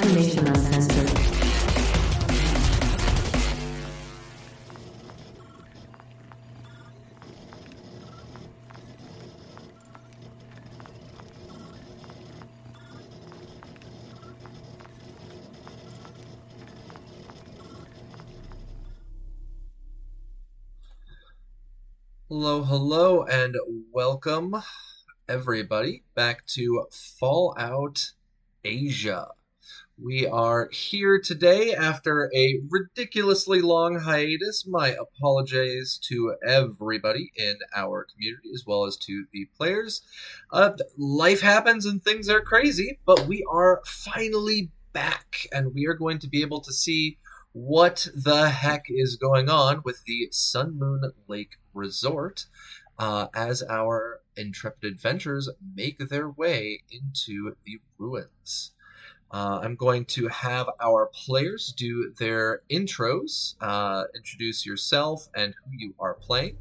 Transformation Ancestor. Hello, hello, and welcome everybody back to Fallout Asia. We are here today after a ridiculously long hiatus. My apologies to everybody in our community as well as to the players. Uh, life happens and things are crazy, but we are finally back and we are going to be able to see what the heck is going on with the Sun Moon Lake Resort uh, as our intrepid adventurers make their way into the ruins. Uh, I'm going to have our players do their intros, uh, introduce yourself and who you are playing,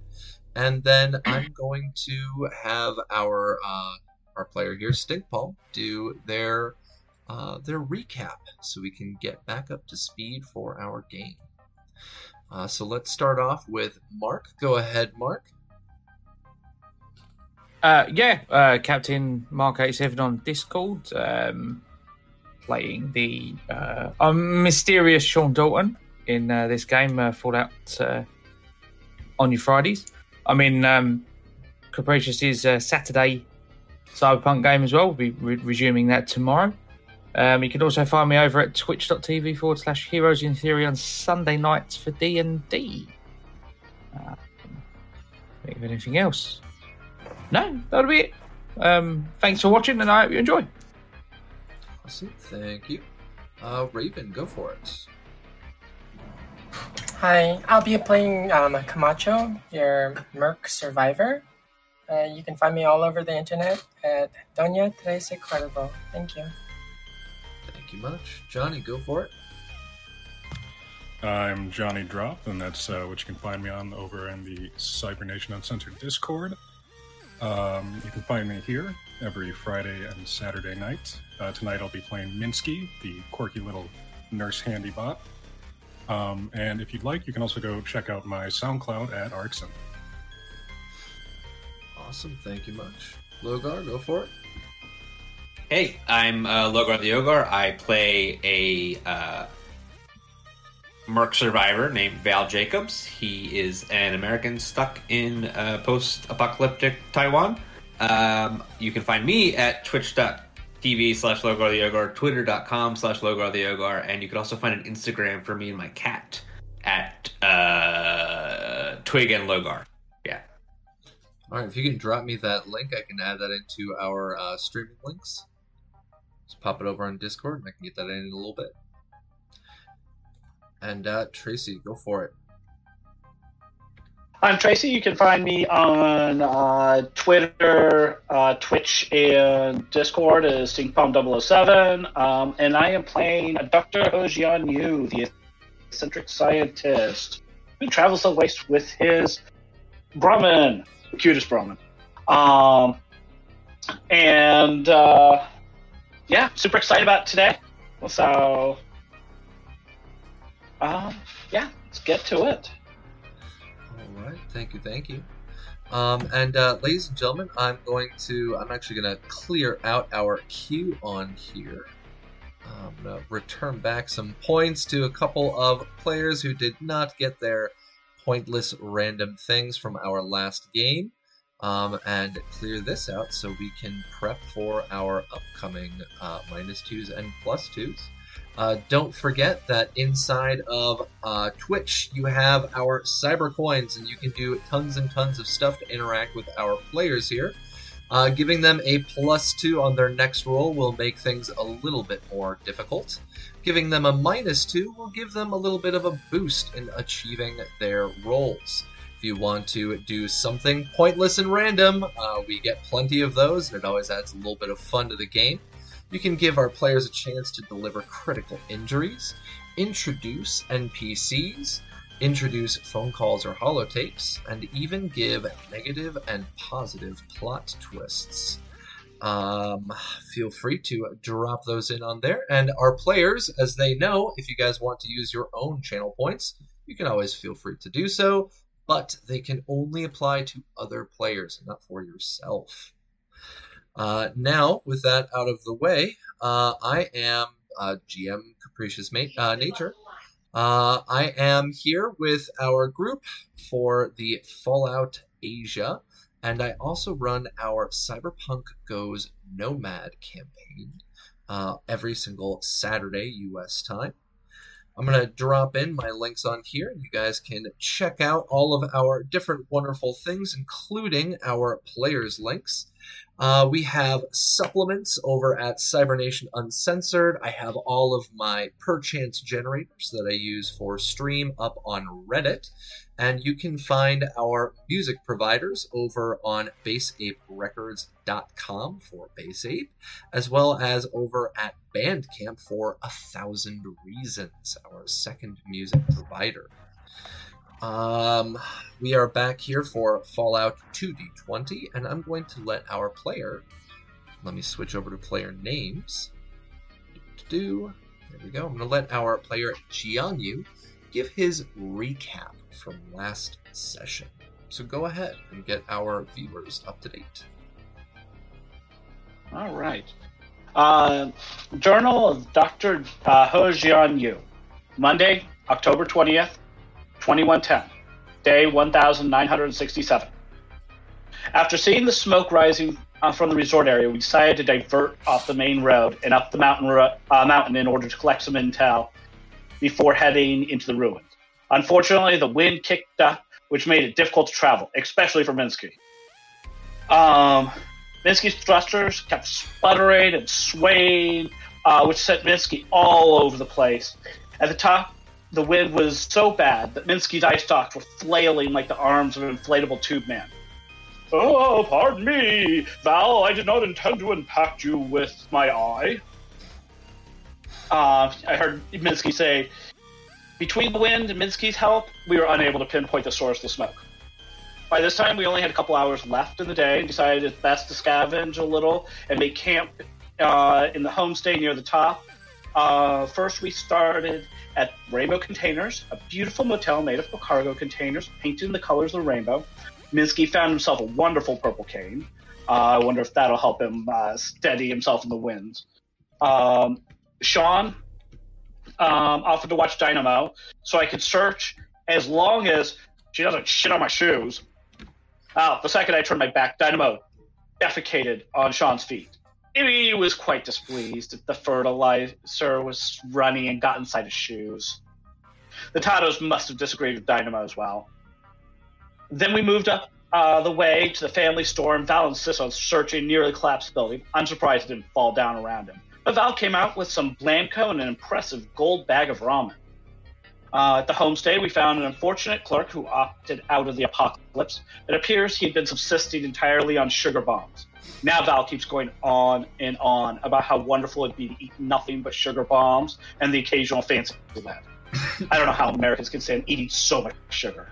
and then I'm going to have our uh, our player here, Stinkpaw, do their uh, their recap so we can get back up to speed for our game. Uh, so let's start off with Mark. Go ahead, Mark. Uh, yeah, uh, Captain Mark eighty seven on Discord, um, playing the uh, mysterious Sean Dalton in uh, this game, uh, Fallout uh, on your Fridays. I mean, um, Capricious is uh, Saturday Cyberpunk game as well. We'll be re- resuming that tomorrow. Um, you can also find me over at twitch.tv forward slash heroes in theory on Sunday nights for D&D. Uh, think of anything else? No, that'll be it. Um, thanks for watching and I hope you enjoy. Awesome. Thank you. Uh, Raven, go for it. Hi, I'll be playing um, Camacho, your Merc survivor. Uh, you can find me all over the internet at Doña Trece Cuervo. Thank you. Thank you much. Johnny, go for it. I'm Johnny Drop, and that's uh, what you can find me on over in the Cybernation Uncensored Discord. Um, you can find me here every Friday and Saturday night. Uh, tonight I'll be playing Minsky, the quirky little nurse handy bot. Um, and if you'd like, you can also go check out my SoundCloud at Arxon. Awesome. Thank you much. Logar, go for it. Hey, I'm uh, Logar the Ogar. I play a uh, Merc survivor named Val Jacobs. He is an American stuck in uh, post-apocalyptic Taiwan. Um, you can find me at twitch.tv slash Logar the Ogar, twitter.com slash Logar the Ogar, and you can also find an Instagram for me and my cat at uh, Twig and Logar. Yeah. All right, if you can drop me that link, I can add that into our uh, streaming links. Just pop it over on Discord, and I can get that in in a little bit. And uh, Tracy, go for it. I'm Tracy. You can find me on uh, Twitter, uh, Twitch, and Discord as StinkPaw007. Um, and I am playing Dr. Hojian Yu, the eccentric scientist who travels the waste with his Brahmin, the cutest Brahmin. Um, and uh, yeah, super excited about today. So, um, yeah, let's get to it. Right, thank you, thank you. Um, and uh, ladies and gentlemen, I'm going to, I'm actually going to clear out our queue on here. I'm going to return back some points to a couple of players who did not get their pointless random things from our last game. Um, and clear this out so we can prep for our upcoming uh, minus twos and plus twos. Uh, don't forget that inside of uh, Twitch, you have our cyber coins, and you can do tons and tons of stuff to interact with our players here. Uh, giving them a plus two on their next roll will make things a little bit more difficult. Giving them a minus two will give them a little bit of a boost in achieving their rolls. If you want to do something pointless and random, uh, we get plenty of those, and it always adds a little bit of fun to the game. You can give our players a chance to deliver critical injuries, introduce NPCs, introduce phone calls or holotapes, and even give negative and positive plot twists. Um, feel free to drop those in on there. And our players, as they know, if you guys want to use your own channel points, you can always feel free to do so, but they can only apply to other players, not for yourself. Uh, now, with that out of the way, uh, I am uh, GM Capricious Ma- uh, Nature, Uh, I am here with our group for the Fallout Asia, and I also run our Cyberpunk Goes Nomad campaign uh, every single Saturday U.S. time. I'm going to drop in my links on here. You guys can check out all of our different wonderful things, including our players' links. Uh, we have supplements over at Cybernation Uncensored. I have all of my perchance generators that I use for stream up on Reddit. And you can find our music providers over on baseaperecords.com for Baseape, as well as over at Bandcamp for A Thousand Reasons, our second music provider. Um, we are back here for Fallout 2D20, and I'm going to let our player. Let me switch over to player names. Do there we go. I'm going to let our player Jianyu give his recap from last session. So go ahead and get our viewers up to date. All right. Uh, Journal of Dr. Uh, He Jian Monday, October 20th, 2110, day 1967. After seeing the smoke rising uh, from the resort area, we decided to divert off the main road and up the mountain, uh, mountain in order to collect some intel before heading into the ruins. Unfortunately, the wind kicked up, which made it difficult to travel, especially for Minsky. Um, Minsky's thrusters kept sputtering and swaying, uh, which sent Minsky all over the place. At the top, the wind was so bad that Minsky's eye stalks were flailing like the arms of an inflatable tube man. Oh, pardon me, Val. I did not intend to impact you with my eye. Uh, I heard Minsky say, between the wind and Minsky's help, we were unable to pinpoint the source of the smoke. By this time, we only had a couple hours left in the day and decided it's best to scavenge a little and make camp uh, in the homestay near the top. Uh, first, we started at Rainbow Containers, a beautiful motel made of cargo containers painted in the colors of the rainbow. Minsky found himself a wonderful purple cane. Uh, I wonder if that'll help him uh, steady himself in the winds. Um, Sean um, offered to watch Dynamo so I could search as long as she doesn't shit on my shoes. Oh, the second I turned my back, Dynamo defecated on Sean's feet. He was quite displeased that the fertilizer was runny and got inside his shoes. The Tatos must have disagreed with Dynamo as well. Then we moved up uh, the way to the family store, and Val insists on searching near the collapsed building. I'm surprised it didn't fall down around him. But Val came out with some BlamCo and an impressive gold bag of ramen. Uh, at the homestay, we found an unfortunate clerk who opted out of the apocalypse. It appears he had been subsisting entirely on sugar bombs. Now Val keeps going on and on about how wonderful it'd be to eat nothing but sugar bombs and the occasional Fancy Lads. I don't know how Americans can stand eating so much sugar.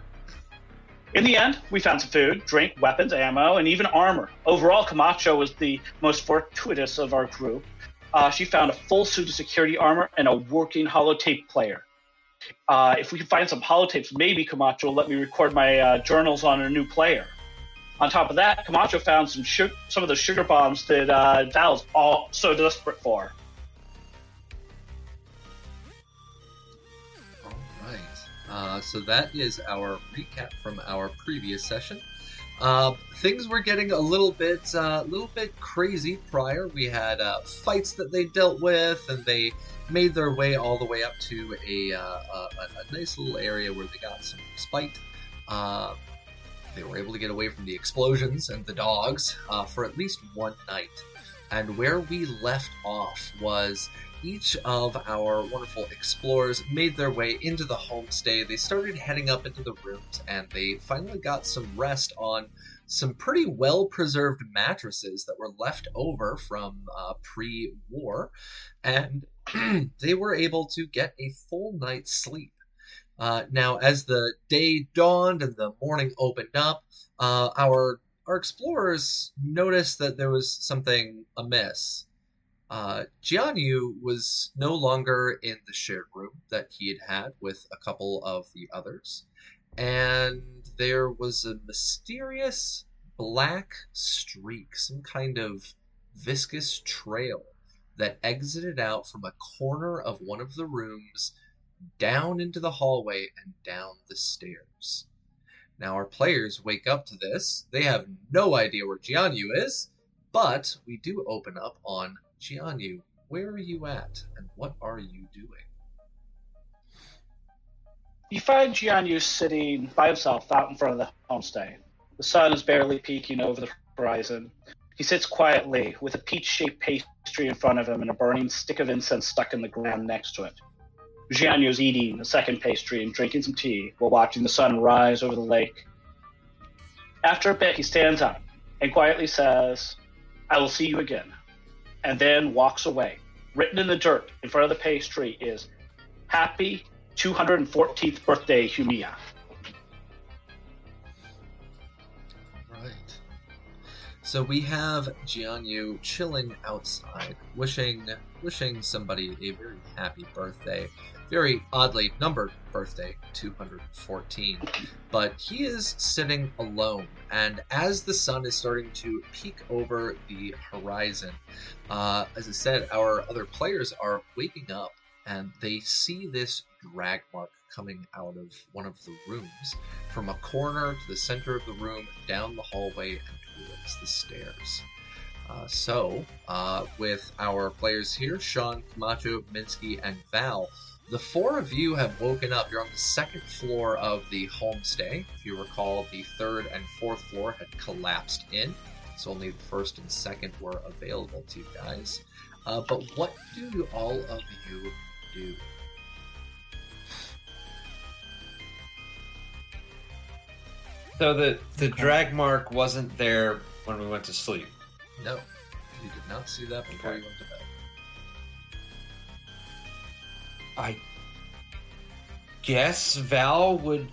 In the end, we found some food, drink, weapons, ammo, and even armor. Overall, Camacho was the most fortuitous of our group. Uh, she found a full suit of security armor and a working holotape player. Uh, if we can find some holotapes, maybe Camacho will let me record my uh, journals on a new player. On top of that, Camacho found some some of the sugar bombs that uh, Val's all so desperate for. All right. Uh, so that is our recap from our previous session. Uh, things were getting a little bit, a little bit crazy prior. We had uh, fights that they dealt with, and they made their way all the way up to a, uh, a, a nice little area where they got some respite. They were able to get away from the explosions and the dogs uh, for at least one night. And where we left off was each of our wonderful explorers made their way into the homestay. They started heading up into the rooms and they finally got some rest on some pretty well preserved mattresses that were left over from uh, pre war. And they were able to get a full night's sleep. Uh, now, as the day dawned and the morning opened up, uh, our our explorers noticed that there was something amiss. Uh, Jianyu was no longer in the shared room that he had had with a couple of the others, and there was a mysterious black streak, some kind of viscous trail that exited out from a corner of one of the rooms down into the hallway and down the stairs. Now, our players wake up to this. They have no idea where Jianyu is, but we do open up on Jianyu. Where are you at, and what are you doing? You find Jianyu sitting by himself out in front of the homestay. The sun is barely peeking over the horizon. He sits quietly with a peach shaped pastry in front of him and a burning stick of incense stuck in the ground next to it. Jianyu is eating a second pastry and drinking some tea while watching the sun rise over the lake. After a bit, he stands up and quietly says, I will see you again, and then walks away. Written in the dirt in front of the pastry is, Happy 214th birthday, Humiya. Right. So we have Jianyu chilling outside, wishing wishing somebody a very happy birthday. Very oddly numbered birthday, 214. But he is sitting alone, and as the sun is starting to peek over the horizon, uh, as I said, our other players are waking up and they see this drag mark coming out of one of the rooms from a corner to the center of the room, down the hallway, and towards the stairs. Uh, so, uh, with our players here, Sean, Camacho, Minsky, and Val, the four of you have woken up. You're on the second floor of the homestay. If you recall, the third and fourth floor had collapsed in, so only the first and second were available to you guys. Uh, but what do all of you do? So the the drag mark wasn't there when we went to sleep. No, you did not see that before Okay. you went to I guess Val would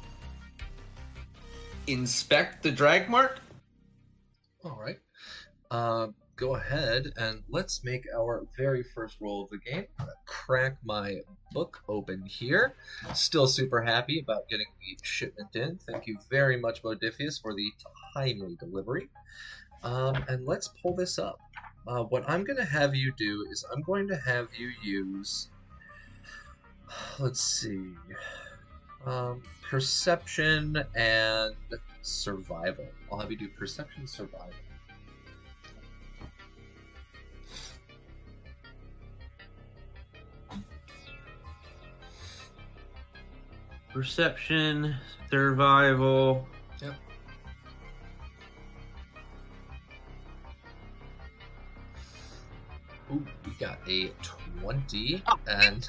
inspect the drag mark. All right. Uh, go ahead and let's make our very first roll of the game. Crack my book open here. Still super happy about getting the shipment in. Thank you very much, Modiphius, for the timely delivery. Um, and let's pull this up. Uh, what I'm going to have you do is I'm going to have you use. Let's see. Um, perception and survival. I'll have you do perception survival. Perception, survival. Yep. Ooh, we got a 20 and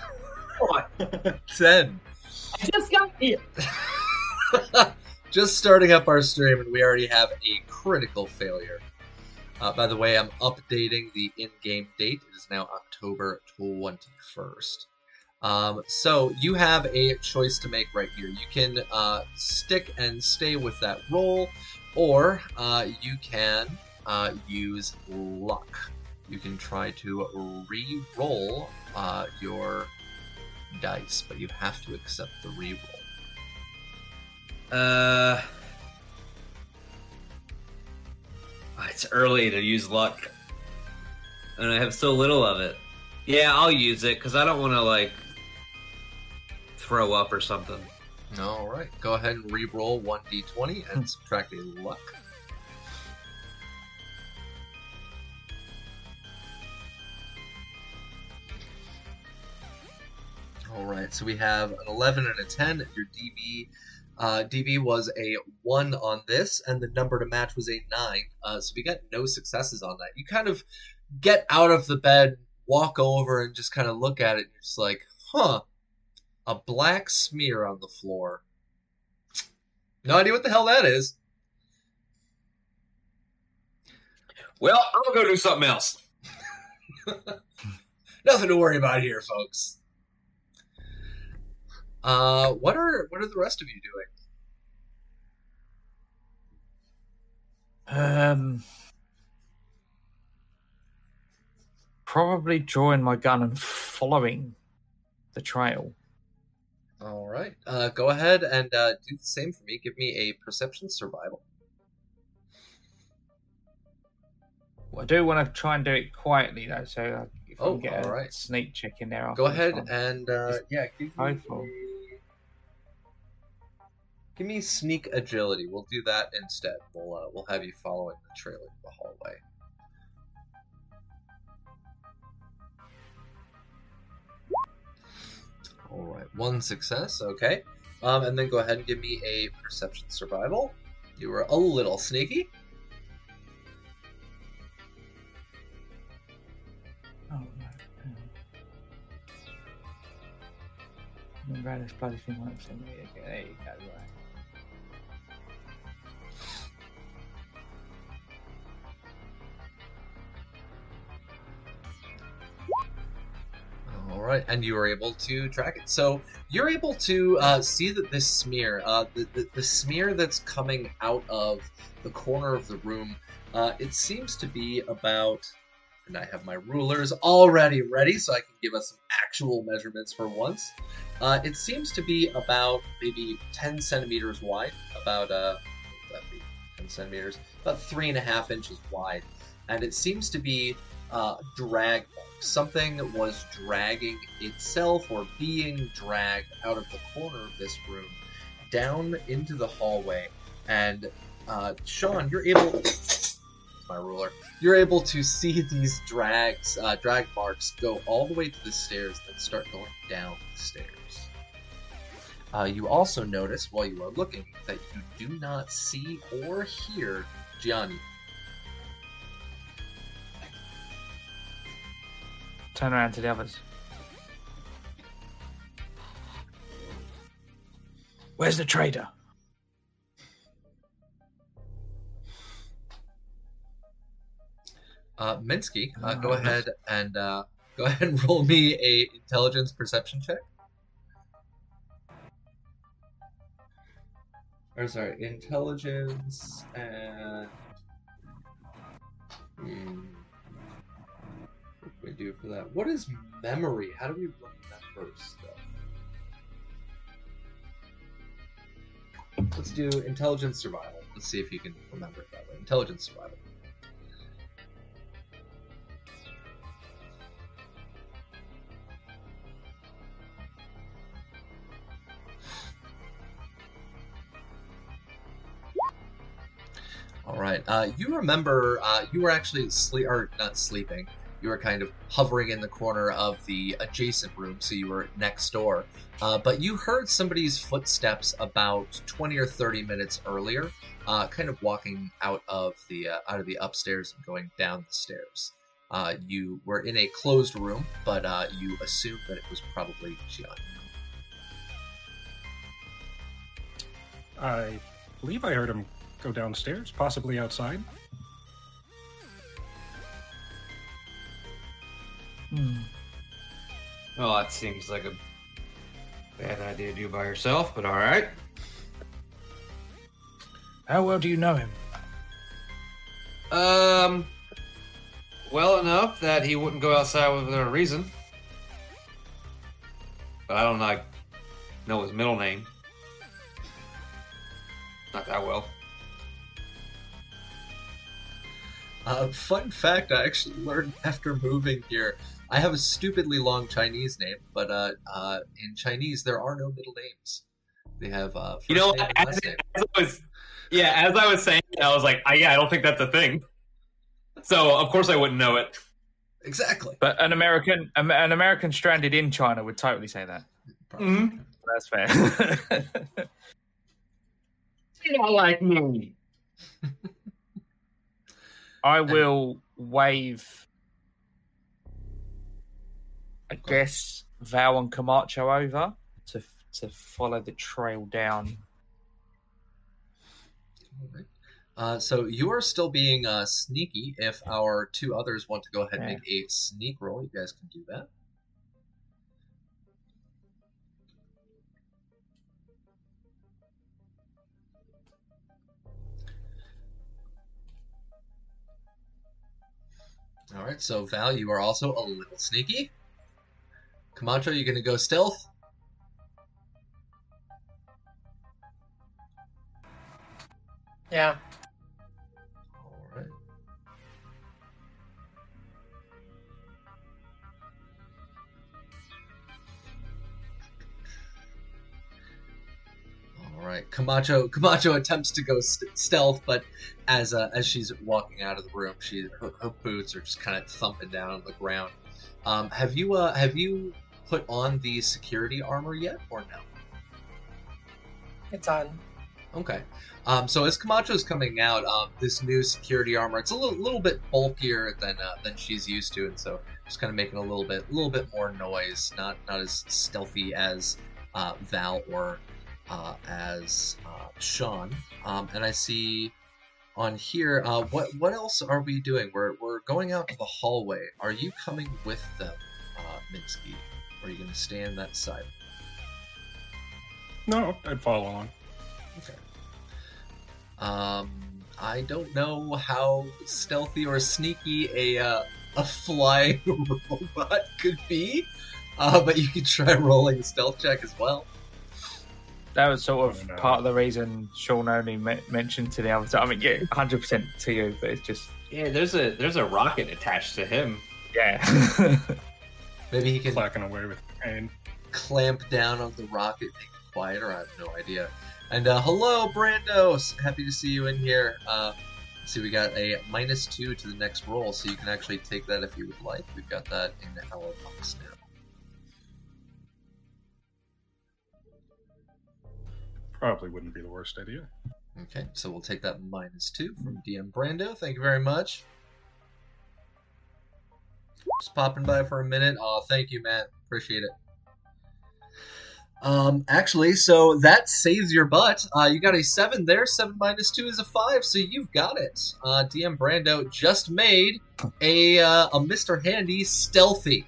10. I just got here. Just starting up our stream, and we already have a critical failure. Uh, by the way, I'm updating the in-game date. It is now October 21st. Um, so you have a choice to make right here. You can uh, stick and stay with that roll, or uh, you can uh, use luck. You can try to re-roll uh, your dice, but you have to accept the re-roll. Uh, it's early to use luck, and I have so little of it. Yeah, I'll use it because I don't want to like throw up or something. All right, go ahead and re-roll one d20 and subtract a luck. So we have an 11 and a 10. Your DB, uh, DB was a one on this, and the number to match was a nine. Uh, so we got no successes on that. You kind of get out of the bed, walk over, and just kind of look at it. And you're just like, huh, a black smear on the floor. No idea what the hell that is. Well, I'll go do something else. Nothing to worry about here, folks. Uh, what are what are the rest of you doing? Um, probably drawing my gun and following the trail. All right, uh, go ahead and uh, do the same for me. Give me a perception survival. I do want to try and do it quietly though, so I if I Oh, can get a alright. sneak check in there. Go ahead and uh, yeah, give me. Give me sneak agility. We'll do that instead. We'll uh, we'll have you following the trail in the hallway. All right, one success. Okay, um, and then go ahead and give me a perception survival. You were a little sneaky. Oh, no. Remember how this bloody thing works in here. Okay, There you go. All right, and you were able to track it. So you're able to uh, see that this smear, uh, the, the the smear that's coming out of the corner of the room, uh, it seems to be about. And I have my rulers already ready, so I can give us some actual measurements for once. Uh, it seems to be about maybe 10 centimeters wide, about uh, what would that be 10 centimeters, about three and a half inches wide, and it seems to be uh, drag marks. Something was dragging itself or being dragged out of the corner of this room down into the hallway. And uh, Sean, you're able. my ruler. You're able to see these drags, uh, drag marks, go all the way to the stairs, then start going down the stairs. Uh, you also notice while you are looking that you do not see or hear Gianni. Turn around to the others. Where's the trader? Uh, Minsky, uh, go Uh, ahead and uh, go ahead and roll me a intelligence perception check. Or sorry, intelligence and hmm, what do we do for that? What is memory? How do we remember stuff? Let's do intelligence survival. Let's see if you can remember it that way. Intelligence survival. All right. Uh, you remember uh, you were actually sleep or not sleeping. You were kind of hovering in the corner of the adjacent room, so you were next door. Uh, but you heard somebody's footsteps about twenty or thirty minutes earlier, uh, kind of walking out of the uh, out of the upstairs and going down the stairs. Uh, you were in a closed room, but uh, you assumed that it was probably Gianni. I believe I heard him go downstairs, possibly outside. Hmm. Well, that seems like a bad idea to do by yourself, but all right. How well do you know him? Um, well enough that he wouldn't go outside without a reason. But I don't like know his middle name. Not that well. Uh, fun fact: I actually learned after moving here. I have a stupidly long Chinese name, but uh, uh, in Chinese there are no middle names. They have uh, first You know, name and as, last name. as I was, yeah, as I was saying, I was like, I, yeah, I don't think that's a thing. So of course I wouldn't know it. Exactly. But an American, an American stranded in China would totally say that. Mm-hmm. That's fair. You don't like me. I will wave. I guess Val and Camacho over to to follow the trail down. Uh, so you are still being uh, sneaky. If our two others want to go ahead and Yeah. make a sneak roll, you guys can do that. All right. So Val, you are also a little sneaky. Camacho, you gonna go stealth? Yeah. Alright. Alright, Camacho Camacho attempts to go st- stealth, but as uh, as she's walking out of the room, she her, her boots are just kind of thumping down on the ground. Um, have you uh, have you put on the security armor yet, or no? It's on. Okay. Um, so as Camacho's coming out, um, this new security armor, it's a little, little bit bulkier than uh, than she's used to, and so just kind of making a little bit, a little bit more noise. Not not as stealthy as uh, Val or uh, as uh, Sean. Um, and I see on here, uh, what what else are we doing? We're we're going out to the hallway. Are you coming with them, uh, Minsky? Or are you going to stay on that side? No, I'd follow along. Okay. Um, I don't know how stealthy or sneaky a uh, a flying robot could be, uh, but you could try rolling a stealth check as well. That was sort of Oh, no. part of the reason Sean only me- mentioned to the other time. I mean, yeah, hundred percent to you, but it's just Yeah, there's a there's a rocket attached to him. yeah. Maybe he can Clacking away with pain. clamp down on the rocket, make it quieter. I have no idea. And uh, hello, Brandos. Happy to see you in here. Uh, see, we got a minus two to the next roll, so you can actually take that if you would like. We've got that in our box now. Probably wouldn't be the worst idea. Okay, so we'll take that minus two from DM Brando. Thank you very much. Just popping by for a minute. Oh, thank you, Matt. Appreciate it. Um, actually, so that saves your butt. Uh, you got a seven there. Seven minus two is a five, so you've got it. Uh, DM Brando just made a uh, a Mr. Handy stealthy.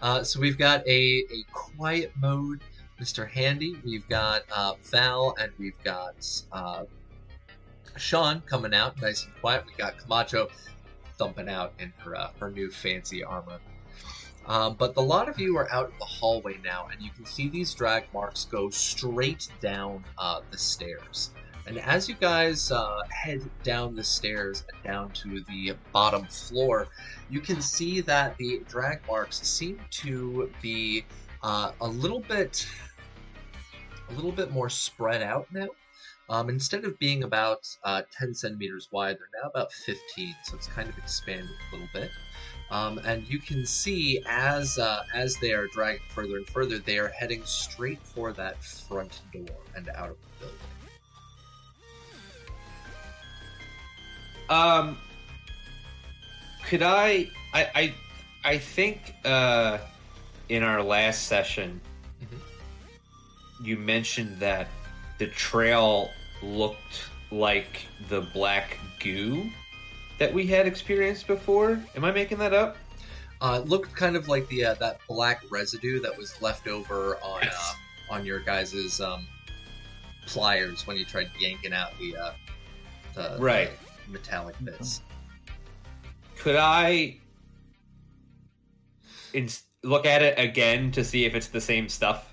Uh, so we've got a a quiet mode Mr. Handy, we've got uh, Val, and we've got uh, Sean coming out nice and quiet. We got Camacho thumping out in her uh, her new fancy armor. Um, but the lot of you are out in the hallway now, and you can see these drag marks go straight down uh, the stairs. And as you guys uh, head down the stairs and down to the bottom floor, you can see that the drag marks seem to be uh, a little bit a little bit more spread out now. Um, instead of being about uh, 10 centimeters wide, they're now about 15, so it's kind of expanded a little bit. Um, and you can see as uh, as they are dragging further and further, they are heading straight for that front door and out of the building. Um, could I? I I, I think uh, in our last session, Mhm. you mentioned that the trail looked like the black goo that we had experienced before. Am I making that up? Uh, it looked kind of like the uh, that black residue that was left over on Yes. uh, on your guys' um, pliers when you tried yanking out the uh, the, Right. the metallic bits. Could I in- look at it again to see if it's the same stuff?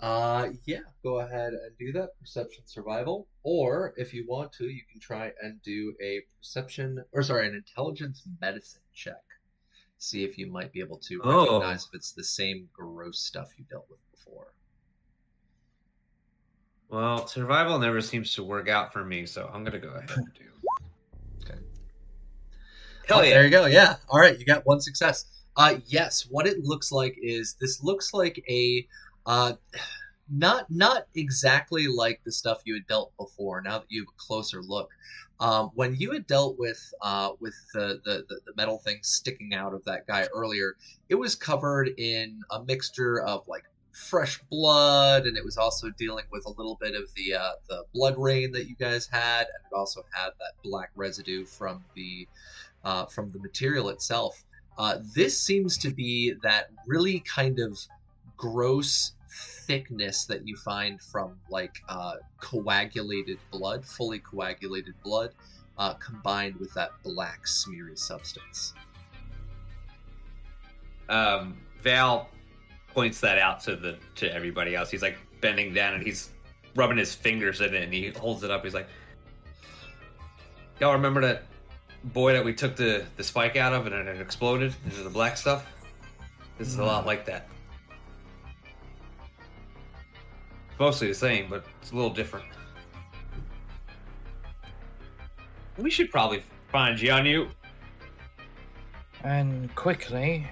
Uh, yeah, go ahead and do that. Perception survival. Or if you want to, you can try and do a perception, or sorry, an intelligence medicine check. See if you might be able to Oh. recognize if it's the same gross stuff you dealt with before. Well, survival never seems to work out for me, so I'm gonna go ahead and do. Okay. Hell Oh, yeah! There you go. Yeah. All right. You got one success. Uh, yes. What it looks like is this looks like a, uh, not not exactly like the stuff you had dealt before. Now that you have a closer look, um, when you had dealt with uh, with the, the the metal thing sticking out of that guy earlier, it was covered in a mixture of like fresh blood, and it was also dealing with a little bit of the uh, the blood rain that you guys had, and it also had that black residue from the uh, from the material itself. Uh, this seems to be that really kind of gross thickness that you find from like uh, coagulated blood, fully coagulated blood, uh, combined with that black smeary substance. Um, Val points that out to the to everybody else. He's like bending down and he's rubbing his fingers in it, and he holds it up. He's like, "Y'all remember that boy that we took the the spike out of and it exploded into the black stuff? This is a lot like that." Mostly the same, but it's a little different. We should probably find Jianyu. And quickly,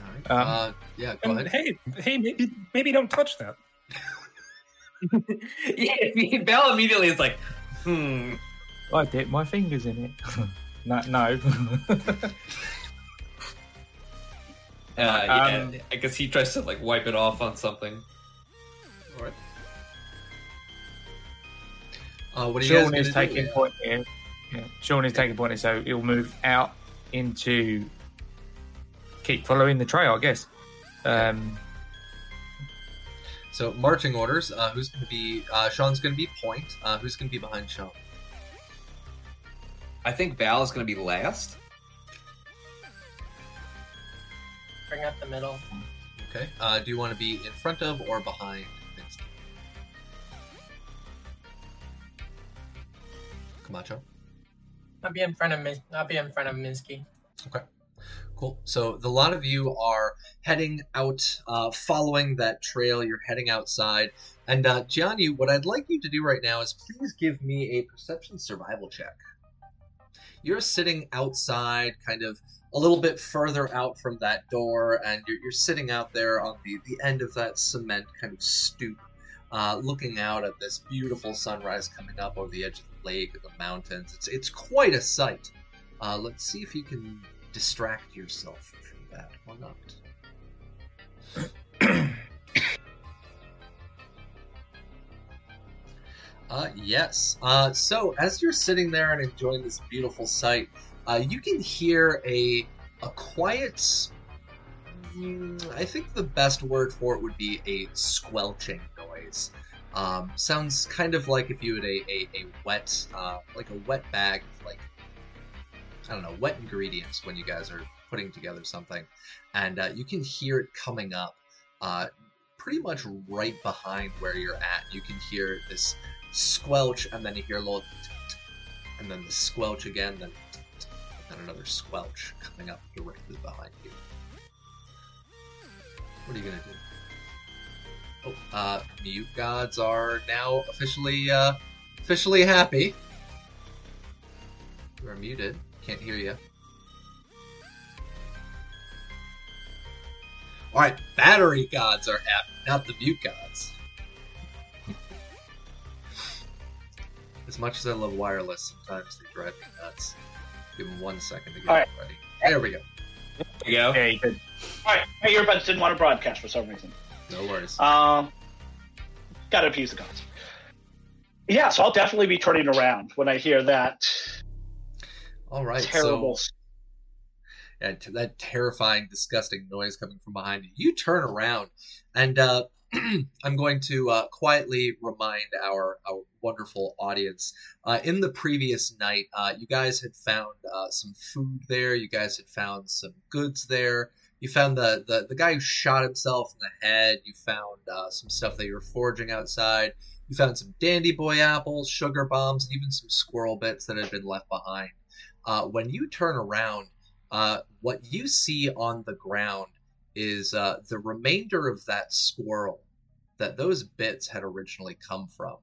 All right. Um, uh, yeah, go And ahead. hey, hey, maybe maybe don't touch that. yeah, I mean, Bell immediately is like, hmm. I dip my fingers in it. no, no. Uh, yeah, Um, I guess he tries to like wipe it off on something. All right. Uh, what are you guys Sean gonna is taking Yeah. point here. Yeah, Sean is taking point here, so he'll move out into keep following the trail, I guess. Um, So marching orders. Uh, who's going to be? Uh, Sean's going to be point. Uh, who's going to be behind Sean? I think Val is going to be last. Bring up the middle. Okay. Uh, do you want to be in front of or behind? Minsky? Camacho. I'll be in front of Min- I'll be in front of Minsky. Okay. Cool. So the lot of you are heading out, uh, following that trail. You're heading outside, and uh, Gianni, what I'd like you to do right now is please give me a perception survival check. You're sitting outside, kind of a little bit further out from that door, and you're, you're sitting out there on the, the end of that cement kind of stoop, uh, looking out at this beautiful sunrise coming up over the edge of the lake and the mountains. It's it's quite a sight. Uh, let's see if you can distract yourself from that or not. Uh, yes. Uh, so as you're sitting there and enjoying this beautiful sight, uh, you can hear a a quiet. mm, I think the best word for it would be a squelching noise. Um, sounds kind of like if you had a, a, a wet, uh, like a wet bag of like I don't know, wet ingredients when you guys are putting together something, and uh, you can hear it coming up, uh, pretty much right behind where you're at. You can hear this squelch, and then you hear a little, and then the squelch again, then and another squelch coming up directly behind you. What are you gonna do? Oh, uh, mute gods are now officially, uh, officially happy. You are muted. Can't hear you. All right, battery gods are happy, not the mute gods. As much as I love wireless, sometimes they drive me nuts. Give him one second to get All it right. ready. There we go. There you go. yeah, you could. All right, my earbuds didn't want to broadcast for some reason. No worries. Um, gotta appease the gods. Yeah, so I'll definitely be turning around when I hear that All right, terrible. so yeah, t- that terrifying, disgusting noise coming from behind you. You turn around, and uh, I'm going to uh, quietly remind our, our wonderful audience. Uh, in the previous night, uh, you guys had found uh, some food there. You guys had found some goods there. You found the, the, the guy who shot himself in the head. You found uh, some stuff that you were foraging outside. You found some dandy boy apples, sugar bombs, and even some squirrel bits that had been left behind. Uh, when you turn around, what you see on the ground is uh, the remainder of that squirrel that those bits had originally come from.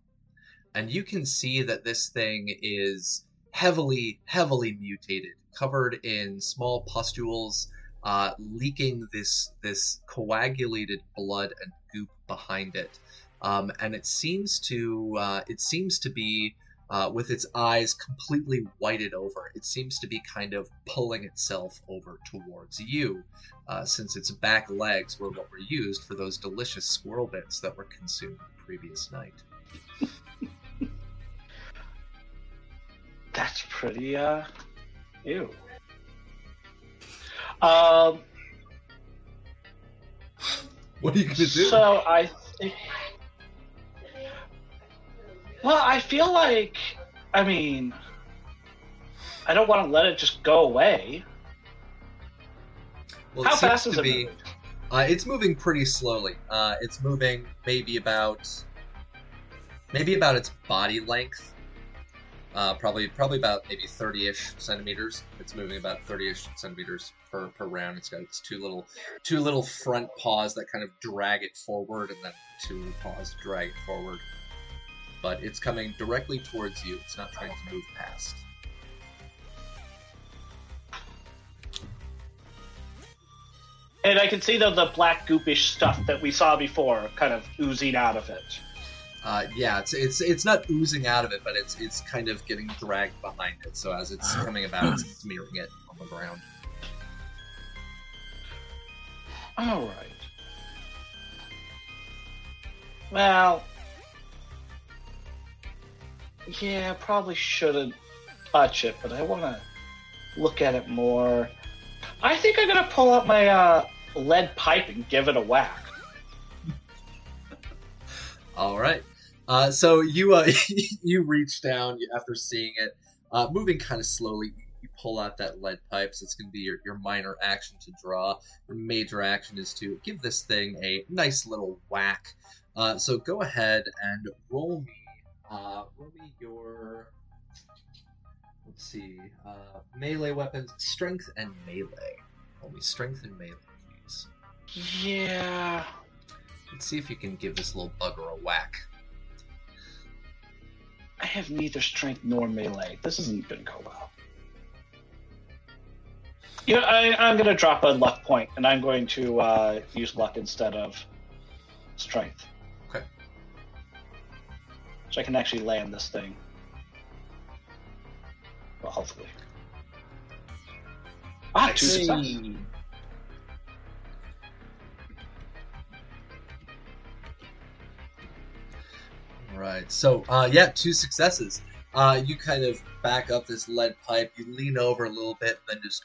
And you can see that this thing is heavily, heavily mutated, covered in small pustules, uh, leaking this this coagulated blood and goop behind it. Um, and it seems to uh, it seems to be uh, with its eyes completely whited over. It seems to be kind of pulling itself over towards you, uh, since its back legs were what were used for those delicious squirrel bits that were consumed the previous night. That's pretty, uh, ew. Um, What are you gonna do? so I think. Well, I feel like, I mean, I don't want to let it just go away. Well, How it seems fast is to it? be. moving? Uh, it's moving pretty slowly. Uh, it's moving maybe about maybe about its body length. Uh, probably probably about maybe 30-ish centimeters. It's moving about 30-ish centimeters per, per round. It's got its two little two little front paws that kind of drag it forward, and then two paws drag it forward. But it's coming directly towards you. It's not trying to move past. And I can see the, the black goopish stuff that we saw before kind of oozing out of it. Uh, yeah, it's it's it's not oozing out of it, but it's it's kind of getting dragged behind it. So as it's coming about, it's smearing it on the ground. All right. Well, yeah, probably shouldn't touch it, but I want to look at it more. I think I'm gonna pull out my uh, lead pipe and give it a whack. All right. Uh, so you uh, you reach down after seeing it, uh, moving kind of slowly. You pull out that lead pipe. So it's going to be your, your minor action to draw. Your major action is to give this thing a nice little whack. Uh, so go ahead and roll me. Uh, roll me your. Let's see. Uh, melee weapons, strength and melee. Roll me strength and melee. Yeah. Let's see if you can give this little bugger a whack. I have neither strength nor melee. This isn't gonna go well. You know, I, I'm gonna drop a luck point, and I'm going to uh, use luck instead of strength. Okay. So I can actually land this thing. Well, hopefully. Ah, two success. Right. So, uh, yeah, two successes. Uh, you kind of back up this lead pipe. You lean over a little bit, and then just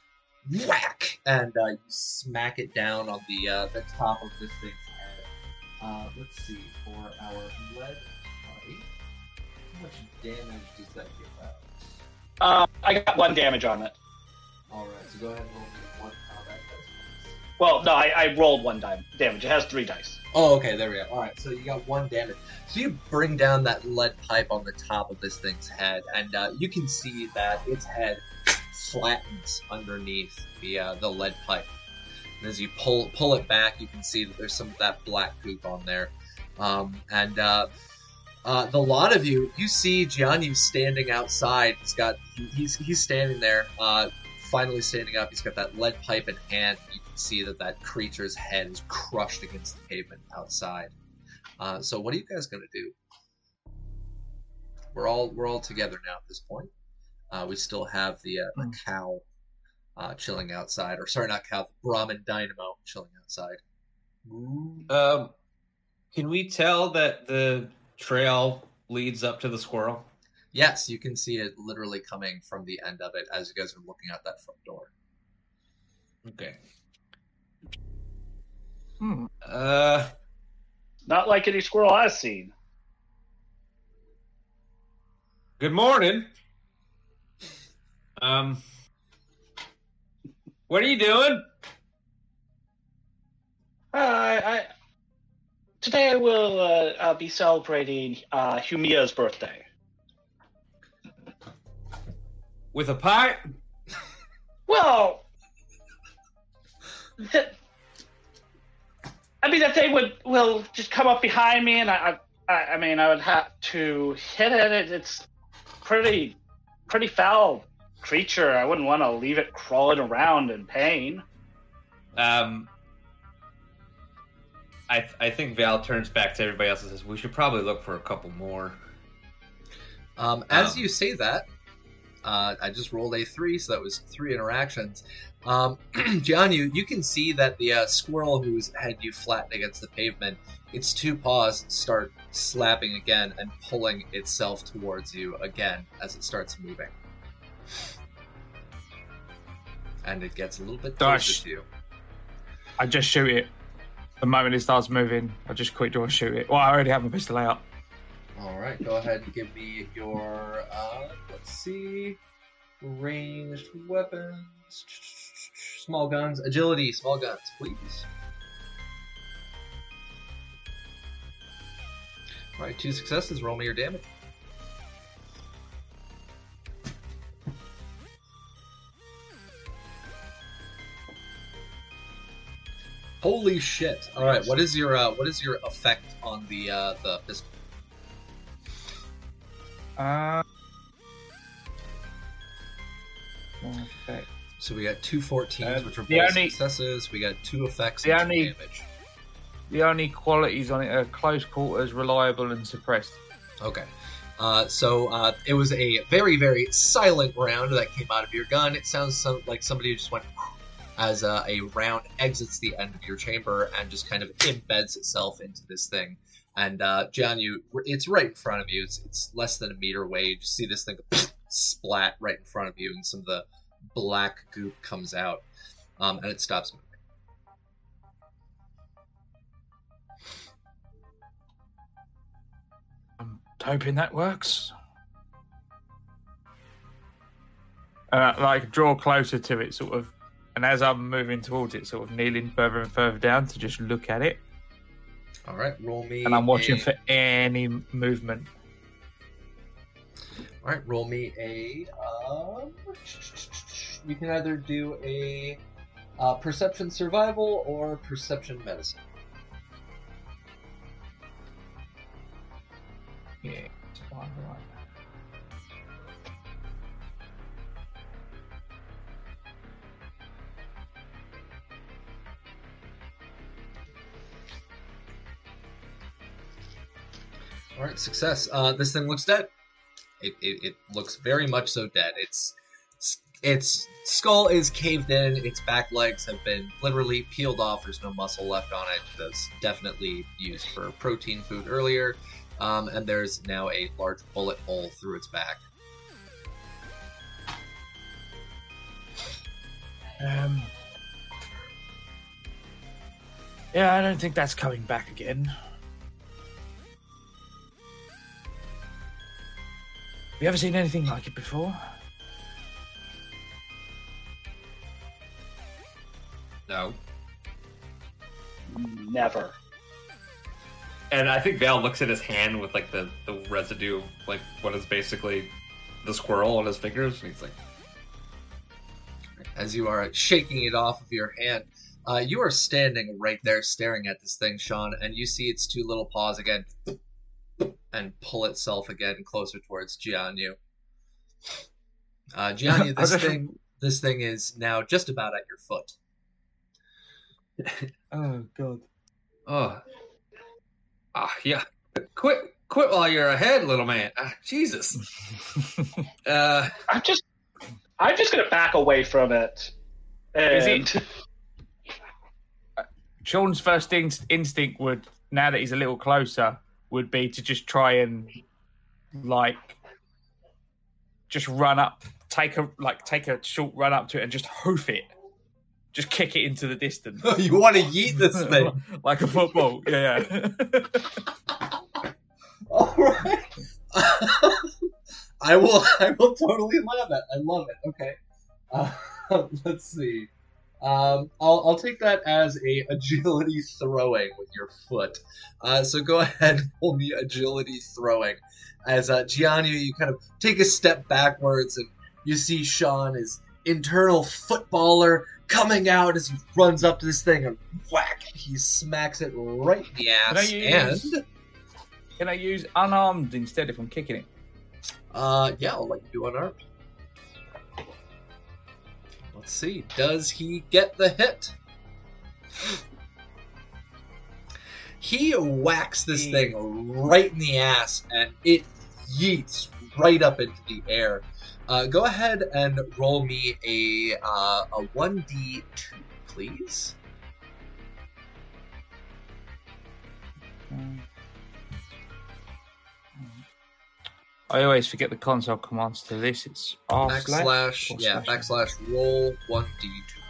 whack, and uh, you smack it down on the uh, the top of this thing's head. Uh, let's see for our lead pipe. How much damage does that give out? Uh, I got one damage on it. All right. So go ahead and roll me one combat dice. Well, no, I, I rolled one di- damage. It has three dice. Oh, okay, there we go. All right, so you got one damage. So you bring down that lead pipe on the top of this thing's head, and uh, you can see that its head flattens underneath the uh, the lead pipe. And as you pull pull it back, you can see that there's some of that black poop on there. Um, and uh, uh, the lot of you, you see Gianni standing outside. He's got he's he's standing there, uh, finally standing up. He's got that lead pipe in hand. Can see that that creature's head is crushed against the pavement outside. Uh, so what are you guys gonna do? We're all we're all together now at this point. Uh, we still have the uh, the cow uh, chilling outside, or sorry, not cow, the Brahmin Dynamo chilling outside. Um, can we tell that the trail leads up to the squirrel? Yes, you can see it literally coming from the end of it as you guys are looking out that front door. Okay. Hmm. Uh, Not like any squirrel I've seen. good morning. Um, what are you doing? Uh, I, today I will uh, uh, be celebrating uh, Humia's birthday. With a pie. Well, th- I mean, if they would will just come up behind me, and I, I, I mean, I would have to hit it. it it's pretty, pretty foul creature. I wouldn't want to leave it crawling around in pain. Um, I I think Val turns back to everybody else and says we should probably look for a couple more. Um, as Um, you say that, uh, I just rolled a three, so that was three interactions. Um, John, you you can see that the uh, squirrel whose head you flattened against the pavement, its two paws start slapping again and pulling itself towards you again as it starts moving, and it gets a little bit closer to you. I just shoot it. The moment it starts moving, I just quick draw and shoot it. Well, I already have my pistol out. All right, go ahead and give me your uh, let's see, ranged weapons, small guns. Agility, small guns, please. Alright, two successes. Roll me your damage. Holy shit! All right, what is your uh, what is your effect on the uh, the pistol? Uh, effect. So we got two 14s, Uh, which are the both only- successes. We got two effects The and only- damage. The only qualities on it are close quarters, reliable, and suppressed. Okay. Uh, so uh, it was a very, very silent round that came out of your gun. It sounds some, like somebody just went as uh, a round exits the end of your chamber and just kind of embeds itself into this thing. And uh, John, you, it's right in front of you. It's, it's less than a meter away. You just see this thing splat right in front of you, and some of the black goop comes out, um, and it stops moving. I'm hoping that works. Uh, like draw closer to it, sort of, and as I'm moving towards it, sort of kneeling further and further down to just look at it, All right, roll me. and I'm watching a- for any movement. All right, roll me a. Um, you can either do a uh, perception survival or perception medicine. Right. All right, success. Uh, this thing looks dead. It, it, it looks very much so dead. Its its skull is caved in. Its back legs have been literally peeled off. There's no muscle left on it. That's definitely used for protein food earlier. Um, and there's now a large bullet hole through its back. Um. Yeah, I don't think that's coming back again. Have you ever seen anything like it before? No. Never. And I think Val looks at his hand with like the, the residue of like what is basically the squirrel on his fingers, and he's like, as you are shaking it off of your hand. Uh, you are standing right there staring at this thing, Sean, and you see its two little paws again and pull itself again closer towards Jianyu. Uh, Jianyu, this thing, this thing is now just about at your foot. Oh god. "Oh, ah, yeah, quit, quit while you're ahead, little man. Ah, Jesus." Uh, I'm just, I'm just gonna back away from it. Is And it- Sean's first inst- instinct would, now that he's a little closer, would be to just try and like just run up, take a like take a short run up to it and just hoof it, just kick it into the distance. you want to yeet this thing? like a football. Yeah, yeah. All right. I will. I will totally allow that. I love it. Okay. Uh, let's see. Um, I'll, I'll take that as a agility throwing with your foot. Uh, so go ahead and roll me agility throwing. As uh, Gianni, you kind of take a step backwards and you see Sean, his internal footballer, coming out as he runs up to this thing and whack! He smacks it right in the ass. Can I ass. use- And Can I use unarmed instead if I'm kicking it? Uh, yeah, I'll let you do unarmed. Let's see. Does he get the hit? He whacks this thing right in the ass, and it yeets right up into the air. Uh, go ahead and roll me a uh, a one d two, please. I always forget the console commands to this. It's R slash. Backslash, yeah, slash? backslash roll one d two.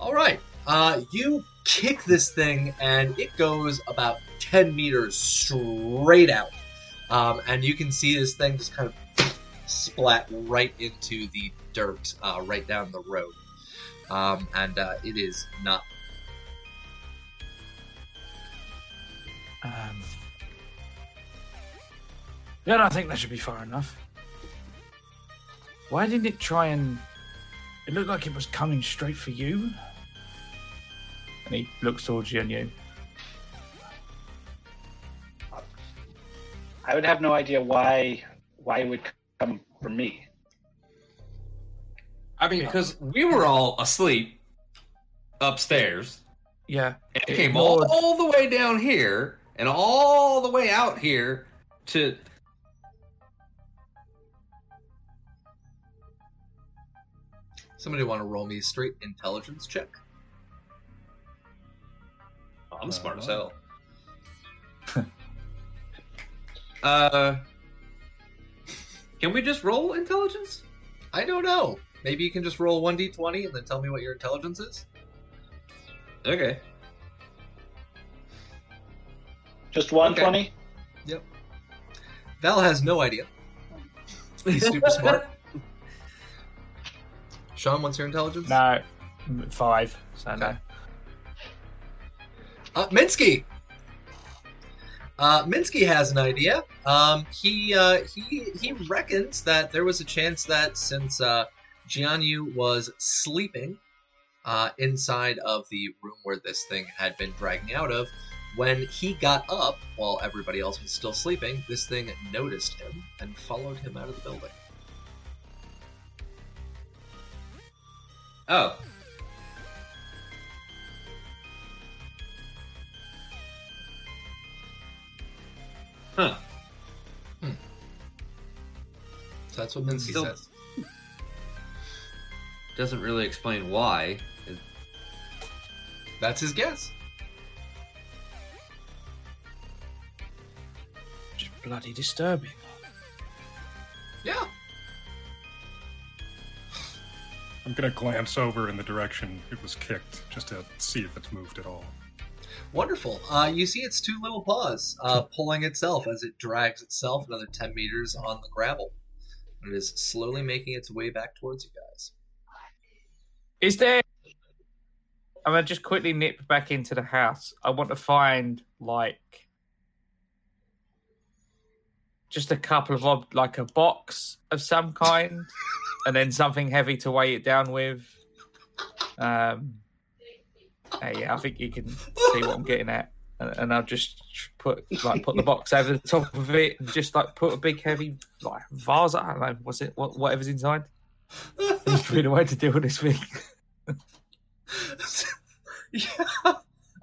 All right, uh, you kick this thing, and it goes about ten meters straight out, um, and you can see this thing just kind of splat right into the dirt, uh, right down the road, um, and uh, it is not Um, yeah, I think that should be far enough. Why didn't it try and? It looked like it was coming straight for you. And he looks towards you and you. I would have no idea why why it would come for me. I mean, because we were all asleep upstairs, Yeah. and it It came all, ignored- all the way down here and all the way out here to. Somebody want to roll me a straight intelligence check? I'm smart as Uh, hell. uh, can we just roll intelligence? I don't know. Maybe you can just roll 1d20 and then tell me what your intelligence is? Okay. Just one twenty. Yep. Val has no idea. He's super smart. Sean, what's your intelligence? No. Five. So no. Uh, Minsky. Uh, Minsky has an idea. Um, he uh, he he reckons that there was a chance that since uh, Jianyu was sleeping uh, inside of the room where this thing had been dragging out of, when he got up while everybody else was still sleeping, this thing noticed him and followed him out of the building. Oh. Huh. So that's what Minsky Still- says. Doesn't really explain why. That's his guess. Just bloody disturbing. Yeah. I'm gonna glance over in the direction it was kicked just to see if it's moved at all. Wonderful. Uh, you see its two little paws uh, pulling itself as it drags itself another 10 meters on the gravel. It is slowly making its way back towards you guys. Is there? I'm gonna just quickly nip back into the house. I want to find like just a couple of ob- like a box of some kind, and then something heavy to weigh it down with. Um, yeah, I think you can see what I'm getting at, and, I'll just put like put the box over the top of it, and just like put a big heavy like vase. I don't know what's it, what, whatever's inside. It's really a way to deal with this thing. yeah.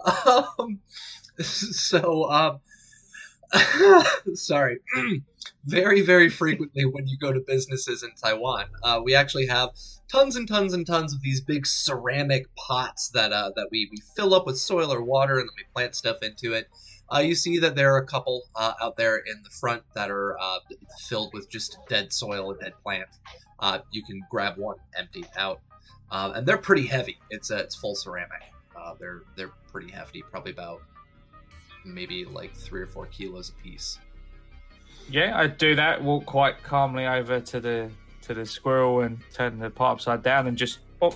Um, so, um, sorry. very, very frequently when you go to businesses in Taiwan, uh, we actually have tons and tons and tons of these big ceramic pots that uh, that we, we fill up with soil or water and then we plant stuff into it. Uh, you see that there are a couple uh, out there in the front that are uh, filled with just dead soil and dead plant. Uh, you can grab one empty out, um, and they're pretty heavy. It's uh, it's full ceramic. Uh, they're they're pretty hefty, probably about maybe like three or four kilos a piece. Yeah, I do that. Walk quite calmly over to the to the squirrel and turn the pot upside down and just oh,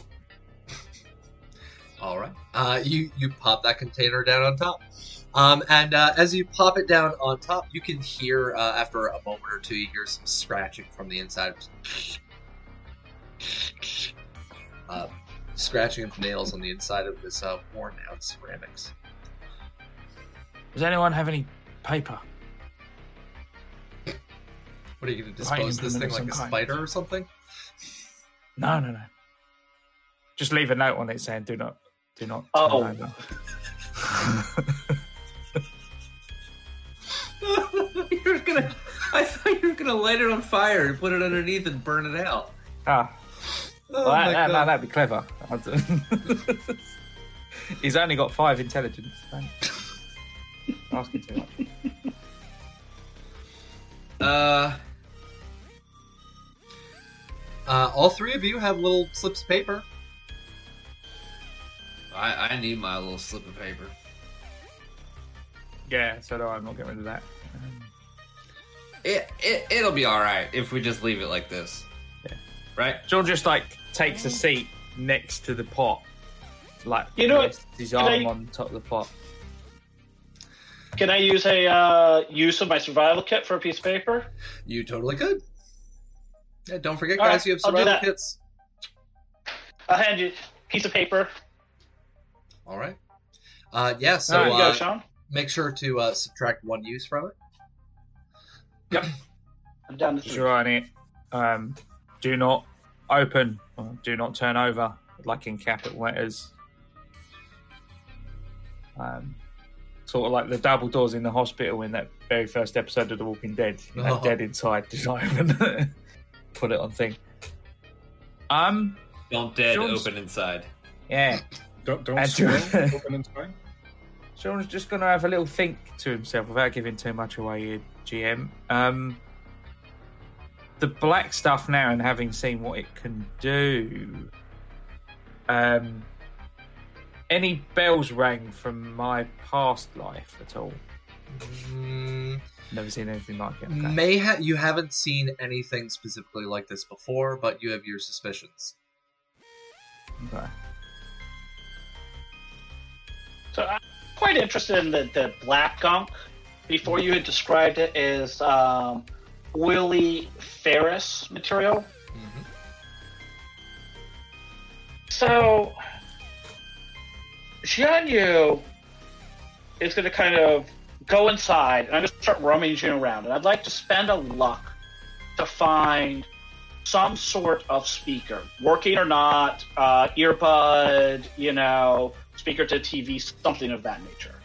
All right. Uh, you you pop that container down on top, um, and uh, as you pop it down on top, you can hear uh, after a moment or two, you hear some scratching from the inside. Uh, scratching of nails on the inside of this uh, worn out ceramics. Does anyone have any paper? What are you going to Writing dispose this thing like a some spider or something? No, no, no. Just leave a note on it saying "Do not, do not." Oh. you were gonna. I thought you were gonna light it on fire and put it underneath and burn it out. ah, Oh well, that, that, that'd be clever. He's only got five intelligence. Don't asking too much. Uh, Uh, all three of you have little slips of paper. I I need my little slip of paper. Yeah, so do I. I'm not getting rid of that. Um, It it it'll be all right if we just leave it like this. Yeah. Right. John just like takes a seat next to the pot, like You know what? his arm I- on top of the pot. Can I use a uh, use of my survival kit for a piece of paper? You totally could. Yeah, don't forget, All guys, right, you have I'll survival kits. I'll hand you a piece of paper. All right. Uh, yeah. So there you go, uh, Sean. make sure to uh, subtract one use from it. Yep. I'm down to three. Just writing it. Um, do not open. Or do not turn over, like in capital letters. Um, sort of like the double doors in the hospital in that very first episode of The Walking Dead. You know, Oh. dead inside, do not open. Put it on thing. Um, Don't dead Jones- open inside. yeah. Don't don't And swirl, to- open inside. Sean's just going to have a little think to himself without giving too much away here, GM. Um, the black stuff now and having seen what it can do. Um, any bells rang from my past life at all? Mm, Never seen anything like it. Okay. May ha- you haven't seen anything specifically like this before, but you have your suspicions. Okay. So I'm quite interested in the, the black gunk. Before you had described it as um, oily ferrous material. hmm So Jianyu is going to kind of go inside, and I'm to start rummaging around. And I'd like to spend a luck to find some sort of speaker, working or not, uh, earbud, you know, speaker to TV, something of that nature.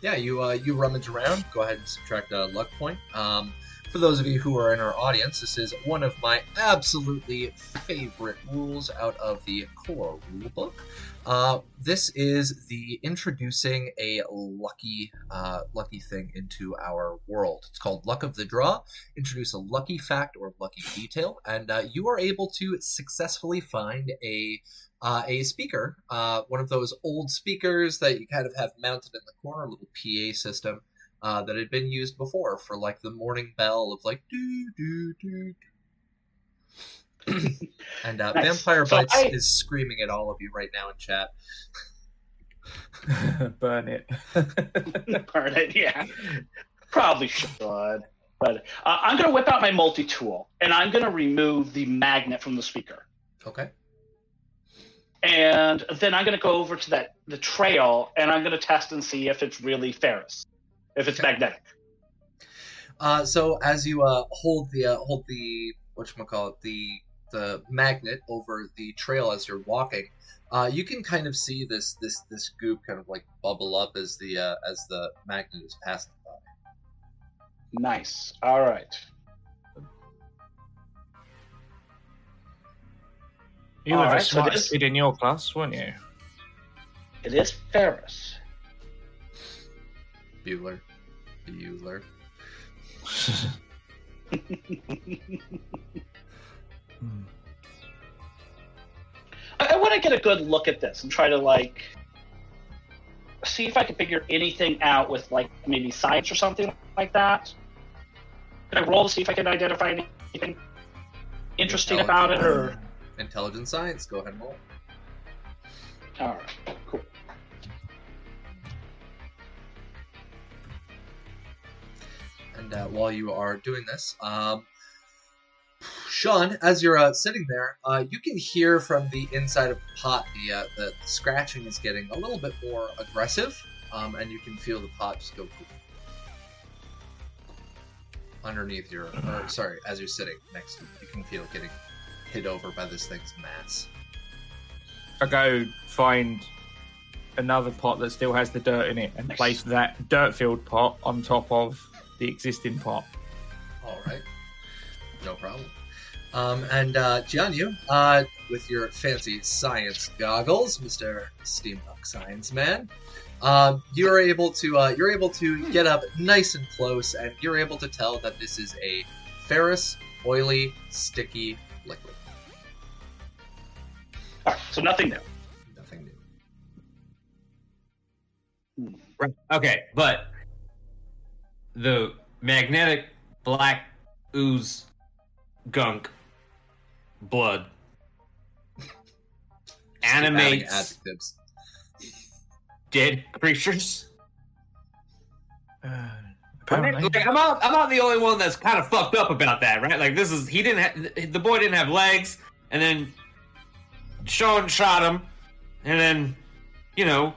Yeah, you uh, you rummage around. Go ahead and subtract a luck point. Um, for those of you who are in our audience, this is one of my absolutely favorite rules out of the core rulebook. Uh, this is the introducing a lucky uh, lucky thing into our world. It's called Luck of the Draw. Introduce a lucky fact or lucky detail, and uh, you are able to successfully find a uh, a speaker, uh, one of those old speakers that you kind of have mounted in the corner, a little PA system uh, that had been used before for like the morning bell of like do do do. Do. and uh, Nice. Vampire So Bites I- is screaming at all of you right now in chat. Burn it. Burn it, yeah. Probably should. But uh, I'm going to whip out my multi tool and I'm going to remove the magnet from the speaker. Okay. And then I'm going to go over to that the trail and I'm going to test and see if it's really ferrous, if it's Okay. magnetic. Uh, so as you uh, hold the uh, hold the what call it the the magnet over the trail as you're walking, uh, you can kind of see this this this goop kind of like bubble up as the uh, as the magnet is passing by. Nice. All right. You were All the right, so smartest this- kid in your class, weren't you? It is Ferris. Bueller, Bueller. Hmm. I, I want to get a good look at this and try to like see if I can figure anything out with like maybe science or something like that. Can I roll to see if I can identify anything interesting about it or Intelligent science. Go ahead and roll. all right, cool. And uh, while you are doing this, um, Sean, as you're uh, sitting there, uh, you can hear from the inside of the pot the, uh, the scratching is getting a little bit more aggressive, um, and you can feel the pot just go underneath your, or sorry, as you're sitting next to it, you can feel it getting hit over by this thing's mass. I go find another pot that still has the dirt in it and place that dirt filled pot on top of the existing pot. All right, no problem. Um, and uh, Jianyu, uh, with your fancy science goggles, Mister Steampunk Science Man, um, you're able to uh, you're able to get up nice and close, and you're able to tell that this is a ferrous, oily, sticky liquid. All right, so nothing new. Nothing new. Right. Okay, but the magnetic black ooze gunk blood Adding animates adjectives. dead creatures. Uh, Apparently. Like, I'm not. I'm not the only one that's kind of fucked up about that, right? Like this is he didn't. have the boy didn't have legs, and then Sean shot him, and then you know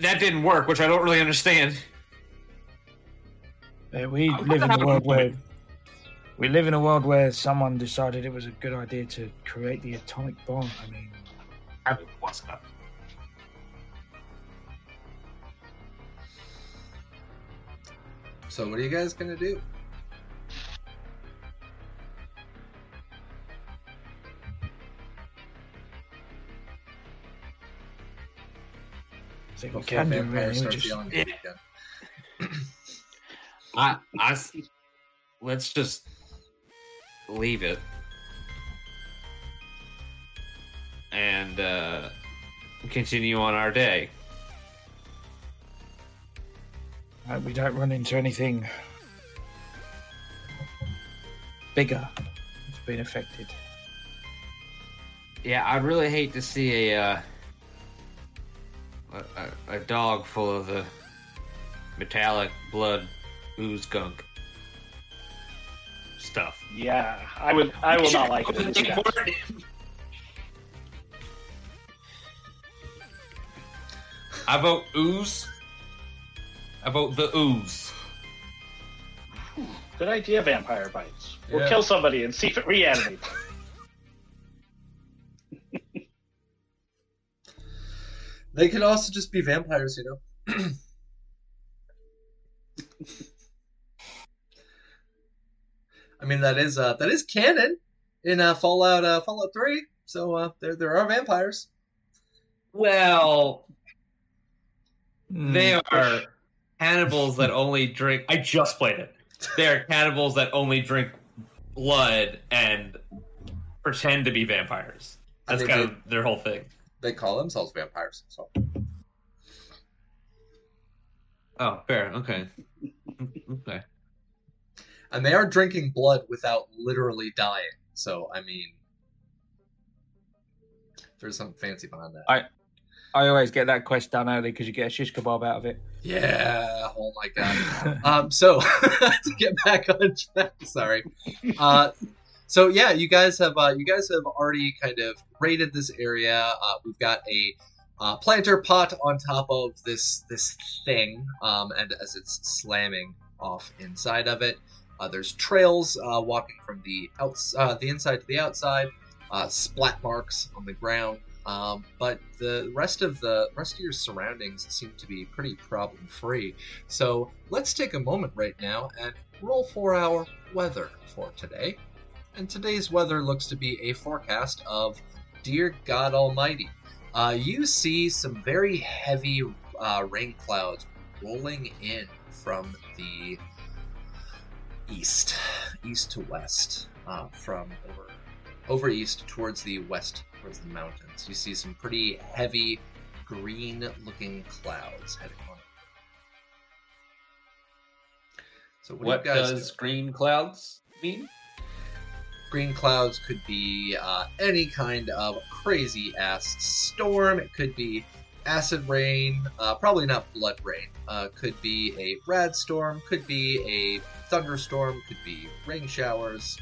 that didn't work, which I don't really understand. Uh, we I'm live in gonna a a world where moment. We live in a world where someone decided it was a good idea to create the atomic bomb. I mean, I wasn't up. So what are you guys gonna do? I think we Before can do Vampire really. We starts just- yelling at you again. I. I. s- Let's just leave it and uh, continue on our day. hope we don't run into anything bigger that's been affected. Yeah, I'd really hate to see a uh, a, a, a dog full of the metallic blood ooze gunk stuff. Yeah, I would. I will not like it. Yeah. I vote ooze. I vote the ooze. Good idea, vampire bites. We'll Yeah. kill somebody and see if it reanimates. They could also just be vampires, you know. I mean that is uh that is canon in uh Fallout uh Fallout 3. So uh there there are vampires. Well, they Mm, are cannibals that only drink. I just played it. They are cannibals that only drink blood and pretend to be vampires. That's I mean, kind they- of their whole thing. They call themselves vampires. So Oh, fair. Okay. okay. And they are drinking blood without literally dying. So I mean there's something fancy behind that. I I always get that quest done early because you get a shish kebab out of it. Yeah. Oh my god. um. So to get back on track. Sorry. Uh. So yeah, you guys have uh, you guys have already kind of raided this area. Uh, we've got a uh, planter pot on top of this this thing, um, and as it's slamming off inside of it, uh, there's trails uh, walking from the outs uh, the inside to the outside, uh, splat marks on the ground. Um, but the rest of the rest of your surroundings seem to be pretty problem free. So let's take a moment right now and roll for our weather for today. And today's weather looks to be a forecast of dear God Almighty. Uh, you see some very heavy uh, rain clouds rolling in from the east, east to west, uh, from over over east towards the west, towards the mountains. You see some pretty heavy green-looking clouds heading on. So what, What do you guys does do? green clouds mean? green clouds could be uh, any kind of crazy ass storm. It could be acid rain, uh, probably not blood rain. Uh, could be a rad storm, could be a thunderstorm, could be rain showers.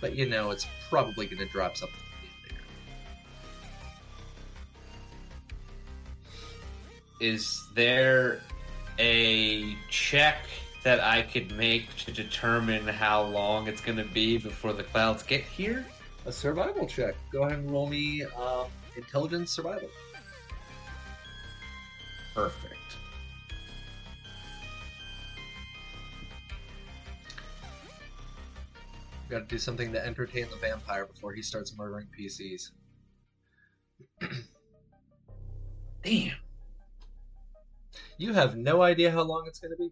But you know, it's probably going to drop something bigger. Is there a check that I could make to determine how long it's going to be before the clouds get here? A survival check. Go ahead and roll me um, intelligence survival. Perfect. Got to do something to entertain the vampire before he starts murdering PCs. Damn. You have no idea how long it's going to be.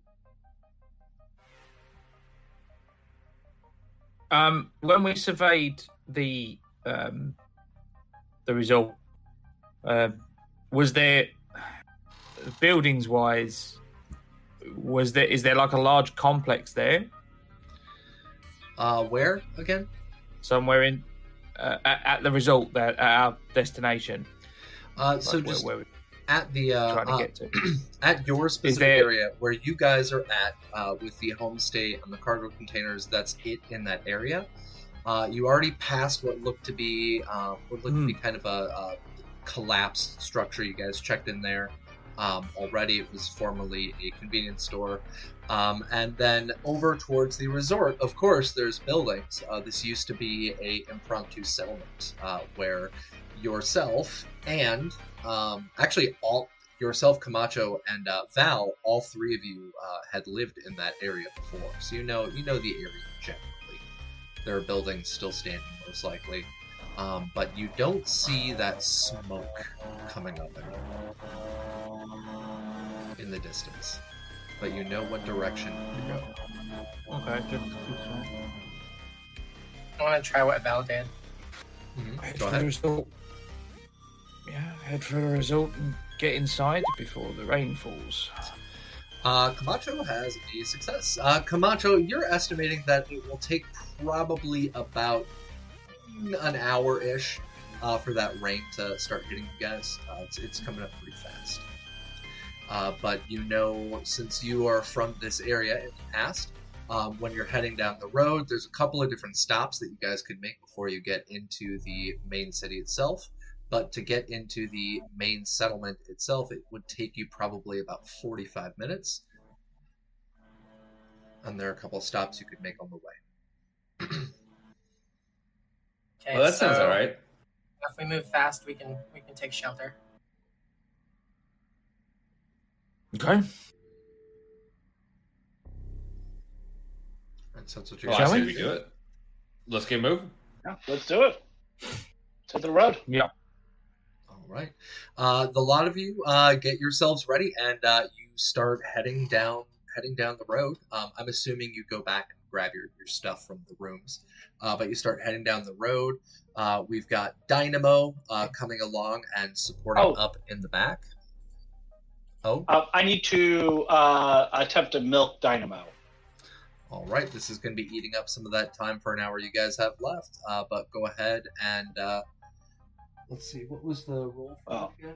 Um, when we surveyed the um, the result, uh, was there buildings wise? Was there is there like a large complex there Uh, where again? somewhere in uh, at, at the result that at our destination? Uh, so where- just where at the uh, trying to uh, get to. at your specific there- area where you guys are at uh, with the homestay and the cargo containers. That's it in that area. Uh, you already passed what looked to be um, what looked to be kind of a, a collapsed structure. You guys checked in there um, already. It was formerly a convenience store. Um, and then over towards the resort, of course, there's buildings. Uh, this used to be a impromptu settlement uh, where yourself and um, actually all yourself, Camacho, and uh, Val, all three of you uh, had lived in that area before, so you know you know the area generally. There are buildings still standing, most likely, um, but you don't see that smoke coming up anymore in the distance. But you know what direction to go. Okay, good. I want to try what Val did. Mhm. Head Go for the ahead. result. Yeah, head for the result and get inside before the rain falls. Uh, Camacho has a success. Uh, Camacho, you're estimating that it will take probably about an hour ish uh, for that rain to start hitting you guys. Uh, it's, it's coming up pretty fast. Uh, but you know, since you are from this area in the past, um, when you're heading down the road, there's a couple of different stops that you guys could make before you get into the main city itself. But to get into the main settlement itself, it would take you probably about 45 minutes. And there are a couple of stops you could make on the way. Okay, Well, that sounds all right. If we move fast, we can we can take shelter. Okay. And so that's what you're Well, I Shall we? we do it. Let's get moving. Yeah, let's do it. To the road. Yeah. All right. Uh, the lot of you uh, get yourselves ready, and uh, you start heading down heading down the road. Um, I'm assuming you go back and grab your, your stuff from the rooms, uh, but you start heading down the road. Uh, we've got Dynamo uh, coming along and supporting Oh. up in the back. Oh, Uh, I need to uh, attempt to milk Dynamo. all right. This is going to be eating up some of that time for an hour you guys have left. Uh, but go ahead and uh, let's see. What was the roll for Oh. again?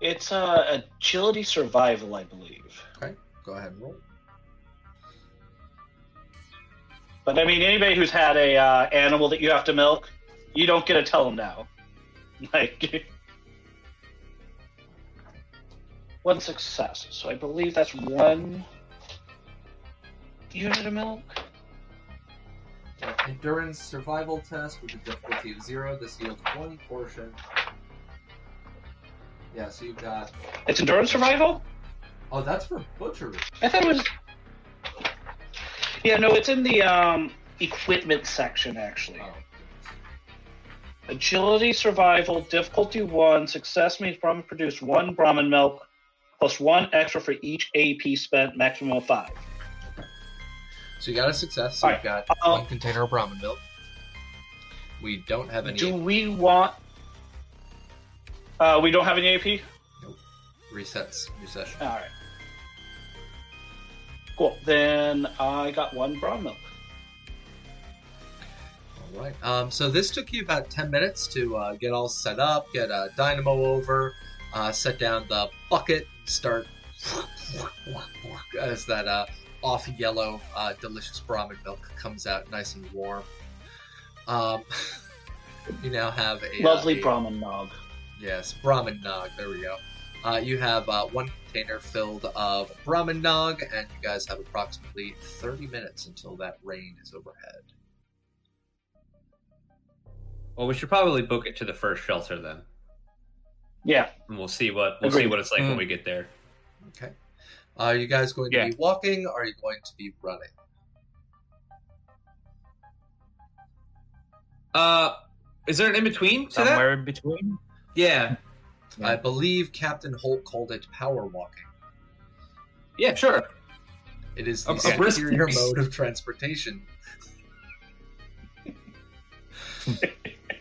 It's uh, agility survival, I believe. Okay, go ahead and roll. But I mean, anybody who's had a uh, animal that you have to milk, you don't get to tell them now. Like one success, so I believe that's one unit of milk. Endurance survival test with a difficulty of zero. This yields one portion. Yeah, so you've got. It's endurance survival. Oh, that's for butchery. I thought it was. Yeah, no, it's in the um, equipment section actually. Oh. Agility, survival, difficulty one. Success means Brahmin produced one Brahmin milk, plus one extra for each AP spent, maximum of five. So you got a success. So All you've got Uh, one container of Brahmin milk. We don't have any Do we want? Uh, we don't have any AP. Nope. resets your session. All right. Cool. Then I got one Brahmin milk. All right. Um, so this took you about ten minutes to uh, get all set up, get a dynamo over, uh, set down the bucket, start as that uh, off yellow, uh, delicious Brahmin milk comes out nice and warm. Um, you now have a Lovely uh, a- Brahmin nog. Yes, Brahmin Nog. There we go. Uh, you have uh, one container filled of Brahmin Nog, and you guys have approximately 30 minutes until that rain is overhead. Well, we should probably book it to the first shelter then, Yeah. and we'll see what we'll see what it's like when Mm. we get there. Okay. Are you guys going to be walking, or are you going to be running? Uh, is there an in between to that? Somewhere in between. Yeah, Yeah. I believe Captain Holt called it power walking. yeah, sure. It is the A- a superior mode of transportation.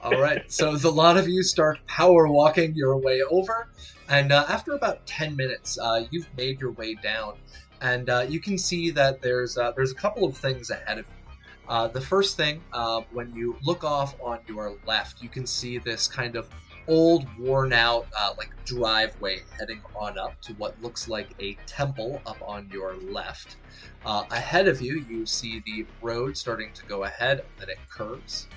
All right, so the lot of you start power walking your way over, and uh, after about ten minutes, uh, you've made your way down, and uh, you can see that there's uh, there's a couple of things ahead of you. Uh, the first thing, uh, when you look off on your left, you can see this kind of old, worn out, like driveway heading on up to what looks like a temple up on your left. Ahead of you, you see the road starting to go ahead, and then it curves.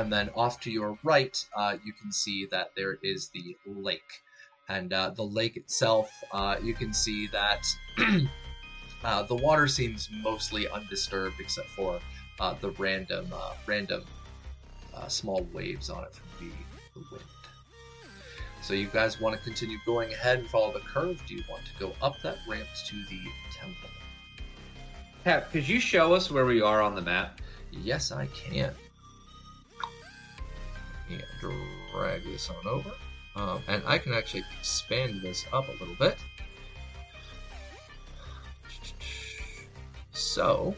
And then off to your right, uh, you can see that there is the lake. And uh, the lake itself, uh, you can see that uh, the water seems mostly undisturbed except for uh, the random, uh, random uh, small waves on it from the, the wind. So you guys want to continue going ahead and follow the curve? Do you want to go up that ramp to the temple? Pat, could you show us where we are on the map? Yes, I can. Yeah, drag this on over. Um, and I can actually expand this up a little bit. So,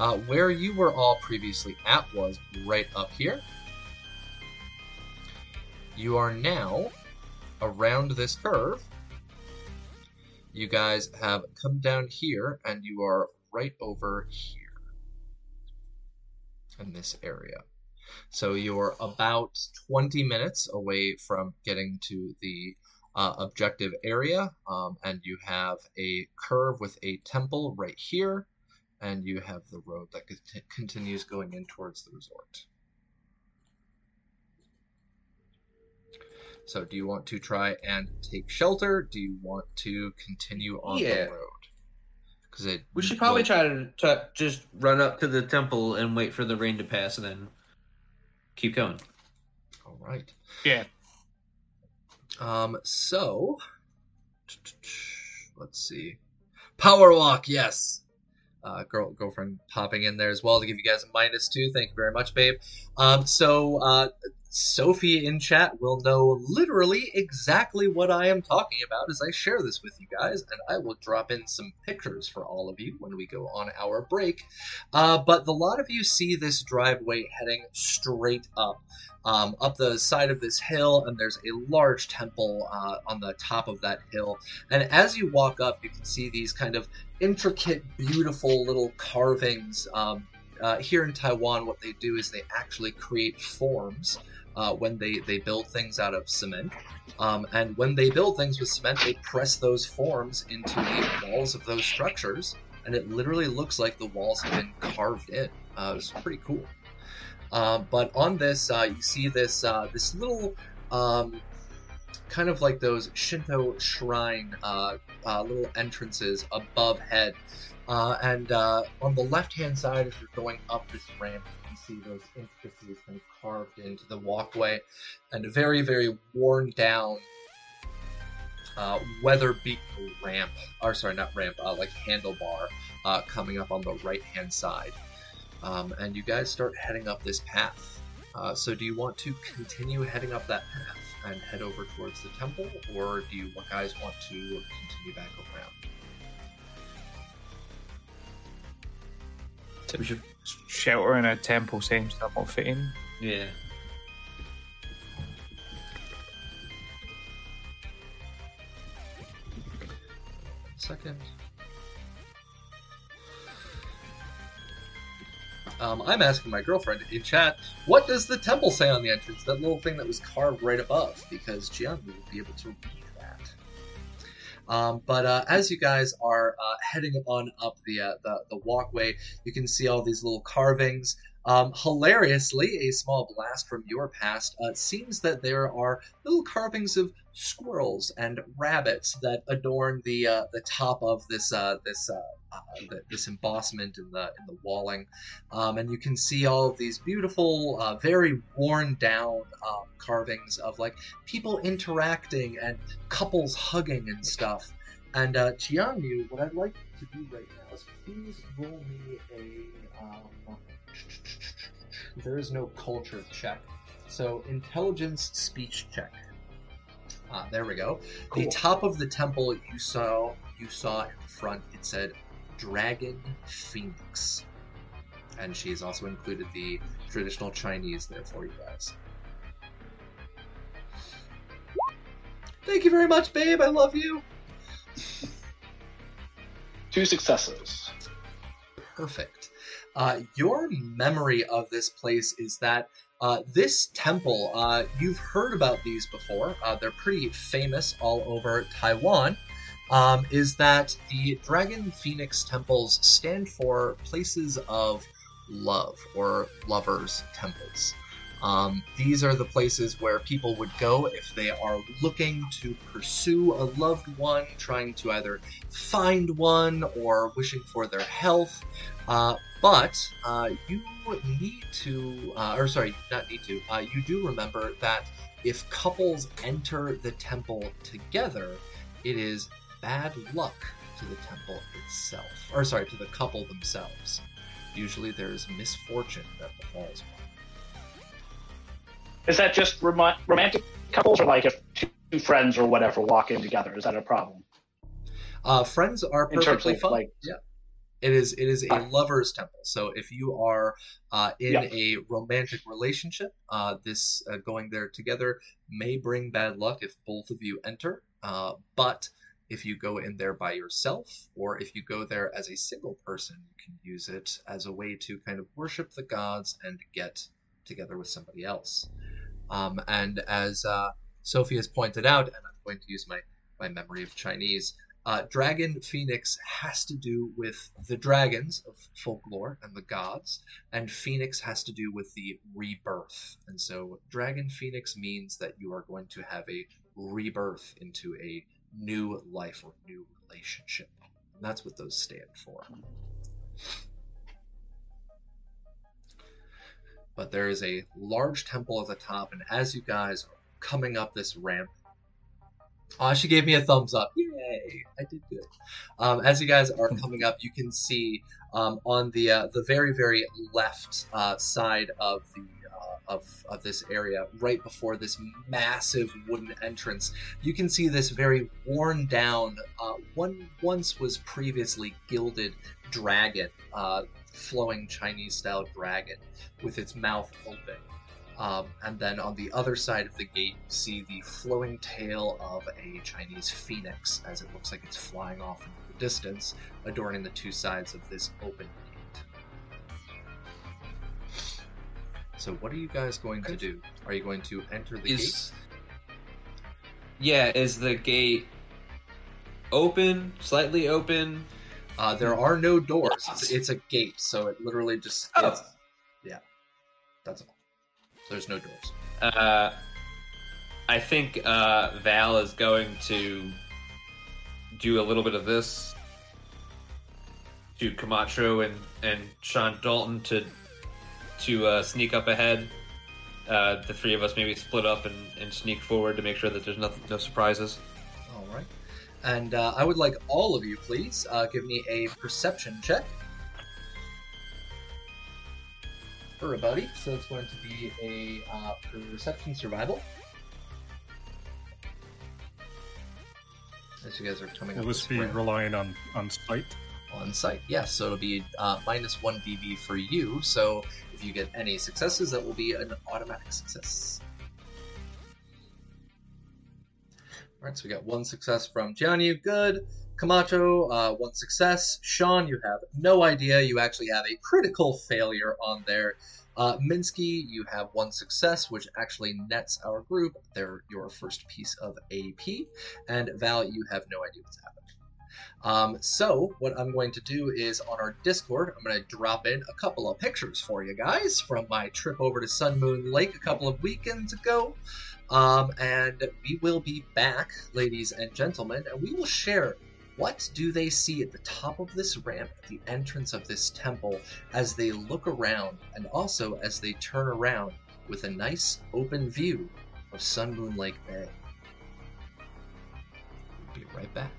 uh, where you were all previously at was right up here. You are now around this curve. You guys have come down here, and you are right over here in this area. So you're about 20 minutes away from getting to the uh, objective area, um, and you have a curve with a temple right here, and you have the road that cont- continues going in towards the resort. So, do you want to try and take shelter? Do you want to continue on Yeah. the road? Because We should probably will- try to, to just run up to the temple and wait for the rain to pass and then keep going. All right. Yeah. Um, so let's see. Power walk, yes. Uh, girl, girlfriend popping in there as well to give you guys a minus two. Thank you very much, babe. Um, so uh, Sophie in chat will know literally exactly what I am talking about as I share this with you guys, and I will drop in some pictures for all of you when we go on our break. Uh, but a lot of you see this driveway heading straight up um, up the side of this hill, and there's a large temple uh, on the top of that hill. And as you walk up, you can see these kind of intricate, beautiful little carvings. Um, uh, here in Taiwan, what they do is they actually create forms uh, when they, they build things out of cement. Um, and when they build things with cement, they press those forms into the walls of those structures, and it literally looks like the walls have been carved in. Uh, it's pretty cool. Uh, but on this, uh, you see this uh, this little um, kind of like those Shinto shrine little entrances above head. And on the left hand side, as you're going up this ramp, can see those intricacies kind of carved into the walkway, and a very, very worn down, uh, weather beaten ramp, or sorry, not ramp, uh, like handlebar, uh, coming up on the right hand side. Um, and you guys start heading up this path. Uh, so, do you want to continue heading up that path and head over towards the temple, or do you guys want to continue back around? We should, Shelter in a temple seems somewhat fitting. yeah. Second. Um, I'm asking my girlfriend in chat, what does the temple say on the entrance? That little thing that was carved right above, because Jian will be able to read. Um, but uh, as you guys are uh, heading on up the, uh, the the walkway, you can see all these little carvings. Um, hilariously, a small blast from your past uh, seems that there are little carvings of squirrels and rabbits that adorn the uh, the top of this uh, this uh, uh, this embossment in the in the walling, um, and you can see all of these beautiful, uh, very worn down um, carvings of like people interacting and couples hugging and stuff. And uh, Jianyu, what I'd like to do right now is please roll me a. There is no culture check, so intelligence speech check. Ah, there we go. The top of the temple you saw you saw in the front it said Dragon Phoenix. And she's also included the traditional Chinese there for you guys. Thank you very much, babe. I love you. Two successes. Perfect. Uh, your memory of this place is that Uh, this temple, uh, you've heard about these before. Uh, they're pretty famous all over Taiwan. Um, is that the Dragon Phoenix temples stand for places of love or lovers' temples. Um, these are the places where people would go if they are looking to pursue a loved one, trying to either find one or wishing for their health. Uh, but uh, you need to, uh, or sorry, not need to, uh, you do remember that if couples enter the temple together, it is bad luck to the temple itself. Or sorry, to the couple themselves. Usually there's misfortune that befalls one. Is that just rom- romantic couples, or like if two friends or whatever walk in together? Is that a problem? Uh, friends are perfectly fine. like- yeah. It is it is a lover's temple. So if you are uh, in Yeah. a romantic relationship, uh, this uh, going there together may bring bad luck if both of you enter. Uh, but if you go in there by yourself, or if you go there as a single person, you can use it as a way to kind of worship the gods and get together with somebody else. Um, and as uh, Sophie has pointed out, and I'm going to use my, my memory of Chinese, uh, Dragon Phoenix has to do with the dragons of folklore and the gods, and Phoenix has to do with the rebirth. And so, Dragon Phoenix means that you are going to have a rebirth into a new life or new relationship. And that's what those stand for. But there is a large temple at the top, and as you guys are coming up this ramp, Oh, she gave me a thumbs up. Yay! I did good. Um, as you guys are coming up, you can see um, on the uh, the very very left uh, side of the uh, of of this area, right before this massive wooden entrance, you can see this very worn down, uh, one once was previously gilded dragon, uh, flowing Chinese style dragon, with its mouth open. Um, and then on the other side of the gate, you see the flowing tail of a Chinese phoenix as it looks like it's flying off into the distance, adorning the two sides of this open gate. So, what are you guys going to do? Are you going to enter the gate? Yeah, is the gate open, slightly open? Uh, there are no doors. It's, it's a gate, so it literally just. Oh. yeah. That's all. There's no doors. Uh, I think uh, Val is going to do a little bit of this to Camacho and and Sean Dalton to to uh, sneak up ahead. Uh, the three of us maybe split up and, and sneak forward to make sure that there's no surprises. All right. And uh, I would like all of you, please, uh, give me a perception check. For a buddy, so it's going to be a uh, perception survival. As you guys are coming Will up this be relying on on sight? on sight, Yes, so it'll be uh, minus one DV for you. So if you get any successes, that will be an automatic success. All right, so we got one success from Jianyu. Good. Camacho, uh, one success. Sean, you have no idea. You actually have a critical failure on there. Uh, Minsky, you have one success, which actually nets our group their your first piece of AP. And Val, you have no idea what's happening. Um, so what I'm going to do is on our Discord, I'm going to drop in a couple of pictures for you guys from my trip over to Sun Moon Lake a couple of weekends ago. Um, and we will be back, ladies and gentlemen, and we will share what do they see at the top of this ramp at the entrance of this temple as they look around and also as they turn around with a nice open view of Sun Moon Lake Bay. We'll be right back.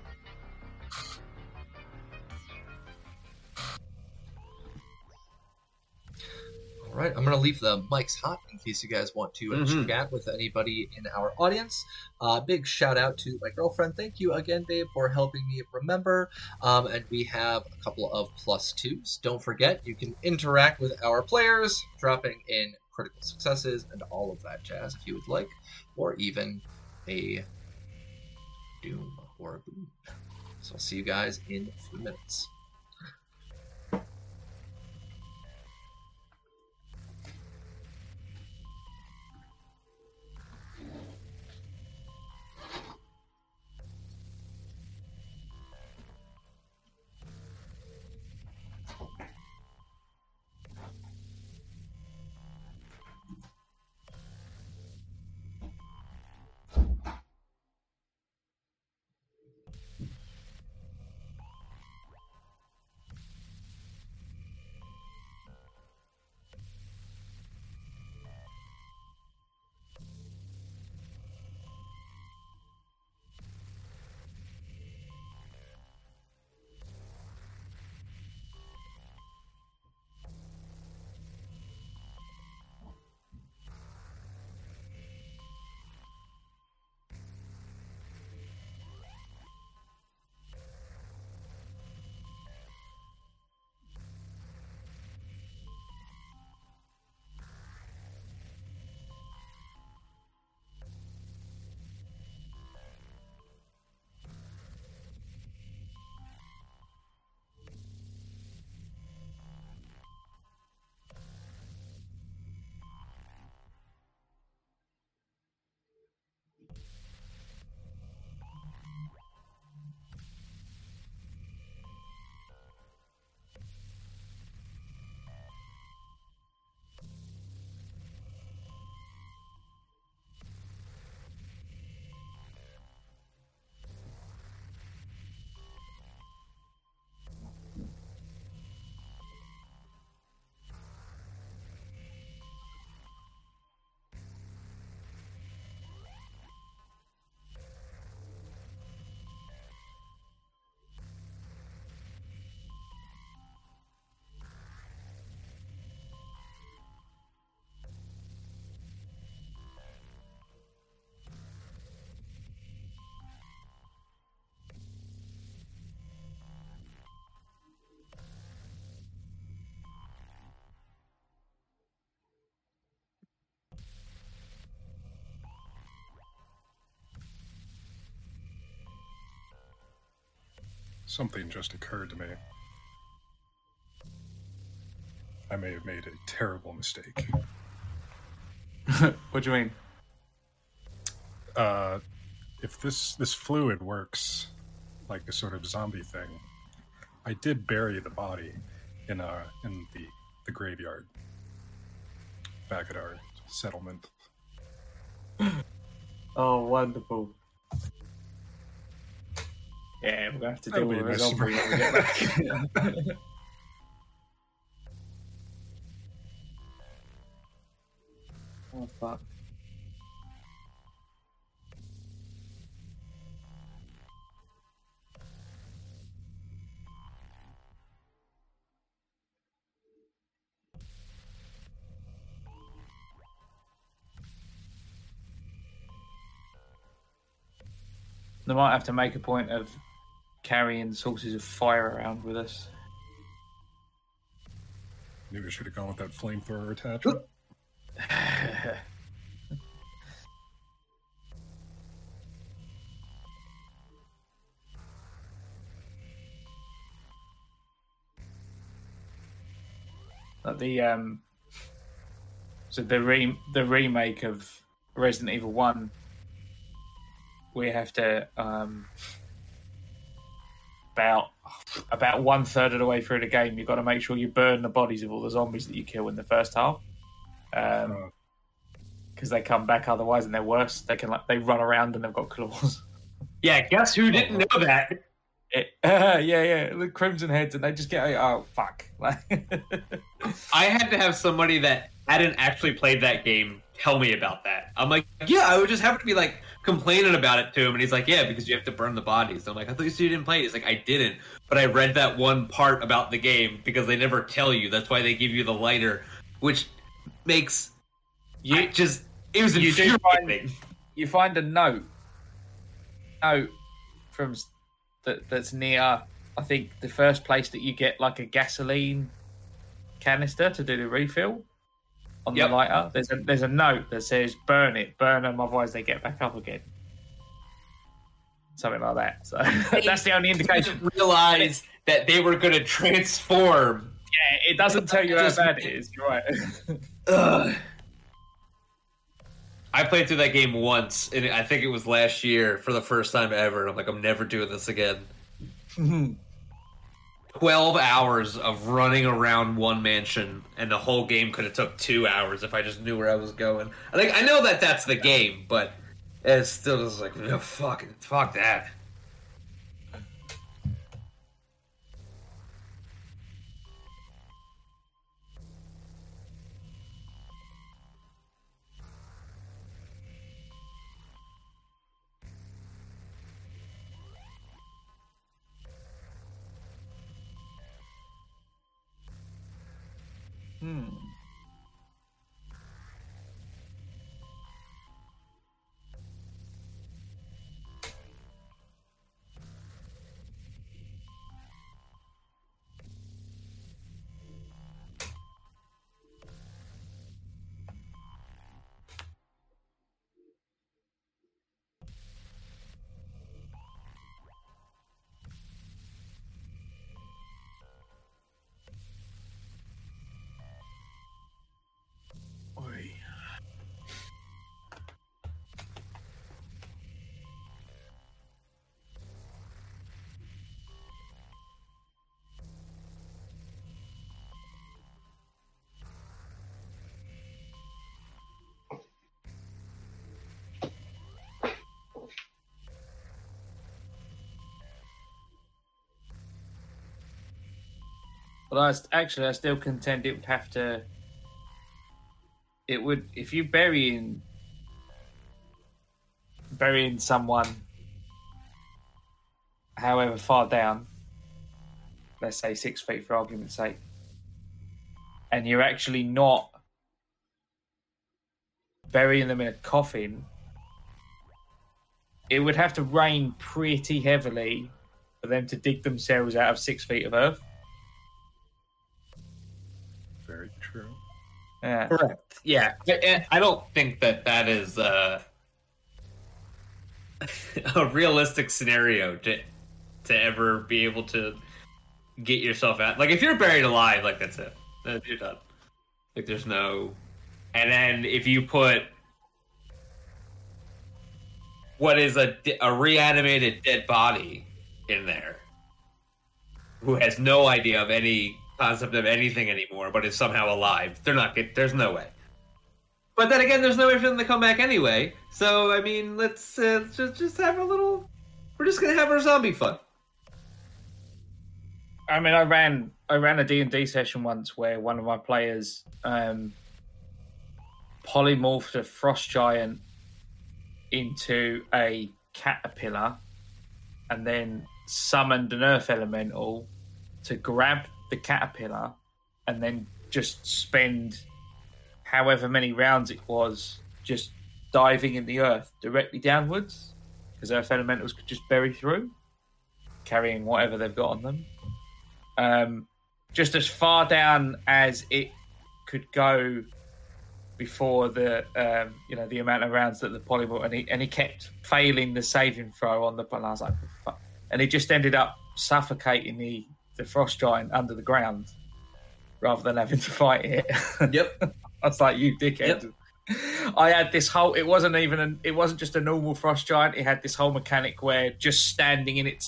Right, I'm going to leave the mics hot in case you guys want to Mhm. chat with anybody in our audience. Uh, big shout out to my girlfriend. Thank you again, babe, for helping me remember. Um, and we have a couple of plus twos. Don't forget, you can interact with our players, dropping in critical successes and all of that jazz if you would like, or even a doom or a boom. So I'll see you guys in a few minutes. Something just occurred to me. I may have made a terrible mistake. what do you mean? Uh, if this this fluid works like a sort of zombie thing, I did bury the body in uh in the the graveyard back at our settlement. Oh, wonderful. Yeah, we're gonna have to deal with a a nice zombie when we get back. oh fuck. They might have to make a point of carrying sources of fire around with us. Maybe we should have gone with that flamethrower attachment. Like the um, so the re the remake of Resident Evil One, we have to um, about about one third of the way through the game, you've got to make sure you burn the bodies of all the zombies that you kill in the first half, because Uh, they come back otherwise and they're worse. They can like they run around and they've got claws. Yeah, guess who didn't know that? It, yeah, yeah, the crimson heads, and they just get like oh fuck. Like, I had to have somebody that hadn't actually played that game tell me about that. I'm like, yeah, I would just happen to be like complaining about it to him, and he's like, yeah, because you have to burn the bodies. I'm like, I thought you said you didn't play it. He's like, I didn't, but I read that one part about the game because they never tell you. That's why they give you the lighter, which makes you just it was You infuriating. you find a note note from that that's near I think the first place that you get like a gasoline canister to do the refill on Yep. the lighter. There's a there's a note that says burn it, burn them, otherwise they get back up again. Something like that. So that's the only I indication. didn't realize that they were going to transform. Yeah, it doesn't tell you how bad it is. You're right. I played through that game once, and I think it was last year for the first time ever. And I'm like, I'm never doing this again. Mm-hmm. Twelve hours of running around one mansion, and the whole game could have took two hours if I just knew where I was going. Think I know that that's the game, but it's still just like, fuck, fuck that. Hmm. But I actually, I still contend it would have to. It would if you bury in burying someone, however far down, let's say six feet for argument's sake, and you're actually not burying them in a coffin. It would have to rain pretty heavily for them to dig themselves out of six feet of earth. Yeah. Correct. Yeah, I, I don't think that that is uh, a realistic scenario to to ever be able to get yourself out. Like if you're buried alive, like that's it. Then You're done. Like there's no. And then if you put what is a a reanimated dead body in there, who has no idea of any concept of anything anymore, but is somehow alive, they're not. There's no way. But then again, there's no way for them to come back anyway. So I mean, let's uh, just just have a little. We're just gonna have our zombie fun. I mean, I ran I ran a D and D session once where one of my players um, polymorphed a frost giant into a caterpillar, and then summoned an earth elemental to grab the caterpillar, and then just spend however many rounds it was just diving in the earth directly downwards, because earth elementals could just bury through, carrying whatever they've got on them. Um, just as far down as it could go before the um, you know the amount of rounds that the polymorph and he and he kept failing the saving throw on the and I was like and he just ended up suffocating the the frost giant under the ground rather than having to fight it. Yep. I was like, you dickhead. I had this whole. It wasn't even. An, it wasn't just a normal frost giant. It had this whole mechanic where just standing in it,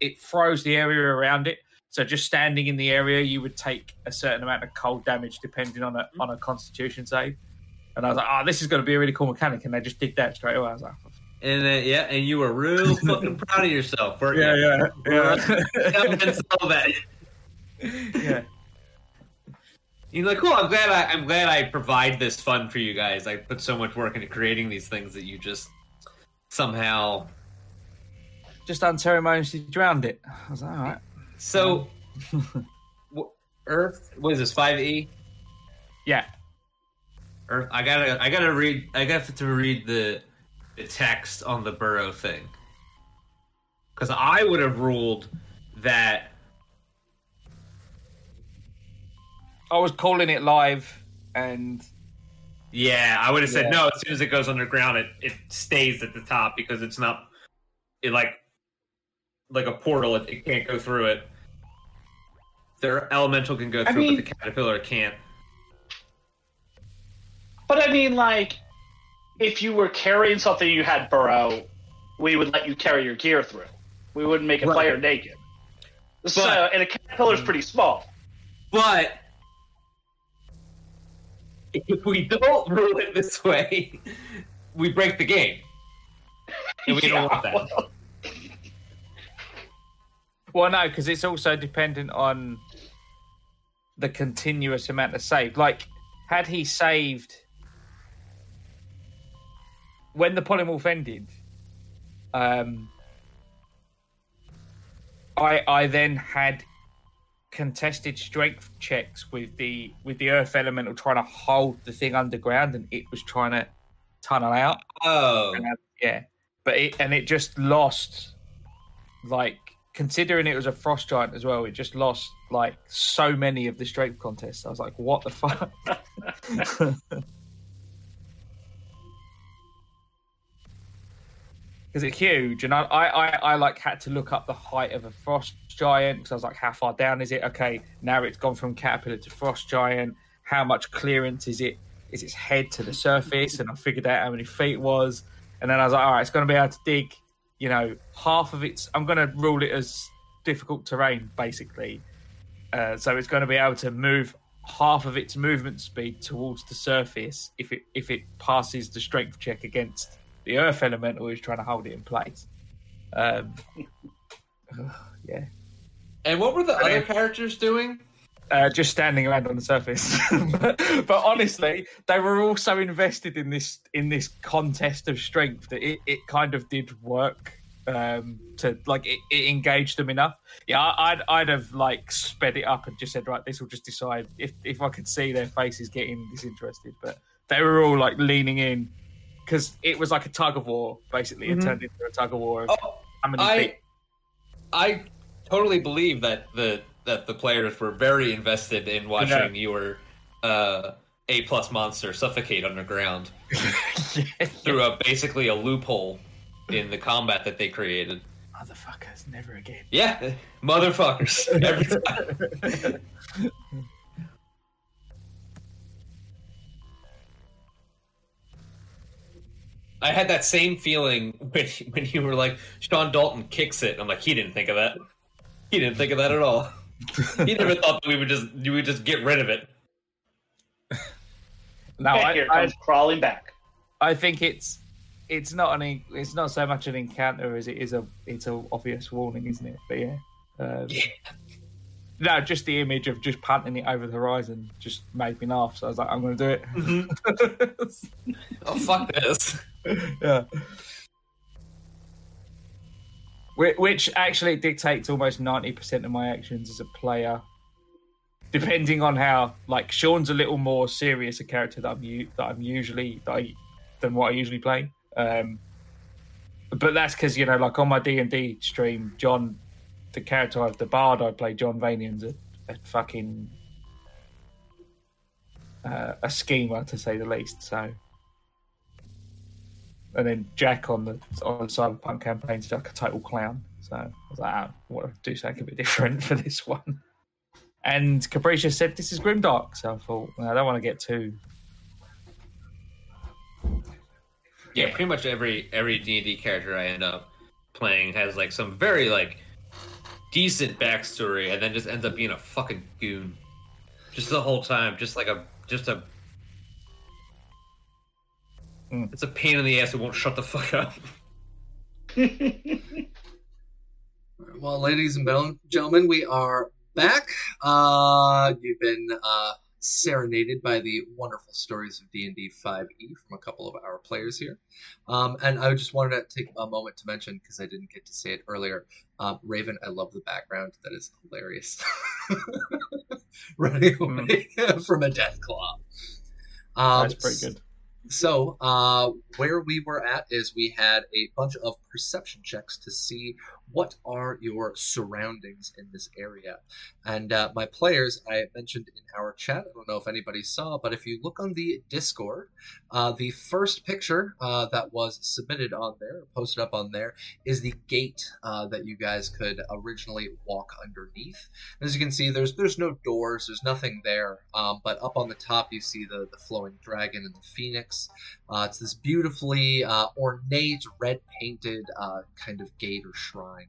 it froze the area around it. So just standing in the area, you would take a certain amount of cold damage depending on a mm-hmm. on a Constitution save. And I was like, oh, this is going to be a really cool mechanic, and they just did that straight away. I was like, And then yeah, and you were real fucking proud of yourself, weren't yeah, you? yeah, yeah, that. yeah. You're like, cool. I'm glad. I, I'm glad I provide this fun for you guys. I put so much work into creating these things that you just somehow. Just unceremoniously drowned it. I was like, all right. So, Earth. What is this? Five E. Yeah. Earth. I gotta. I gotta read. I got to read the the text on the burrow thing because I would have ruled that. I was calling it live, and Yeah, I would have said Yeah. no. As soon as it goes underground, it, it stays at the top because it's not it like like a portal. It, it can't go through it. Their elemental can go I through, mean- but the caterpillar can't. But I mean, like, if you were carrying something you had burrow, we would let you carry your gear through. We wouldn't make a Right. player naked. So, and a caterpillar's pretty small. But if we don't rule it this way, we break the game, and we don't want that. well, well, no, because it's also dependent on the continuous amount of save. Like, had he saved when the polymorph ended, um, I I then had contested strength checks with the with the earth elemental trying to hold the thing underground, and it was trying to tunnel out. Oh, And, uh, yeah, but it and it just lost, like considering it was a frost giant as well. It just lost like so many of the strength contests. I was like, what the fuck? Because it's huge, and I, I, I, like had to look up the height of a frost giant because I was like, how far down is it? Okay, now it's gone from caterpillar to frost giant. How much clearance is it? Is its head to the surface? And I figured out how many feet it was, and then I was like, all right, it's going to be able to dig. You know, half of its. I'm going to rule it as difficult terrain, basically. Uh, so it's going to be able to move half of its movement speed towards the surface if it if it passes the strength check against the earth elemental who's trying to hold it in place. Um, yeah, and what were the other characters doing? uh, just standing around on the surface. but honestly, they were all so invested in this in this contest of strength that it, it kind of did work. Um, to like it, it engaged them enough. Yeah, I- I'd I'd have like sped it up and just said, right, this will just decide if if I could see their faces getting disinterested. But they were all like leaning in because it was like a tug of war. Basically, Mhm. it turned into a tug of war. Of Oh, how many I feet? I totally believe that the that the players were very invested in watching your uh, A plus monster suffocate underground through a basically a loophole in the combat that they created. Motherfuckers, never again. Yeah, motherfuckers. Every time. I had that same feeling when when you were like Sean Dalton kicks it. I'm like, he didn't think of that. He didn't think of that at all. He never thought that we would just we would just get rid of it. No, Okay, I, here it I, comes crawling back. I think it's it's not an it's not so much an encounter as it is a it's a obvious warning, isn't it? But yeah, um, Yeah. no, just the image of just punting it over the horizon just made me laugh. So I was like, I'm going to do it. Oh fuck this. yeah. Which actually dictates almost ninety percent of my actions as a player, depending on how. Like Sean's a little more serious a character that I'm that I'm usually that I, than what I usually play. Um, but that's because you know, like on my D and D stream, John, the character of the bard I play, John Vanian's a, a fucking uh, a schemer to say the least. So and then Jack on the on Cyberpunk campaign is like a total clown. So I was like, ah, oh, I want to do something a bit different for this one. And Capricious said this is grimdark, so I thought I don't want to get too. Yeah, pretty much every every D and D character I end up playing has like some very like decent backstory, and then just ends up being a fucking goon, just the whole time, just like a just a. Mm. It's a pain in the ass who won't shut the fuck up. Well, ladies and gentlemen, we are back. Uh, you've been uh, serenaded by the wonderful stories of D&D 5e from a couple of our players here. Um, and I just wanted to take a moment to mention, because I didn't get to say it earlier, um, Raven, I love the background. That is hilarious. Running away from a Deathclaw. Um, That's pretty good. So, uh, where we were at is we had a bunch of perception checks to see what are your surroundings in this area. And uh, my players, I mentioned in our chat, I don't know if anybody saw, but if you look on the Discord, uh, the first picture uh, that was submitted on there, posted up on there, is the gate uh, that you guys could originally walk underneath. As you can see, there's there's no doors, there's nothing there, um, but up on the top you see the, the flowing dragon and the phoenix. Uh, it's this beautifully uh, ornate, red painted uh, kind of gate or shrine.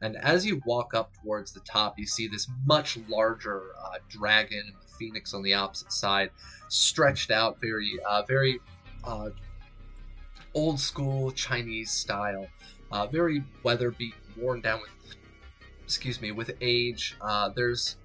And as you walk up towards the top, you see this much larger uh, dragon and the phoenix on the opposite side, stretched out, very, uh, very uh, old school Chinese style, uh, very weather beaten, worn down with, excuse me, with age. Uh, there's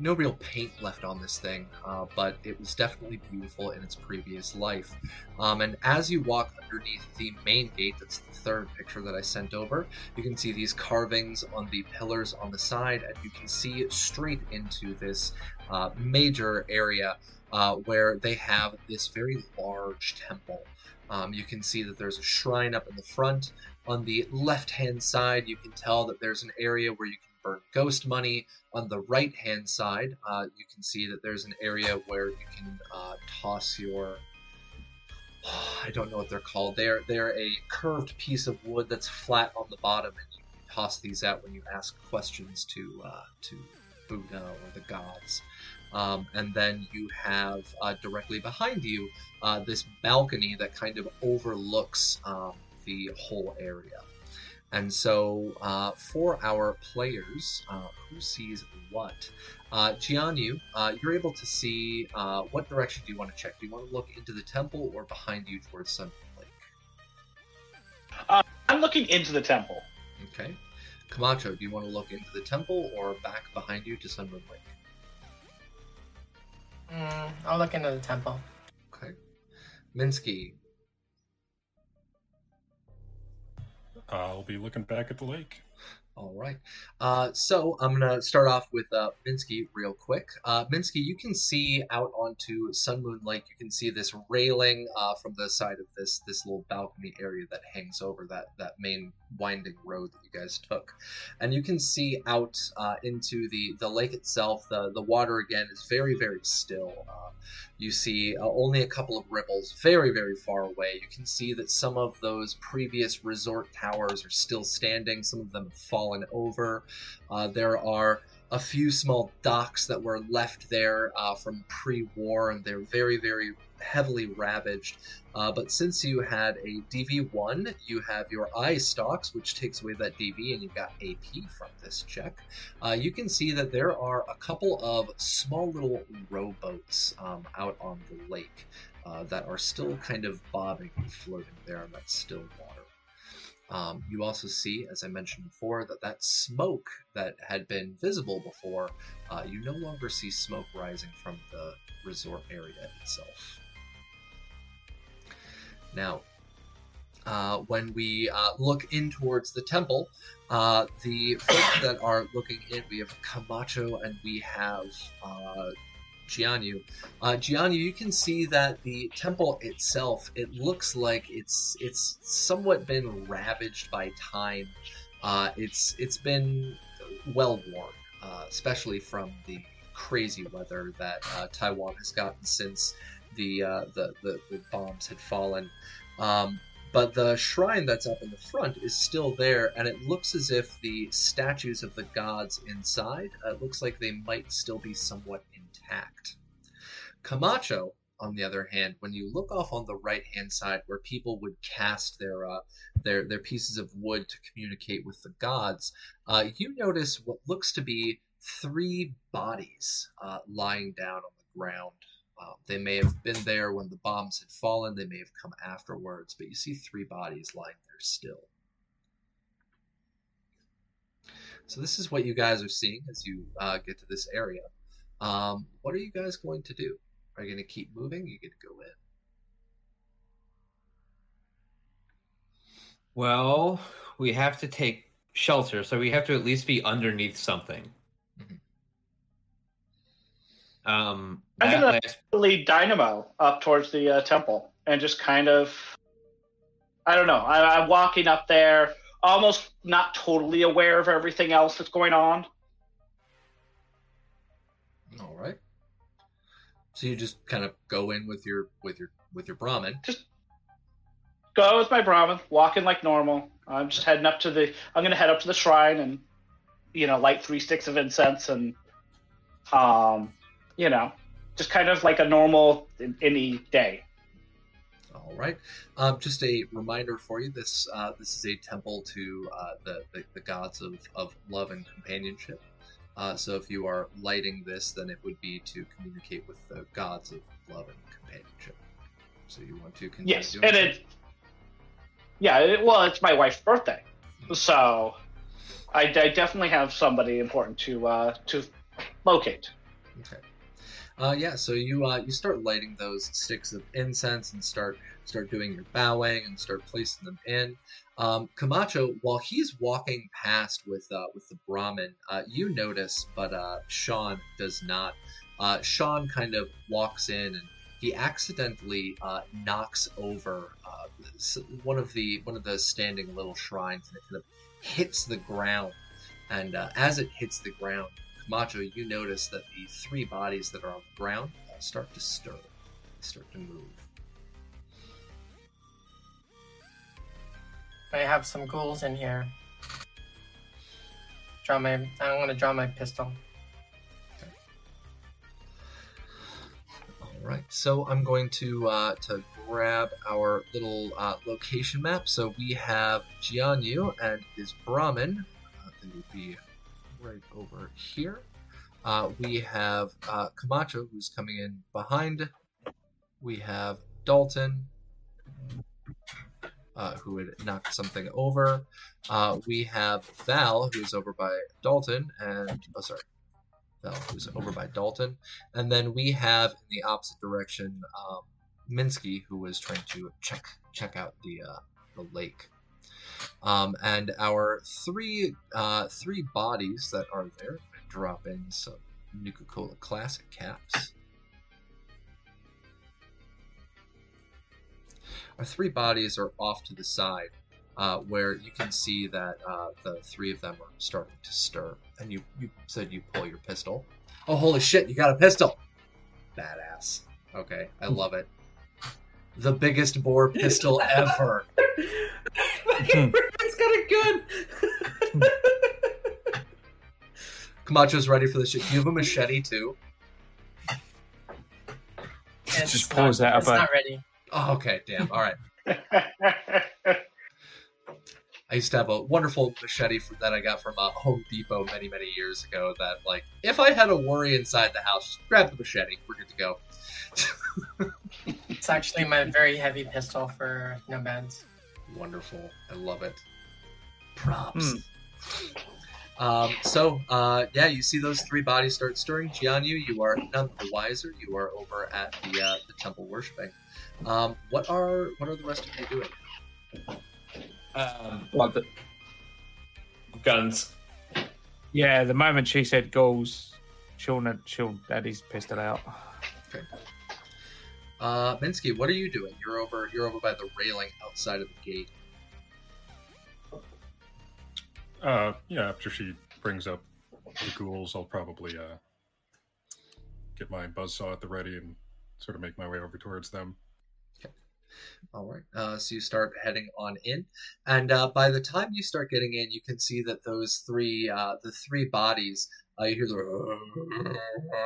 no real paint left on this thing, uh, but it was definitely beautiful in its previous life. Um, and as you walk underneath the main gate, that's the third picture that I sent over, you can see these carvings on the pillars on the side, and you can see straight into this uh, major area uh, where they have this very large temple. Um, you can see that there's a shrine up in the front. On the left hand side, you can tell that there's an area where you can burn ghost money. On the right hand side, uh, you can see that there's an area where you can uh, toss your. I don't know what they're called. They're they're a curved piece of wood that's flat on the bottom, and you toss these out when you ask questions to uh, to Buddha or the gods. Um, and then you have uh, directly behind you uh, this balcony that kind of overlooks um, the whole area. And so, uh, for our players, uh, who sees what? Uh, Jianyu, uh, you're able to see uh, what direction do you want to check? Do you want to look into the temple or behind you towards Sun Lake? I'm looking into the temple. Okay. Camacho, do you want to look into the temple or back behind you to Sunmoon Lake? Mm, I'll look into the temple. Okay. Minsky, I'll be looking back at the lake. All right. Uh, so I'm gonna start off with uh, Minsky real quick. Uh, Minsky, you can see out onto Sun Moon Lake. You can see this railing uh, from the side of this this little balcony area that hangs over that that main winding road that you guys took, and you can see out uh, into the the lake itself. The the water again is very very still. Uh, you see uh, only a couple of ripples very very far away. You can see that some of those previous resort towers are still standing. Some of them have fallen over. Uh, there are a few small docks that were left there uh, from pre-war, and they're very, very heavily ravaged. Uh, but since you had a DV1, you have your eye stocks, which takes away that DV, and you've got AP from this check. Uh, you can see that there are a couple of small little rowboats um, out on the lake uh, that are still kind of bobbing and floating there that still water. Um, you also see, as I mentioned before, that that smoke that had been visible before, uh, you no longer see smoke rising from the resort area itself. Now, uh, when we uh, look in towards the temple, uh, the folks that are looking in, we have Camacho and we have uh, Jianyu. Uh, Jianyu, you can see that the temple itself, it looks like it's it's somewhat been ravaged by time. Uh, it's it's been well worn, uh, especially from the crazy weather that uh, Taiwan has gotten since the, uh, the, the the bombs had fallen. Um, but the shrine that's up in the front is still there, and it looks as if the statues of the gods inside, uh, it looks like they might still be somewhat intact. Camacho, on the other hand, when you look off on the right hand side where people would cast their uh, their their pieces of wood to communicate with the gods, uh, you notice what looks to be three bodies uh, lying down on the ground. Uh, they may have been there when the bombs had fallen. They may have come afterwards, but you see three bodies lying there still. So this is what you guys are seeing as you uh, get to this area. Um, what are you guys going to do? Are you going to keep moving? You going to go in. Well, we have to take shelter, so we have to at least be underneath something. Mhm. Um, I'm gonna- last, lead Dynamo up towards the uh, temple and just kind of, I don't know. I, I'm walking up there, almost not totally aware of everything else that's going on. All right. So you just kind of go in with your with your with your Brahmin. Just go with my Brahmin, walking like normal. I'm just heading up to the. I'm gonna head up to the shrine and, you know, light three sticks of incense and, um, you know, just kind of like a normal any day. All right. Um, just a reminder for you: this uh, this is a temple to uh, the, the the gods of, of love and companionship. Uh, so if you are lighting this, then it would be to communicate with the gods of love and companionship. So you want to continue Yes, doing and so? it. Yeah, it, well, it's my wife's birthday, so I, I definitely have somebody important to uh, to locate. Okay. Uh, yeah, so you uh, you start lighting those sticks of incense and start start doing your bowing and start placing them in. Um, Camacho, while he's walking past with uh, with the Brahmin, uh, you notice, but uh, Sean does not. Uh, Sean kind of walks in and he accidentally uh, knocks over uh, one of the one of the standing little shrines and it kind of hits the ground. And as it hits the ground, Camacho, you notice that the three bodies that are on the ground start to stir. Start to move. I have some ghouls in here. Draw my. I'm gonna draw my pistol. All right, so I'm going to uh, to grab our little uh, location map. So we have Jianyu and his Brahmin. Uh, they would be right over here. Uh, we have uh, Camacho, who's coming in behind. We have Dalton, uh, who had knocked something over. Uh, we have Val, who's over by Dalton, and oh, sorry, Val, who's over by Dalton. And then we have in the opposite direction um, Minsky, who was trying to check check out the uh, the lake. Um, and our three uh, three bodies that are there drop in some Nuka Cola Classic caps. Our three bodies are off to the side, uh, where you can see that uh, the three of them are starting to stir. And you, you said you pull your pistol. Oh, holy shit, you got a pistol! Badass. Okay, I love it. The biggest bore pistol ever. it's got a gun. Camacho's ready for this shit. You have a machete too. It's Just not- pause that It's about- not ready. Oh, okay, damn. All right. I used to have a wonderful machete f- that I got from uh, Home Depot many, many years ago. That, like, if I had a worry inside the house, just grab the machete. We're good to go. It's actually my very heavy pistol for no beds. Wonderful. I love it. Props. Um, so, uh, yeah, you see those three bodies start stirring. Jianyu, you are none the wiser. You are over at the uh, the temple worshiping. Um, what are what are the rest of you doing? Um, Like the, guns. yeah, the moment she said ghouls, Sean had Sean had his pistol out. Uh, Minsky, what are you doing? You're over you're over by the railing outside of the gate. Uh, yeah, after she brings up the ghouls, I'll probably uh, get my buzzsaw at the ready and sort of make my way over towards them. All right. Uh, so you start heading on in, and uh, by the time you start getting in, you can see that those three, uh, the three bodies, uh, you hear the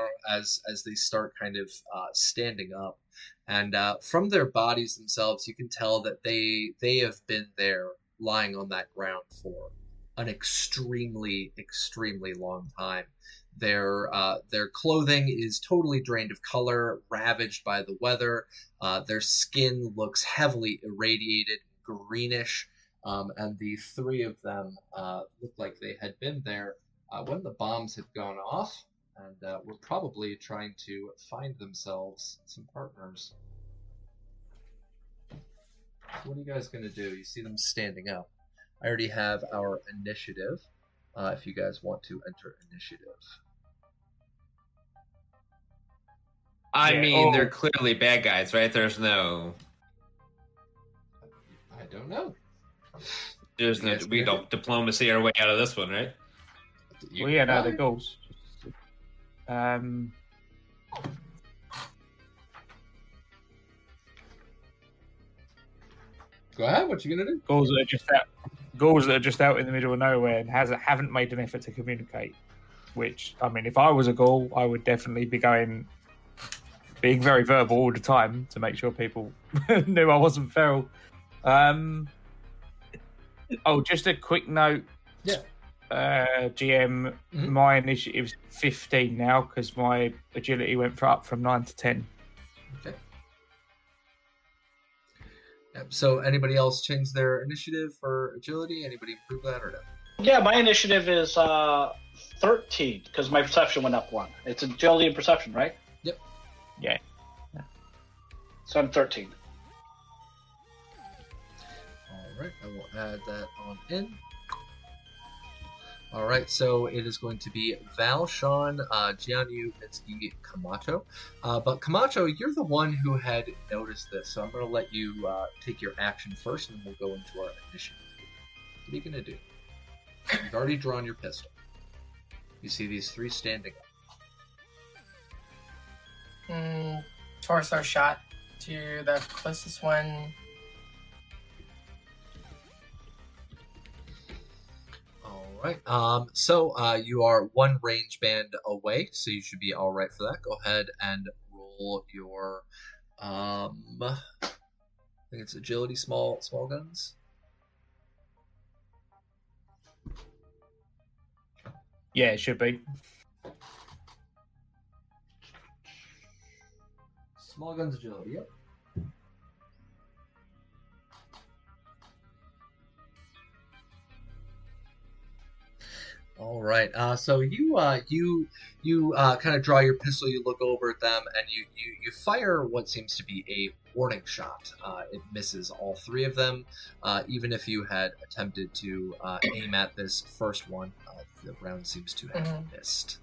as as they start kind of uh, standing up, and uh, from their bodies themselves, you can tell that they they have been there, lying on that ground for an extremely extremely long time. Their uh, their clothing is totally drained of color, ravaged by the weather. Uh, their skin looks heavily irradiated, greenish, um, and the three of them uh, look like they had been there uh, when the bombs had gone off, and uh, were probably trying to find themselves some partners. What are you guys gonna do? You see them standing up. I already have our initiative. Uh, if you guys want to enter initiative. I Yeah, mean, oh. they're clearly bad guys, right? There's no, I don't know. there's no, Yes, we yeah. don't diplomacy our way out of this one, right? You well, yeah, no, can the ghouls. Um, Go ahead. What you gonna do? ghouls that are just out, ghouls that are just out in the middle of nowhere and has haven't made an effort to communicate. Which I mean, if I was a ghoul, I would definitely be going, being very verbal all the time to make sure people knew I wasn't feral. Um, oh, just a quick note. Yeah. Uh, GM, Mhm. my initiative's 15 now because my agility went for up from 9 to 10. Okay. Yep. So, anybody else change their initiative for agility? Anybody improve that or no? yeah, my initiative is uh, 13 because my perception went up one. It's agility and perception, right? Yep. Yeah. So I'm 13. All right, I will add that on in. All right, so it is going to be Val, Sean, uh, Jianyu, Mitsuki, Camacho. Uh, but Camacho, you're the one who had noticed this, so I'm going to let you uh, take your action first, and then we'll go into our initiative. What are you going to do? You've already drawn your pistol. You see these three standing up. Mm, torso shot to the closest one. All right. Um, so uh, you are one range band away, so you should be all right for that. Go ahead and roll your. Um, I think it's agility, small small guns. Yeah, it should be. Small guns agility. Yep. All right. Uh, so you uh, you you uh, kind of draw your pistol. You look over at them, and you you, you fire what seems to be a warning shot. Uh, it misses all three of them. Uh, even if you had attempted to uh, aim at this first one, uh, the round seems to have Mhm. missed.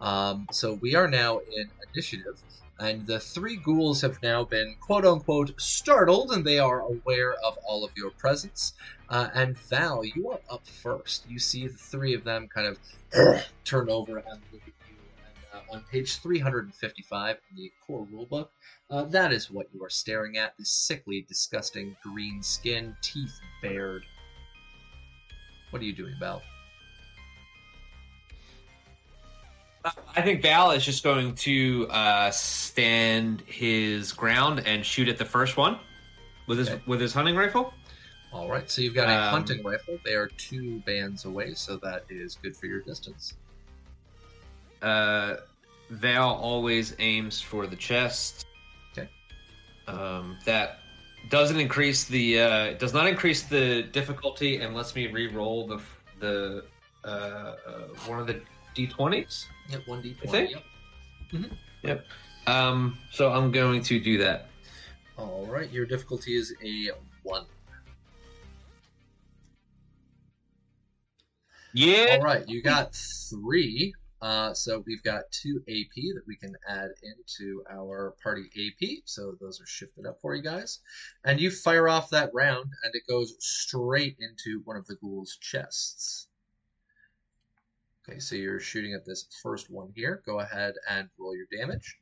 Um, so we are now in initiative, and the three ghouls have now been quote unquote startled, and they are aware of all of your presence. Uh, and Val, you are up first. You see the three of them kind of turn over and look at you. And uh, on page 355 in the core rulebook, uh, that is what you are staring at this sickly, disgusting green skin, teeth bared. What are you doing, Val? I think Val is just going to uh, stand his ground and shoot at the first one with his Okay. with his hunting rifle. All right, so you've got a Um, hunting rifle. They are two bands away, so that is good for your distance. Uh, Val always aims for the chest. Okay. Um, that doesn't increase the uh, does not increase the difficulty and lets me re-roll the the uh, uh, one of the d20s. Yep, one d I think. Yep. Yep. Um, so I'm going to do that. All right, your difficulty is a one. Yeah. All right, you got three. Uh, so we've got two AP that we can add into our party AP. So those are shifted up for you guys. And you fire off that round, and it goes straight into one of the ghoul's chests. Okay, so you're shooting at this first one here. Go ahead and roll your damage.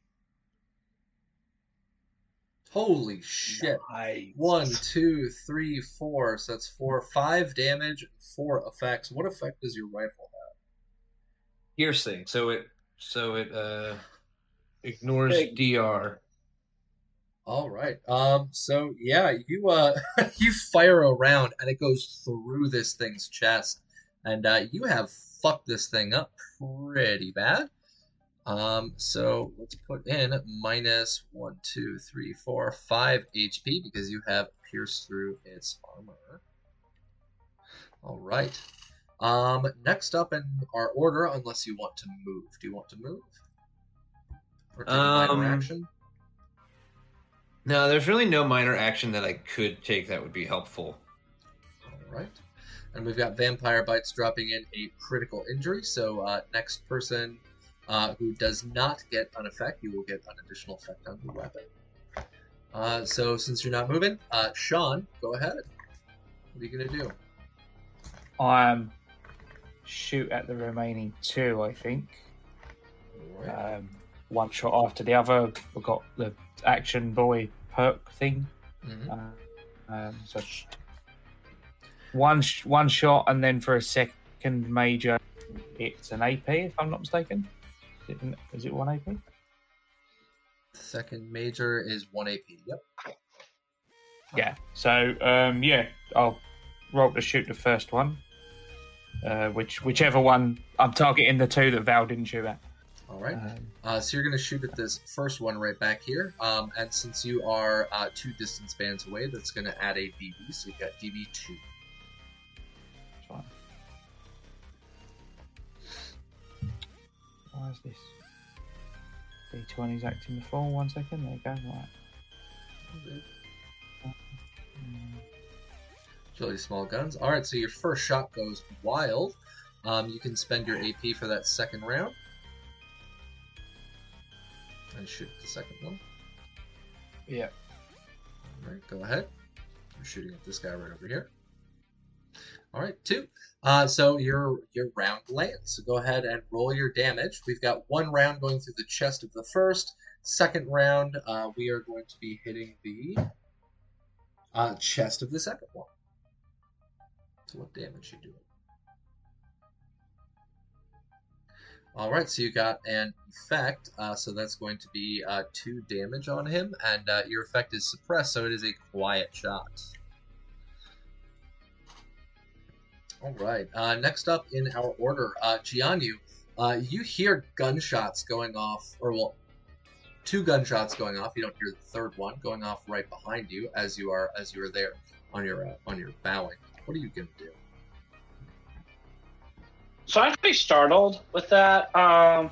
Holy shit. Nice. One, two, three, four. So that's four, five damage, four effects. What effect does your rifle have? Piercing. So it so it uh ignores Big. DR. All right. Um. So yeah, you uh, you fire a round and it goes through this thing's chest, and uh, you have fucked this thing up pretty bad. Um. So let's put in minus one, two, three, four, five HP because you have pierced through its armor. All right. Um. Next up in our order, unless you want to move, do you want to move? Or take a minor Um, action? No, there's really no minor action that I could take that would be helpful. All right. And we've got Vampire Bites dropping in a critical injury. So uh, next person uh, who does not get an effect, you will get an additional effect on your weapon. Uh, so since you're not moving, uh, Sean, go ahead. What are you gonna do? Um, shoot at the remaining two. I think right. um, one shot after the other. We've got the action boy perk thing. Mhm. Uh, um, so one sh- one shot, and then for a second major, it's an AP. If I'm not mistaken, is it, an- is it one AP? Second major is one AP. Yep. Yeah. So um, yeah, I'll roll to shoot the first one. Uh, which whichever one I'm targeting the two that Val didn't shoot at. All right. Um, Uh, so you're going to shoot at this first one right back here. Um, and since you are uh, two distance bands away, that's going to add a DB. So you've got DB two. Why is this? D20's acting the full. One second. There you go. Right. Mm, Really small guns. All right, so your first shot goes wild. Um, you can spend your AP for that second round and shoot the second one. Yeah. All right, go ahead. You're shooting at this guy right over here. All right, two. Uh, so your your round lands. So go ahead and roll your damage. We've got one round going through the chest of the first. Second round, uh, we are going to be hitting the uh, chest of the second one. So what damage you doing? All right, so you got an effect, uh, so that's going to be uh, two damage on him, and uh, your effect is suppressed, so it is a quiet shot. All right, uh, next up in our order, uh, uh, you hear gunshots going off, or well, two gunshots going off. You don't hear the third one going off right behind you as you are as you are there on your uh, on your bowing. What are you gonna do? so I'm pretty startled with that. Um,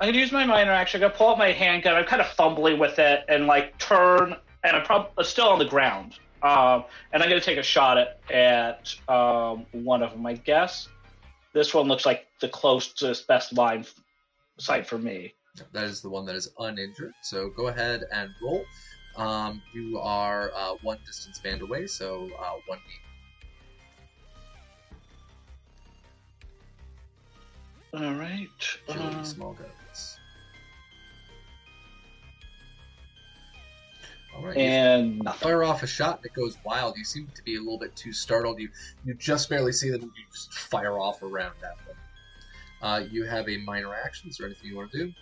I'm gonna use my minor action. I'm gonna pull out my handgun. I'm kind of fumbling with it and like turn, and I'm probably still on the ground. Um, and I'm gonna take a shot at at um, one of them. I guess this one looks like the closest, best line f- sight for me. That is the one that is uninjured. So go ahead and roll. Um, you are uh, one distance band away, so uh, one D. All right. Um, small guns. Right. and nothing. fire off a shot that goes wild. You seem to be a little bit too startled. You you just barely see them. You just fire off around that one. Uh, you have a minor action. Is there anything you want to do?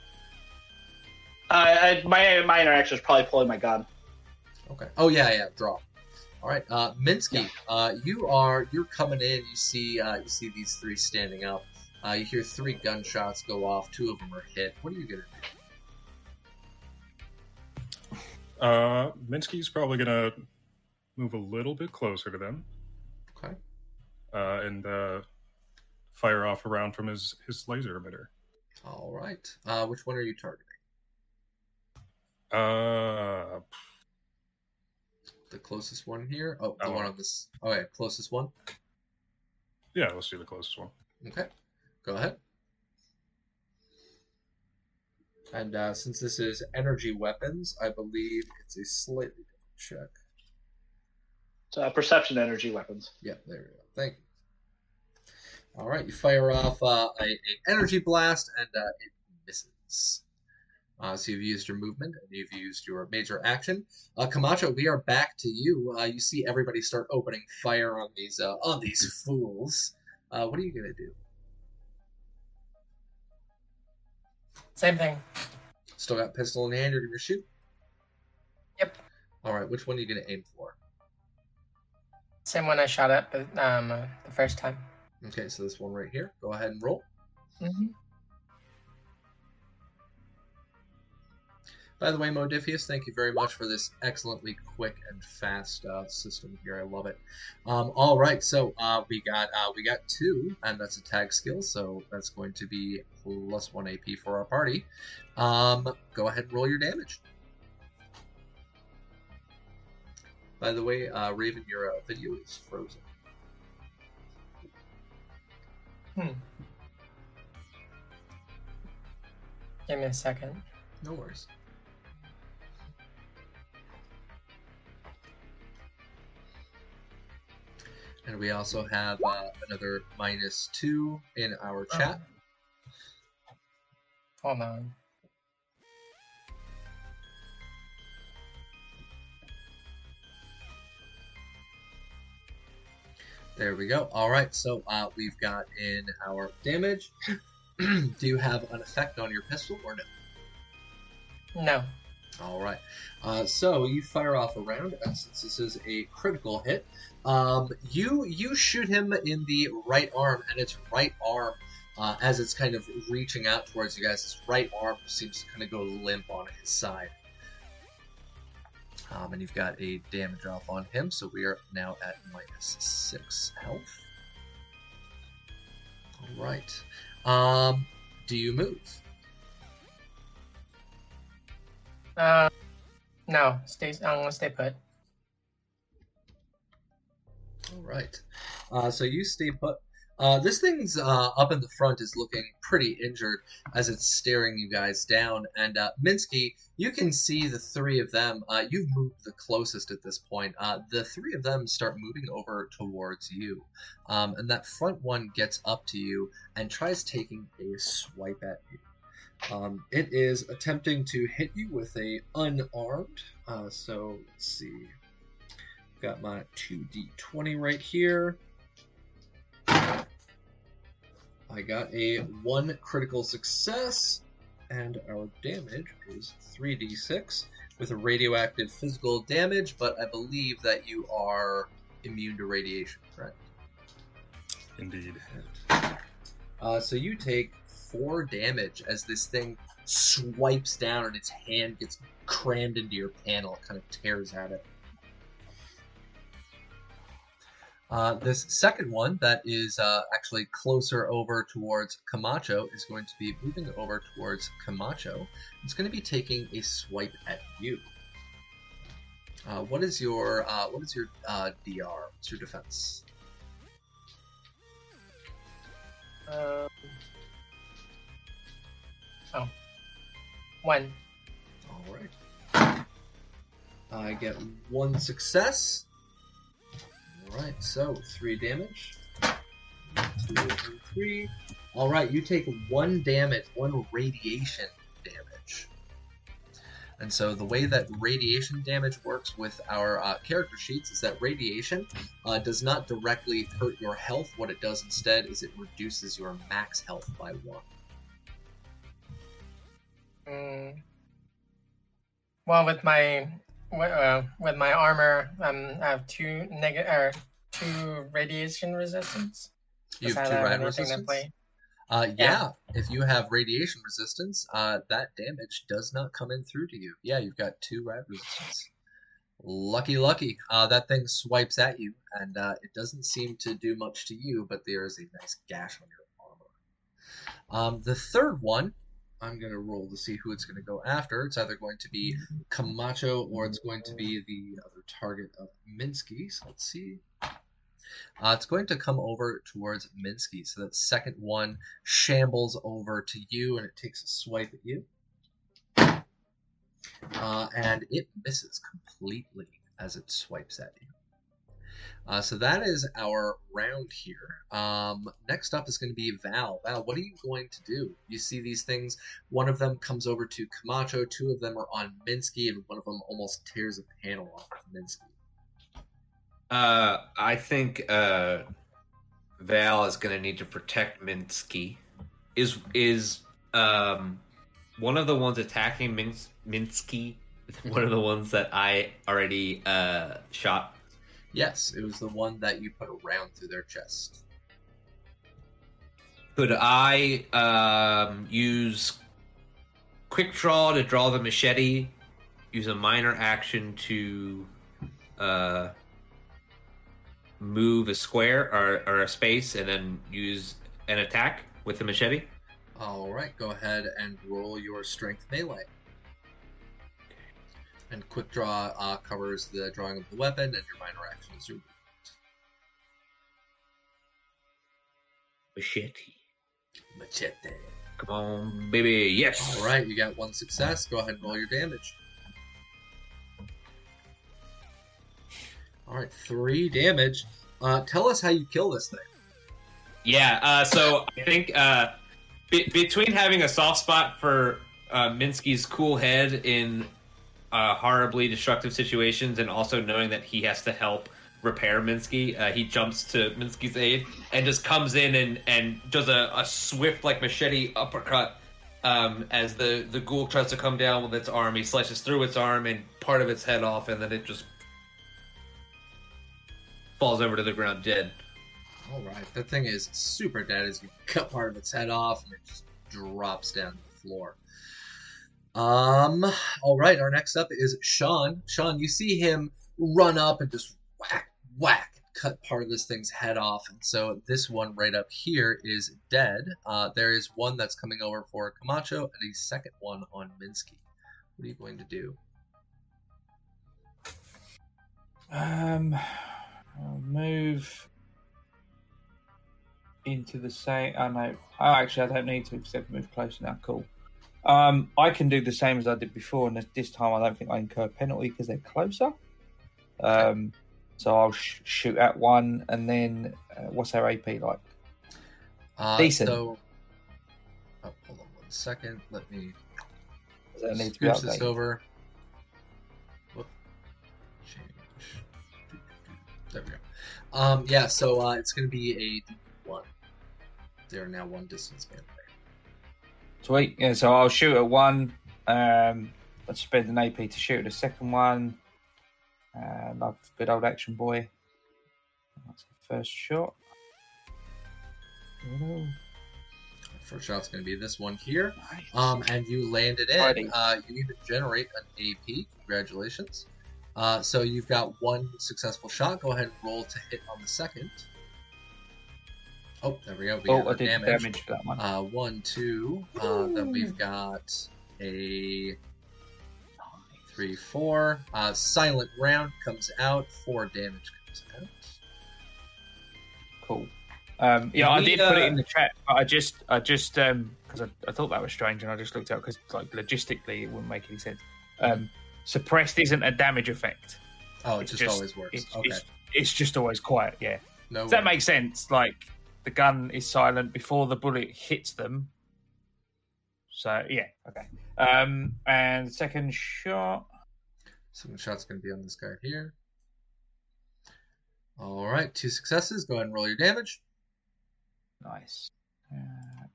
I, I, my minor action is probably pulling my gun. Okay. Oh yeah, yeah. Draw. All right, uh, Minsky, uh, you are you're coming in. You see uh, you see these three standing up. Uh, you hear three gunshots go off. Two of them are hit. What are you gonna do? Uh, Minsky's probably gonna move a little bit closer to them Okay. uh, and uh, fire off a round from his his laser emitter. All right. Uh, which one are you targeting? Uh, The closest one here. Oh, the Oh. one on this. Okay, closest one. yeah, let's do the closest one. Okay, go ahead. And uh, since this is energy weapons, I believe it's a slightly different check. So, uh, perception energy weapons. Yeah, there we go. Thank you. All right, you fire off uh, a, a energy blast, and uh, it misses. Uh, so you've used your movement, and you've used your major action. Uh, Camacho, we are back to you. Uh, you see everybody start opening fire on these uh, on these fools. Uh, what are you gonna do? Same thing. Still got pistol in hand. You're gonna shoot. Yep. All right, which one are you gonna aim for? Same one I shot at, but um, uh, the first time. Okay, so this one right here. Go ahead and roll. Mm-hmm. By the way, Modiphius, thank you very much for this excellently quick and fast uh, system here. I love it. Um, all right, so uh, we got uh, we got two, and that's a tag skill, so that's going to be plus one AP for our party. Um, go ahead and roll your damage. By the way, uh, Raven, your uh, video is frozen. Hmm. Give me a second. No worries. And we also have uh, another minus two in our chat. Hold on. There we go. All right, so uh, we've got in our damage. Do you have an effect on your pistol or no? No. All right. Uh, so you fire off a round. uh, Since this is a critical hit, um, you you shoot him in the right arm, and its right arm, uh, as it's kind of reaching out towards you guys, its right arm seems to kind of go limp on his side. Um, and you've got a damage off on him, so we are now at minus six health. All right. Um, do you move? Uh, no. Stay. I'm gonna stay put. All right. Uh, so you stay put. Uh, this thing's uh, up in the front is looking pretty injured as it's staring you guys down. And uh, Minsky, you can see the three of them. Uh, you've moved the closest at this point. Uh, the three of them start moving over towards you, um, and that front one gets up to you and tries taking a swipe at you. Um, it is attempting to hit you with a unarmed. Uh, so let's see. Got my 2d20 right here. I got a one critical success, and our damage is 3d6 with a radioactive physical damage, but I believe that you are immune to radiation, correct? Indeed. Uh, so you take four damage as this thing swipes down and its hand gets crammed into your panel. Kind of tears at it. Uh, this second one that is uh, actually closer over towards Camacho is going to be moving over towards Camacho. It's going to be taking a swipe at you. Uh, what is your uh, what is your uh, DR? What's your defense? Um, oh. One. All right. I get one success. All right, so three damage. Two, and three. All right, you take one damage, one radiation damage. And so the way that radiation damage works with our uh, character sheets is that radiation uh, does not directly hurt your health. What it does instead is it reduces your max health by one. Mm. Well, with my uh, with my armor, um, I have two negative or two radiation resistance. You have two have rad anything to resistance. Uh, yeah. Yeah. if you have radiation resistance, uh, that damage does not come in through to you. Yeah, you've got two rad resistance. Lucky, lucky. Uh, that thing swipes at you, and uh, it doesn't seem to do much to you, but there is a nice gash on your armor. Um, the third one, I'm going to roll to see who it's going to go after. It's either going to be Camacho or it's going to be the other target of Minsky. So let's see. Uh, it's going to come over towards Minsky. So that second one shambles over to you and it takes a swipe at you. Uh, and it misses completely as it swipes at you. Uh, so that is our round here. Um, next up is going to be Val. Val, what are you going to do? You see these things. One of them comes over to Camacho. Two of them are on Minsky, and one of them almost tears a panel off of Minsky. Uh, I think uh, Val is going to need to protect Minsky. Is is um one of the ones attacking Mins- Minsky one of the ones that I already uh shot? Yes, it was the one that you put around through their chest. Could I um use quick draw to draw the machete? Use a minor action to uh move a square or, or a space, and then use an attack with the machete. All right, go ahead and roll your strength melee. And quick draw uh, covers the drawing of the weapon, and your minor action is your Machete. machete. Come on, baby. Yes. All right, you got one success. Go ahead and roll your damage. All right, three damage. Uh, tell us how you kill this thing. Yeah. Uh, so I think uh, be- between having a soft spot for uh, Minsky's cool head in uh, horribly destructive situations, and also knowing that he has to help repair Minsky, uh, he jumps to Minsky's aid and just comes in and and does a, a swift like machete uppercut. Um, as the the ghoul tries to come down with its arm, he slices through its arm and part of its head off, and then it just falls over to the ground dead. All right, that thing is super dead as you cut part of its head off and it just drops down to the floor. Um, all right, our next up is Sean. Sean, you see him run up and just whack, whack, cut part of this thing's head off. And so this one right up here is dead. Uh, there is one that's coming over for Camacho and a second one on Minsky. What are you going to do? Um, I'll move into the same. Oh no, oh, actually, I don't need to they've moved closer now. Cool. Um, I can do the same as I did before, and this time I don't think I incur penalty because they're closer. Um, so I'll sh- shoot at one, and then uh, what's their AP like? Uh, Decent. So, oh, hold on one second. Let me Does that need Scooch this over. Whoop. Change. There we go. Um, yeah, so uh, it's going to be a one. They're now one distance away. Sweet. Yeah, so I'll shoot at one. Um, I'll spend an AP to shoot at the second one. Uh, love good old action boy. That's the first shot. Ooh, First shot's going to be this one here. nice. Um, and you land it in. Uh, you need to generate an AP. Congratulations. Uh, so you've got one successful shot. Go ahead and roll to hit on the second. Oh, there we go. We Oh, I did damage. damage that one. Uh, one, two. Uh, then we've got a three, four. Uh, silent round comes out. Four damage comes out. Cool. Um, yeah, I We, did put it uh, in the chat, but I just, I just, um, because I, I thought that was strange, and I just looked out because, like, logistically, it wouldn't make any sense. Um, suppressed isn't a damage effect. Oh, it just, just- always works. It's, okay. it's, it's just always quiet. Yeah, no. Does that worries. make sense? Like, the gun is silent before the bullet hits them. So yeah, okay. Um, and second shot. Second shot's going to be on this guy here. All right, two successes. Go ahead and roll your damage. Nice. Uh,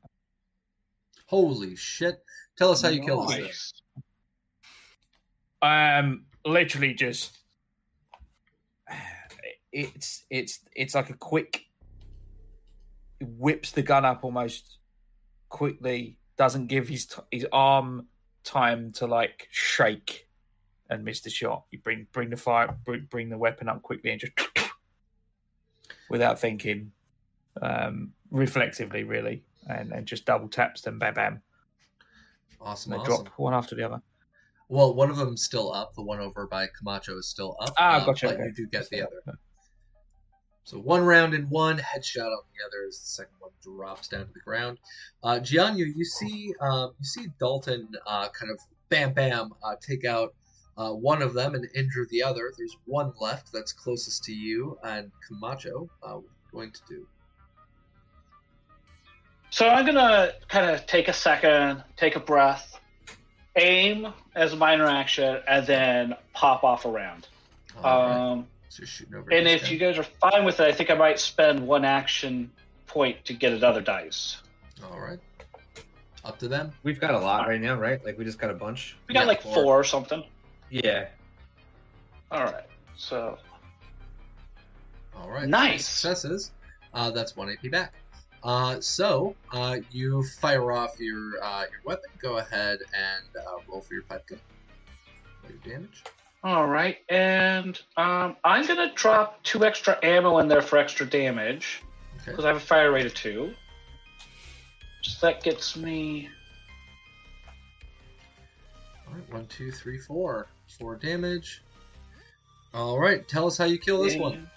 Holy shit! Tell us how you kill this. thing. Nice. Um, literally just it's it's it's like a quick it whips the gun up almost quickly. Doesn't give his t- his arm time to like shake and miss the shot. You bring bring the fire bring, bring the weapon up quickly and just without thinking, um, reflexively really, and and just double taps them. Bam bam. Awesome, And they awesome. drop one after the other. Well, one of them's still up. The one over by Camacho is still up. Ah, uh, gotcha. But okay. you do get the other. So one round in one, headshot on the other as the second one drops down to the ground. Uh, Jianyu, you see, um, you see Dalton uh, kind of bam bam uh, take out uh, one of them and injure the other. There's one left that's closest to you and Camacho. Uh, what are you going to do? So I'm gonna kind of take a second, take a breath, aim as a minor action, and then pop off around. Right. So shooting over. and if guy. you guys are fine with it, I think I might spend one action point to get another dice. All right. Up to them. We've got a lot right now, right? Like we just got a bunch. We got Yeah, like four. four or something. Yeah. All right. So All right. Nice. Successes. Uh, that's one AP back. Uh, so uh, you fire off your uh, your weapon. Go ahead and uh, roll for your pipe gun. Your damage. All right, and um, I'm gonna drop two extra ammo in there for extra damage Okay. because I have a fire rate of two. So that gets me. All right. One, two, three, four. Four damage. All right. Tell us how you kill this one.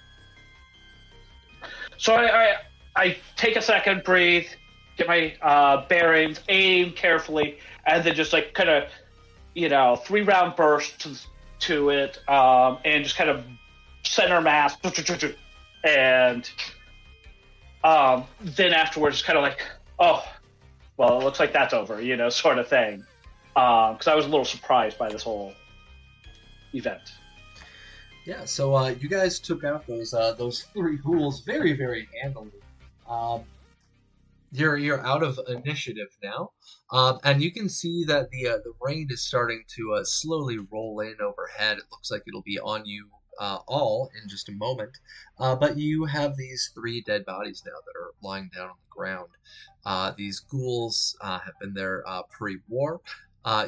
So I, I I take a second, breathe, get my uh, bearings, aim carefully, and then just like kind of, you know, three round burst to, to it, um, and just kind of center mass, and um, then afterwards, kind of like, oh, well, it looks like that's over, you know, sort of thing. Because I was a little surprised by this whole event. Yeah. So uh, you guys took out those uh, those three ghouls very very handily. Um, you're you're out of initiative now, um, and you can see that the uh, the rain is starting to uh, slowly roll in overhead. It looks like it'll be on you uh, all in just a moment. Uh, but you have these three dead bodies now that are lying down on the ground. Uh, these ghouls uh, have been there pre-war.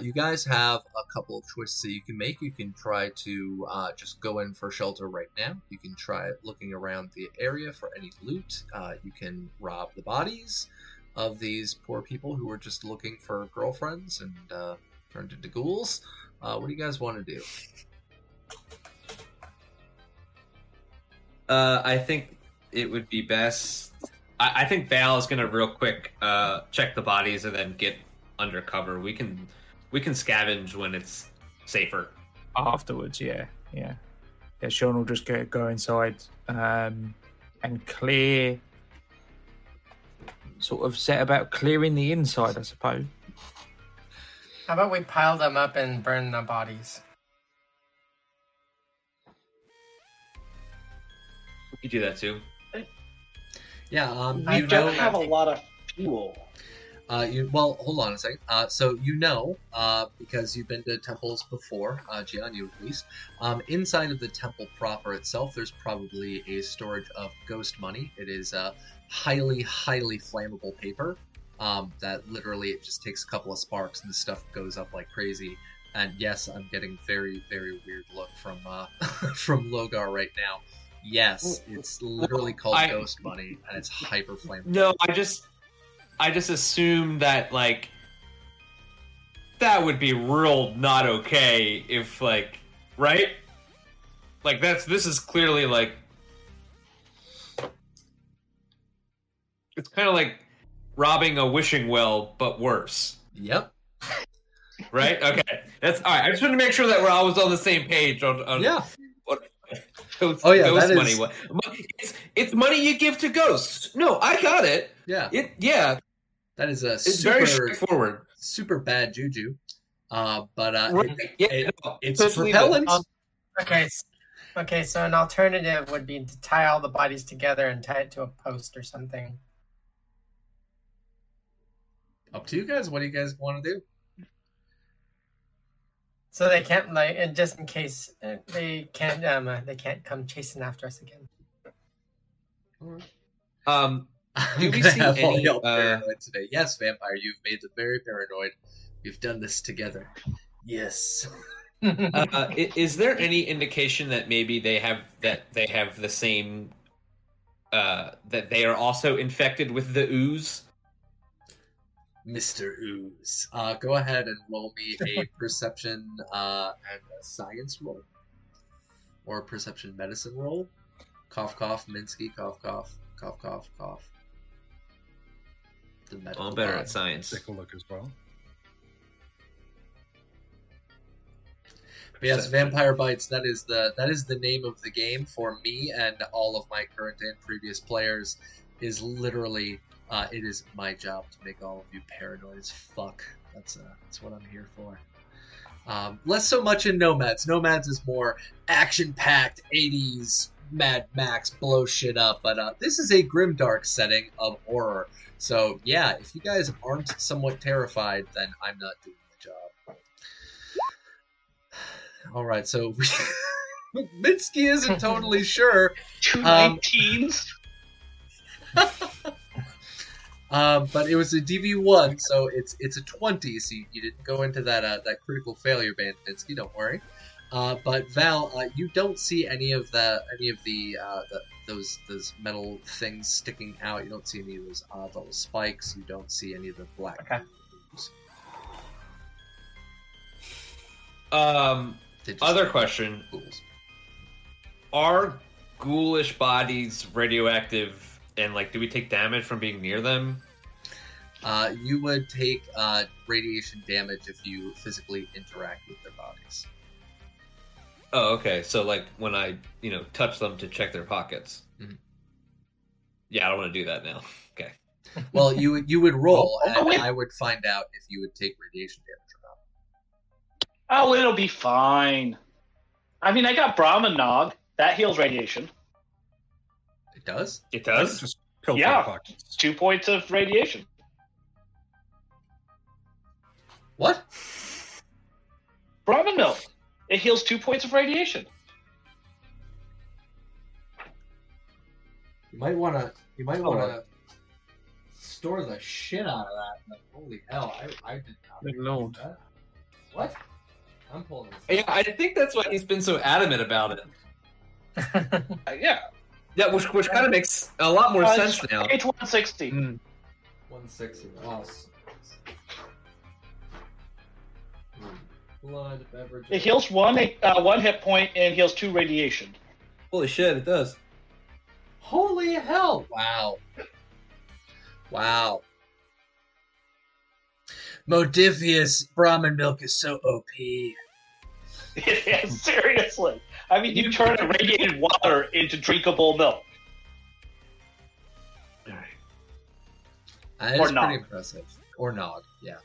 You guys have a couple of choices that you can make. You can try to just go in for shelter right now. You can try looking around the area for any loot. You can rob the bodies of these poor people who were just looking for girlfriends and uh, turned into ghouls. Uh, what do you guys want to do? Uh, I think it would be best. I, I think Val is gonna real quick uh, check the bodies and then get undercover. We can we can scavenge when it's safer. afterwards. Yeah, yeah, yeah. Sean will just go go inside um, and clear, sort of set about clearing the inside, I suppose. How about we pile them up and burn the bodies? We could do that too. Yeah, um, I you I don't have a lot of fuel. Uh, you well, hold on a second. Uh, so you know, uh, because you've been to temples before, uh, Jianyu at least. Um, inside of the temple proper itself, there's probably a storage of ghost money. It is uh, highly, highly flammable paper. Um, that literally it just takes a couple of sparks and the stuff goes up like crazy. And yes, I'm getting very, very weird look from uh, from Logar right now. Yes, it's literally called I- Ghost Money, and it's hyper flame. No, I just I just assume that like that would be real not okay if like right? Like that's this is clearly like it's kind of like robbing a wishing well but worse. Yep. Right? Okay. That's all right. I just wanted to make sure that we're always on the same page on, on Yeah. what ghost, Oh, yeah, ghost that money. is- It's, it's money you give to ghosts. No, I got it. Yeah. It yeah, That is a it's super very straightforward. super bad juju. Uh, but uh, Right. it- Yeah, it- no, it's let's it. Um, Okay. Okay, so an alternative would be to tie all the bodies together and tie it to a post or something. Up to you guys. What do you guys want to do? So they can't like, and just in case uh, they can't, um, uh, they can't come chasing after us again. Um, I'm Do we see have all any, y'all uh, paranoid today. Yes, vampire, you've made them very paranoid. We've done this together. Yes. uh, is there any indication that maybe they have that they have the same uh, that they are also infected with the ooze? Mr. Ooze. Uh, go ahead and roll me a perception uh, and a science roll. Or a perception medicine roll. Cough, cough, Minsky, cough, cough, cough, cough, cough. The medical I'm better bot. at science. Take a look as well. But yes, Vampire Bites. That is the that is the name of the game for me and all of my current and previous players. Is literally, uh, it is my job to make all of you paranoid as fuck. That's uh, that's what I'm here for. Um, less so much in Nomads. Nomads is more action-packed '80s Mad Max blow shit up, but uh, this is a grimdark setting of horror. So yeah, if you guys aren't somewhat terrified, then I'm not doing the job. All right, so Minsky isn't totally sure, Two Um, 19s. um, but it was a DV one, so it's it's a twenty. So you, you didn't go into that uh, that critical failure band, Minsky. Don't worry. Uh, but Val, uh, you don't see any of the any of the, uh, the those those metal things sticking out. You don't see any of those odd little spikes. You don't see any of the black. Okay. Um, other question: ghouls. Are ghoulish bodies radioactive? And like, do we take damage from being near them? Uh, you would take uh, radiation damage if you physically interact with their bodies. Oh, okay. So like when I you know touch them to check their pockets. Mhm. Yeah, I don't want to do that now. Okay. Well, you you would roll, Oh, and wait. I would find out if you would take radiation damage or not. Oh, it'll be fine. I mean, I got Brahmin Nog. That heals radiation. It does. It does. Just pill Yeah. pockets. Two points of radiation. What? Brahmin milk. It heals two points of radiation. You might want to. You might want to store the shit out of that. Like, holy hell! I, I did not. Good lord. that. What? I'm pulling this. Yeah, I think that's why he's been so adamant about it. Uh, yeah. Yeah, which which kind of makes a lot more Uh, sense it's now. Page 160. Mm. One sixty. S- Blood beverage. It heals one uh, one hit point and heals two radiation. Holy shit, it does. Holy hell! Wow. Wow. Modiphius Brahmin milk is so OP. Seriously. I mean, you turn irradiated water into drinkable milk. That Or is nog. pretty impressive. Or nog, yeah.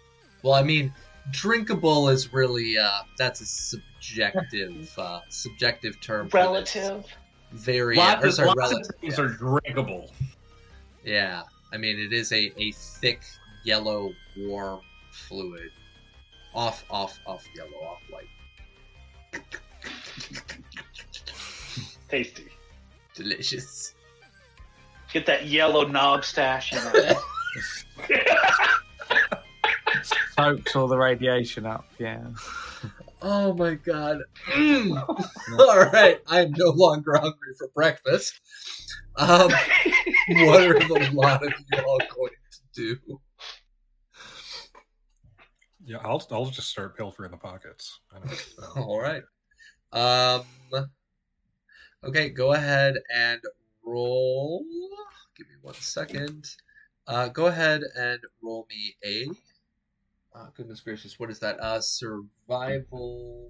Well, I mean, drinkable is really uh that's a subjective uh subjective term. Relative. Very Lots, or of, sorry, lots relative. of things yeah. are drinkable. Yeah, I mean it is a, a thick yellow warm fluid. Off, off, off yellow, off white. Tasty. Delicious. Get that yellow knob stash. You know. Soaks all the radiation up, yeah. Oh my god. Mm. All right, I am no longer hungry for breakfast. Um, what are the lot of you all going to do? Yeah, I'll I'll just start pilfering the pockets. I know, so. All right. Um. Okay, go ahead and roll. Give me one second. Uh, go ahead and roll me a. Uh, goodness gracious, what is that? Uh, survival.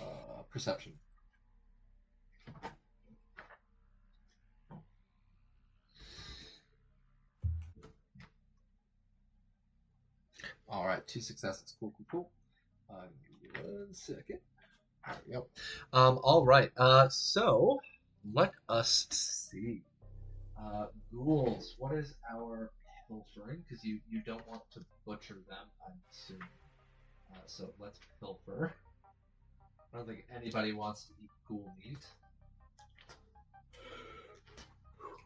Uh, perception. All right, two successes. Cool, cool, cool. Uh, one second. There we go. Um, all right. Uh, so let us see. Uh, ghouls. What is our pilfering? Because you you don't want to butcher them, I'm assuming. Uh, so let's pilfer. I don't think anybody wants to eat ghoul meat.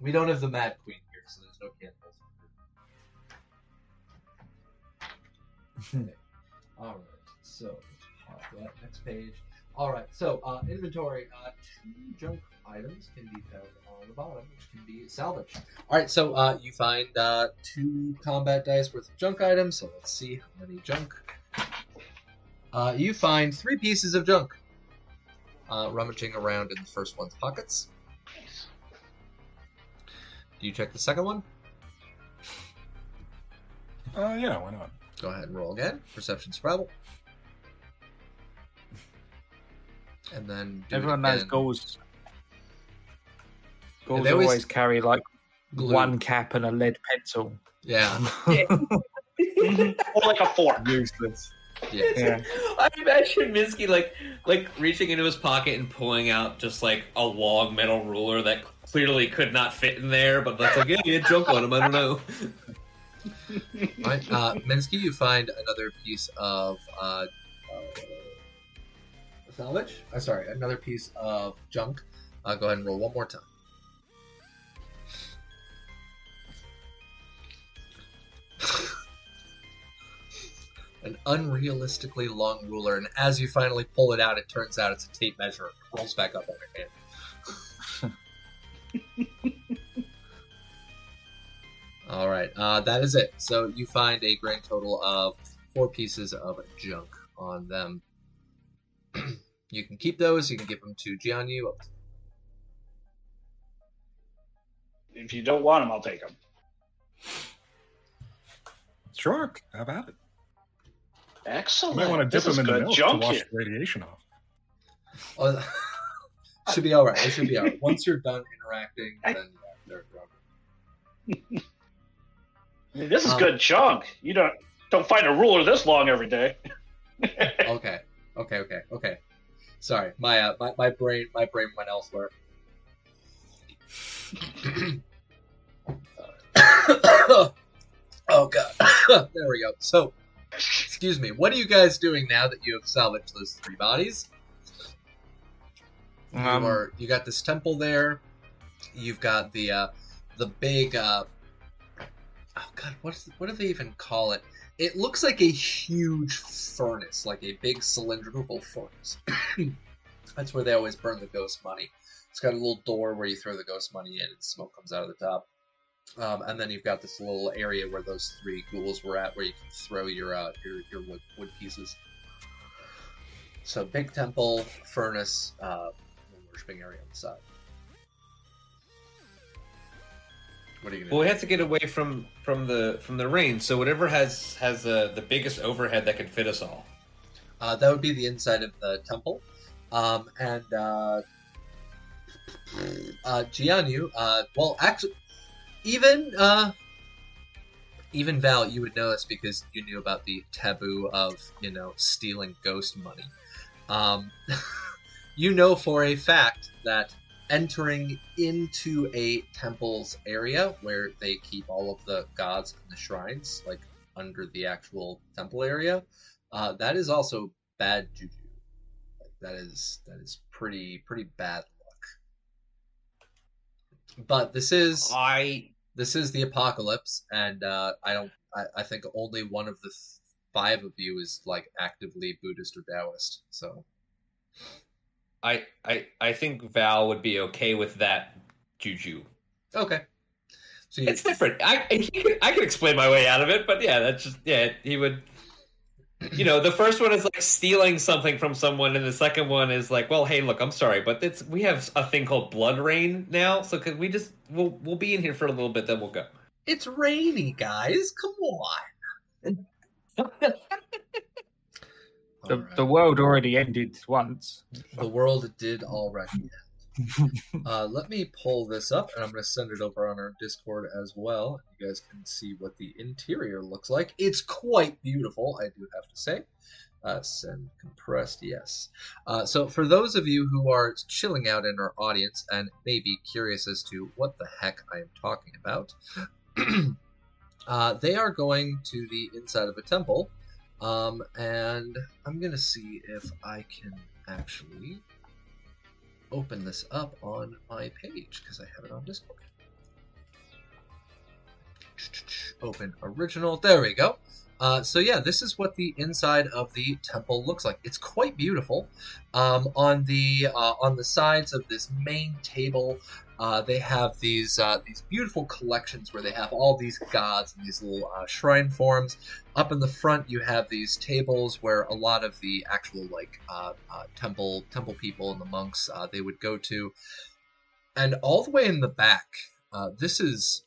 We don't have the Mad Queen here, so there's no cannibals. Okay. All right. So that next page. All right. So uh, inventory. Uh, two junk items can be found on the bottom, which can be salvaged. All right. So uh, you find uh, two combat dice worth of junk items. So let's see how many junk. Uh, you find three pieces of junk. Uh, rummaging around in the first one's pockets. Do you check the second one? Uh, yeah, why not? Go ahead and roll again. Perception survival. And then do it Everyone knows again. ghouls. Ghouls they always- always, carry like Glue. one cap and a lead pencil. Yeah. or like a fork. Useless. Yeah. Yeah. I imagine Minsky like like reaching into his pocket and pulling out just like a long metal ruler that clearly could not fit in there, but that's like yeah, he had junk on him. I don't know. Right. Uh, Minsky, you find another piece of uh, salvage. Uh, sorry, another piece of junk. Uh, go ahead and roll one more time. An unrealistically long ruler, and as you finally pull it out, it turns out it's a tape measure. It rolls back up on your hand. All right, uh, that is it. So you find a grand total of four pieces of junk on them. you can keep those. You can give them to Jianyu. If you don't want them, I'll take them. Sure, How about it. Excellent. You Excellent. might want to dip this them in the milk junk to wash here. the radiation off. Oh, should be all right. It should be all right. Once you're done interacting, I- then yeah, they're gone. This is Um, good junk. You don't don't find a ruler this long every day. Okay, okay, okay, okay. Sorry, my uh, my my brain my brain went elsewhere. oh god. there we go. So, excuse me. What are you guys doing now that you have salvaged those three bodies? Um, you are you got this temple there. You've got the uh, the big uh, oh god, what's what do they even call it? It looks like a huge furnace, like a big cylindrical furnace. That's where they always burn the ghost money. It's got a little door where you throw the ghost money in, and smoke comes out of the top. Um, and then you've got this little area where those three ghouls were at, where you can throw your uh, your your wood, wood pieces. So big temple, furnace, uh, worshiping area on the side. What are you gonna Well, we have to get away from from the from the rain. So whatever has has the the biggest overhead that can fit us all. Uh, that would be the inside of the temple. Um, and uh, uh, Jianyu, uh, well, actually, even uh, even Val, you would know this because you knew about the taboo of you know stealing ghost money. Um, you know for a fact that entering into a temple's area where they keep all of the gods and the shrines, like under the actual temple area, uh, that is also bad juju. Like that is that is pretty pretty bad luck. But this is I this is the apocalypse, and uh, I don't. I, I think only one of the th- five of you is like actively Buddhist or Taoist. So I I I think Val would be okay with that juju. okay, so you, It's different. I could, I could explain my way out of it, but yeah, that's just yeah. He would. You know, the first one is like stealing something from someone, and the second one is like, well, hey, look, I'm sorry, but it's we have a thing called blood rain now, so could we just we'll we'll be in here for a little bit, then we'll go. it's rainy, guys. Come on. The, All right. the world already ended once. The world did already end. uh, let me pull this up, and I'm going to send it over on our Discord as well. You guys can see what the interior looks like. It's quite beautiful, I do have to say. Uh, send compressed, yes. Uh, so, for those of you who are chilling out in our audience and may be curious as to what the heck I am talking about, uh, they are going to the inside of a temple, um, and I'm going to see if I can actually open this up on my page because I have it on Discord. Open original. There we go. Uh, so yeah, this is what the inside of the temple looks like. It's quite beautiful. Um, on the uh, on the sides of this main table, uh, they have these uh, these beautiful collections where they have all these gods and these little uh, shrine forms. Up in the front, you have these tables where a lot of the actual like uh, uh, temple temple people and the monks uh, they would go to, and all the way in the back, this is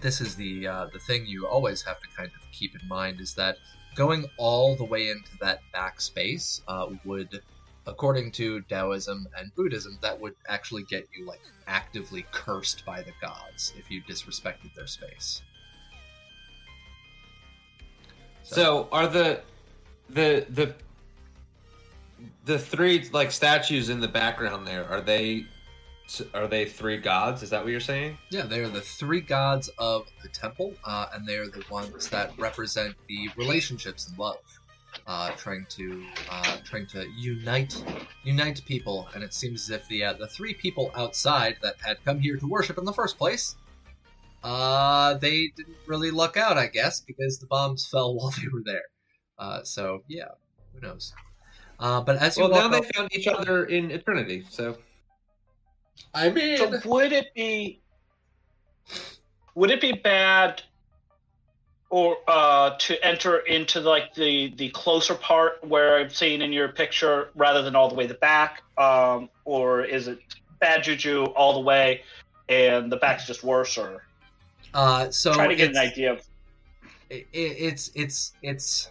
this is the the thing you always have to kind of keep in mind is that going all the way into that back space would according to Taoism and Buddhism, that would actually get you like actively cursed by the gods if you disrespected their space. So are the the the the three like statues in the background there are they are they three gods? Is that what you're saying? Yeah, they are the three gods of the temple, uh, and they are the ones that represent the relationships and love, uh, trying to uh, trying to unite unite people. And it seems as if the uh, the three people outside that had come here to worship in the first place, uh, they didn't really luck out, I guess, because the bombs fell while they were there. Uh, so yeah, who knows? Uh, but as you Well, walk now they found each other in eternity. So I mean, So would it be would it be bad or uh, to enter into like the the closer part where I'm seeing in your picture rather than all the way the back, um, or is it bad juju all the way and the back's just worse? Or uh, so trying to get an idea of it, it's it's it's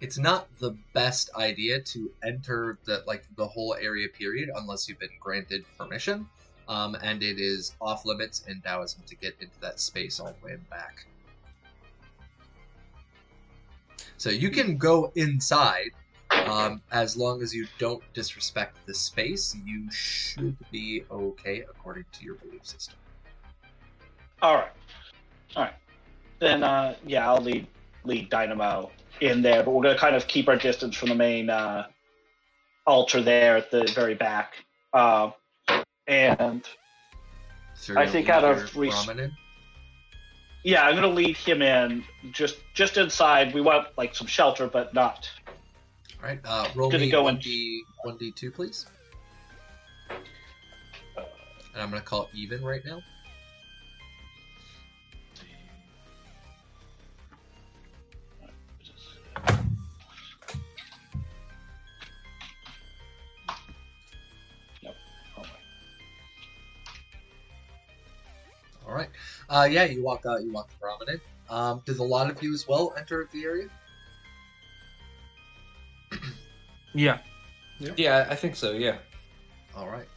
it's not the best idea to enter the like the whole area period unless you've been granted permission um, and it is off limits in taoism to get into that space all the way back so you can go inside um, as long as you don't disrespect the space you should be okay according to your belief system All right, all right. Then uh, yeah, I'll lead lead Dynamo in there, but we're gonna kind of keep our distance from the main uh, altar there at the very back. Uh, and so I think out of res-? Yeah, I'm gonna lead him in just just inside. We want like some shelter, but not. All right, uh, roll Gonna me go one d one d two, please. And I'm gonna call even right now. Uh, yeah, you walk out. You walk the promenade. Um, did a lot of you as well enter the area? Yeah. yeah, I think so. Yeah. All right.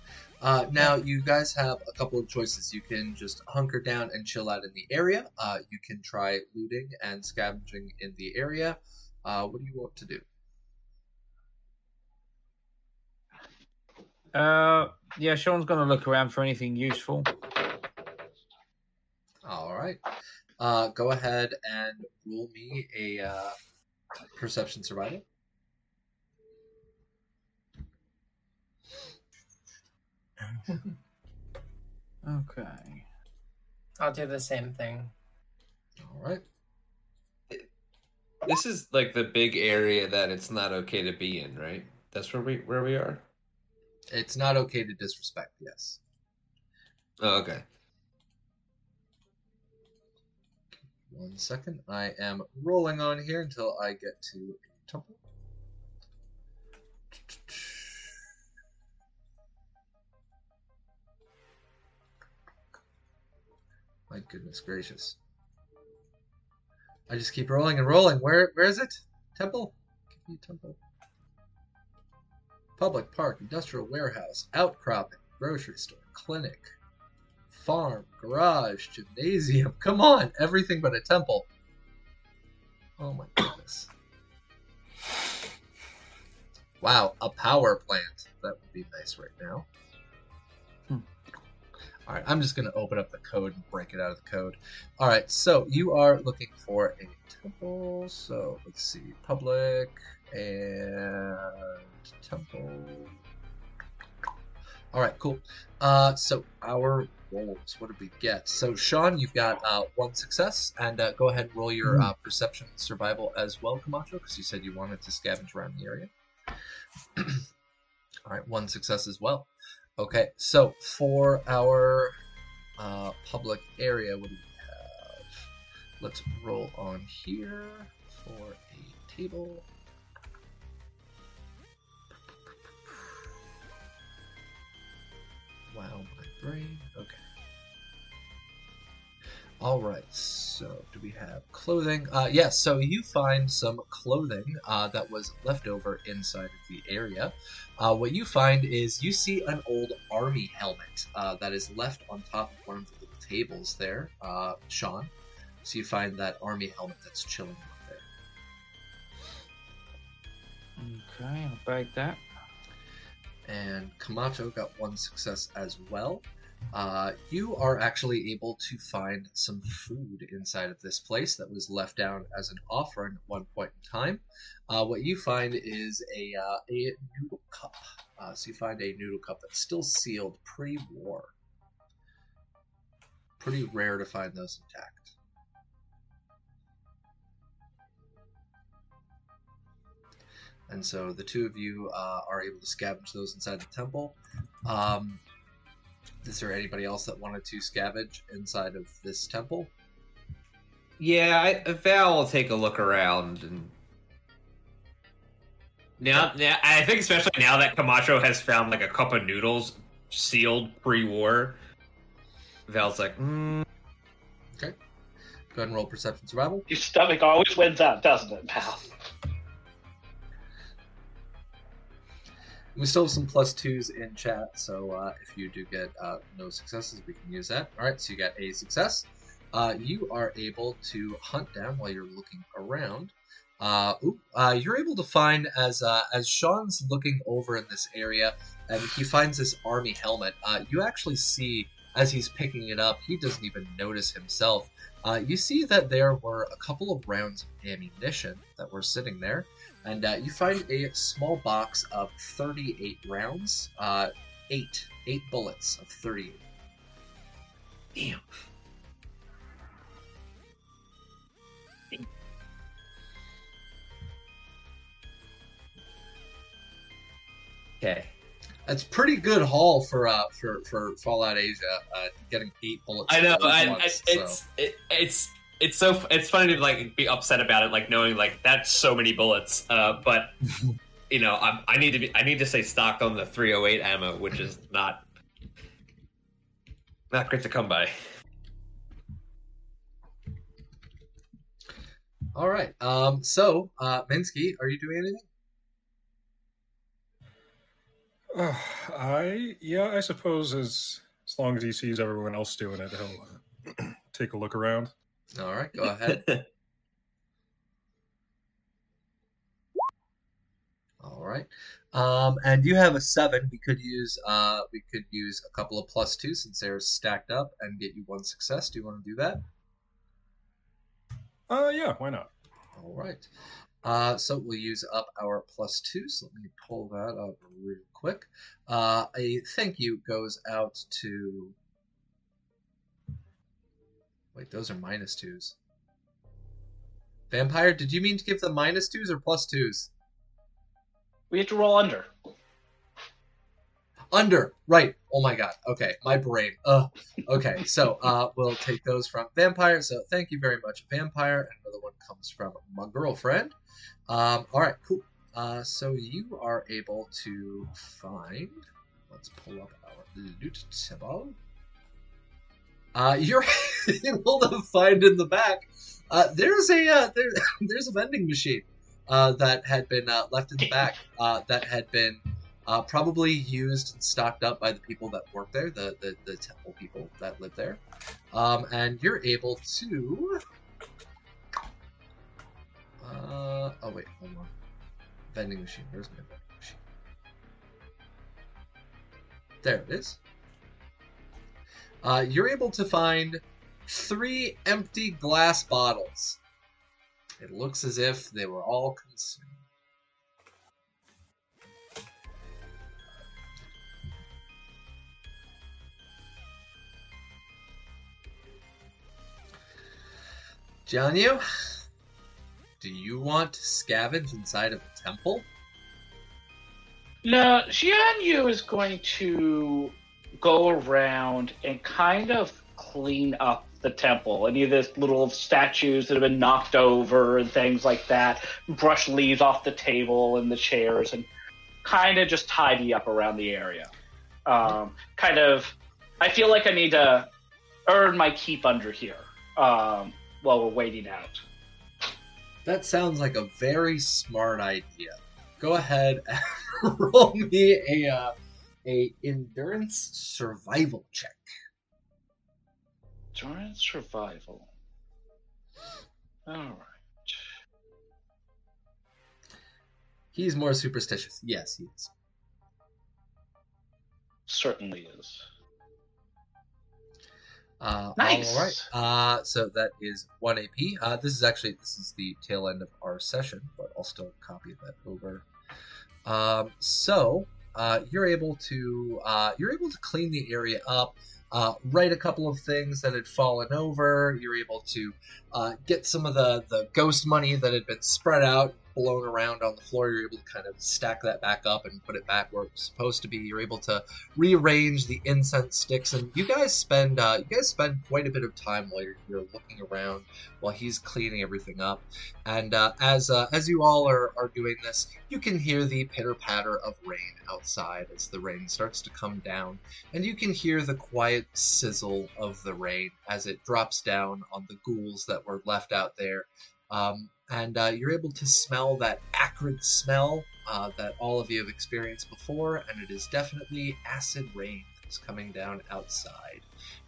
Uh, now you guys have a couple of choices. You can just hunker down and chill out in the area. Uh, you can try looting and scavenging in the area. Uh, what do you want to do? Uh, yeah, Sean's going to look around for anything useful. All right. Uh, go ahead and roll me a uh, perception survival. Okay. I'll do the same thing. All right. This is like the big area that it's not okay to be in, right? That's where we where we are. It's not okay to disrespect. Yes. Oh, okay. One second. I am rolling on here until I get to a temple. My goodness gracious. I just keep rolling and rolling. Where where is it? Temple? Give me temple. Public park, industrial warehouse, outcropping, grocery store, clinic, farm, garage, gymnasium. Come on, everything but a temple. Oh my goodness. Wow, a power plant. That would be nice right now. Hmm. All right, I'm just going to open up the code and break it out of the code. All right, so you are looking for a temple. So let's see, public and temple. All right, cool. Uh, so our rolls, what did we get? So Sean, you've got uh, one success, and uh, go ahead and roll your uh, perception and survival as well, Camacho, because you said you wanted to scavenge around the area. All right, one success as well. Okay, so for our uh, public area, what do we have? Let's roll on here for a table. Wow, my brain. Okay. All right. So, do we have clothing? Uh, yes. so you find some clothing uh, that was left over inside of the area. Uh, what you find is you see an old army helmet uh, that is left on top of one of the little tables there, uh, Sean. So you find that army helmet that's chilling up there. Okay, I'll break that. and Camacho got one success as well. Uh, you are actually able to find some food inside of this place that was left down as an offering at one point in time. Uh, what you find is a uh, a noodle cup. Uh, so you find a noodle cup that's still sealed pre-war. Pretty rare to find those intact. And so the two of you uh, are able to scavenge those inside the temple. Um, is there anybody else that wanted to scavenge inside of this temple? Yeah, I, Val will take a look around and. Now, now, I think especially now that Camacho has found like a cup of noodles sealed pre-war, Val's like, mm, okay, Go ahead and roll perception survival. Your stomach always wins out, doesn't it, pal? We still have some plus twos in chat, so uh, if you do get uh, no successes, we can use that. All right, so you got a success. Uh, you are able to hunt down while you're looking around. Uh, oop, uh, you're able to find as uh, as Sean's looking over in this area, and he finds this army helmet. You actually see as he's picking it up, he doesn't even notice himself. You see that there were a couple of rounds of ammunition that were sitting there, and uh, you find a small box of 38 rounds, uh, eight eight bullets of 38. damn. Okay. That's pretty good haul for uh for for Fallout Asia, uh, getting eight bullets. I know. at I, I, once, it's so. it, it's it's so it's funny to like be upset about it, like knowing like that's so many bullets. Uh, but you know, I'm, I need to be I need to stay stocked on the 308 ammo, which is not not great to come by. All right. Um. So, uh, Minsky, are you doing anything? Uh, I yeah, I suppose as as long as he sees everyone else doing it, he'll uh, take a look around. All right. Go ahead. All right. Um, and you have a seven. We could use uh, we could use a couple of plus two since they're stacked up and get you one success. Do you want to do that? Uh, yeah, why not? All right. Uh, so we'll use up our plus two. So let me pull that up real quick. Uh, a thank you goes out to. Wait, those are minus twos. Vampire, did you mean to give them minus twos or plus twos? We have to roll under. Under, right. Oh my god. Okay, my brain. Uh okay, so uh we'll take those from Vampire. So thank you very much, Vampire. Another one comes from my girlfriend. Um, alright, cool. Uh so you are able to find let's pull up our loot table. Uh you're able to find in the back. Uh there's a uh there, there's a vending machine uh that had been uh, left in the back uh that had been probably used and stocked up by the people that work there, the, the, the temple people that live there. Um, and you're able to. Oh, wait, hold on. Vending machine. Where's my vending machine? There it is. Uh, you're able to find three empty glass bottles. It looks as if they were all consumed. Jianyu, do you want to scavenge inside of a temple? No, Jianyu is going to go around and kind of clean up the temple. Any of the little statues that have been knocked over and things like that. Brush leaves off the table and the chairs and kind of just tidy up around the area. Um, kind of, I feel like I need to earn my keep under here um, while we're waiting out. That sounds like a very smart idea. Go ahead and roll me a uh, a endurance survival check. Endurance survival. All right. He's more superstitious. Yes, he is. Certainly is. Uh, Nice. All right. Uh, so that is one AP. Uh, this is actually this is the tail end of our session, but I'll still copy that over. Um, so uh, you're able to uh, you're able to clean the area up. Uh, write a couple of things that had fallen over. You're able to uh, get some of the, the ghost money that had been spread out, blown around on the floor. You're able to kind of stack that back up and put it back where it's supposed to be. You're able to rearrange the incense sticks, and you guys spend uh, you guys spend quite a bit of time while you're, you're looking around while he's cleaning everything up. And uh, as uh, as you all are, are doing this, you can hear the pitter patter of rain outside as the rain starts to come down, and you can hear the quiet sizzle of the rain as it drops down on the ghouls that were left out there. Um, and uh, you're able to smell that acrid smell uh, that all of you have experienced before, and it is definitely acid rain that's coming down outside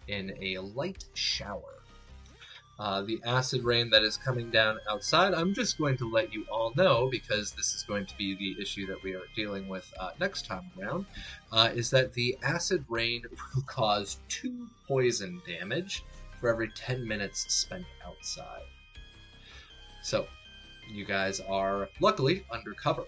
in a light shower. Uh, the acid rain that is coming down outside, I'm just going to let you all know because this is going to be the issue that we are dealing with uh, next time around. Uh, is that the acid rain will cause two poison damage for every 10 minutes spent outside. So, you guys are luckily undercover.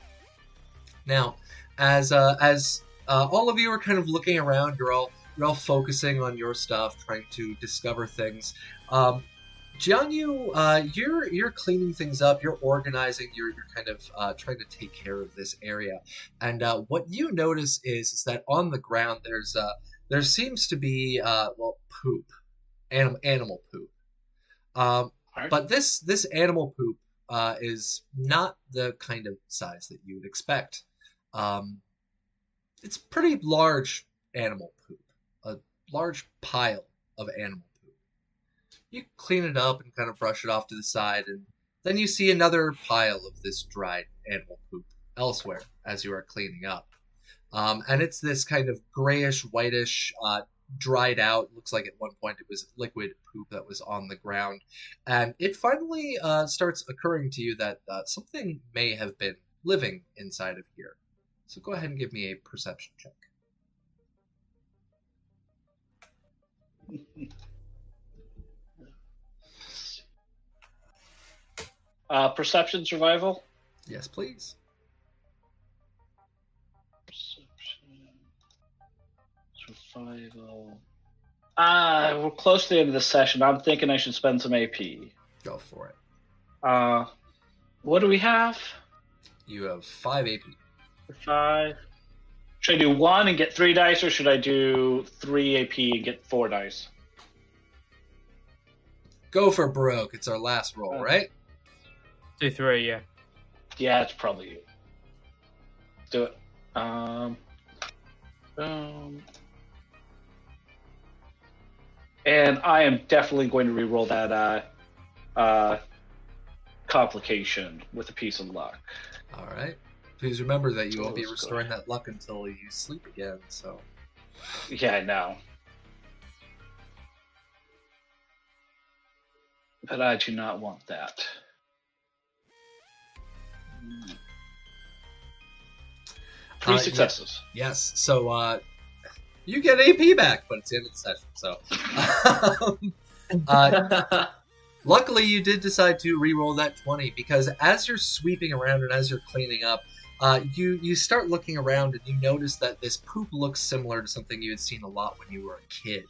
Now, as uh, as uh, all of you are kind of looking around, you're all you're all focusing on your stuff, trying to discover things. Um, Jianyu, uh, you're you're cleaning things up, you're organizing, you're, you're kind of uh, trying to take care of this area. And uh, what you notice is is that on the ground there's uh, there seems to be uh, well poop, animal animal poop. Um, Alright. but this this animal poop uh, is not the kind of size that you would expect. Um, it's pretty large animal poop, a large pile of animal poop. You clean it up and kind of brush it off to the side, and then you see another pile of this dried animal poop elsewhere as you are cleaning up. Um, and it's this kind of grayish, whitish, uh, dried out. Looks like at one point it was liquid poop that was on the ground. And it finally uh, starts occurring to you that uh, something may have been living inside of here. So go ahead and give me a perception check. Uh, perception survival. Yes, please. Survival. Uh, we're close to the end of the session. I'm thinking I should spend some AP. Go for it. Uh, what do we have? You have five AP. Five. Should I do one and get three dice, or should I do three AP and get four dice? Go for broke. It's our last roll, Uh, right? Two, three, yeah. Yeah, it's probably you. Do it. Um, um, and I am definitely going to re-roll that uh, uh, complication with a piece of luck. All right. Please remember that you won't be restoring that luck until you sleep again. So Yeah, I know. But I do not want that. Three Uh, yeah. successes. yes. So uh, you get AP back, but it's the end of the session. So um, uh, luckily, you did decide to re-roll that twenty because as you're sweeping around and as you're cleaning up. Uh, you you start looking around and you notice that this poop looks similar to something you had seen a lot when you were a kid.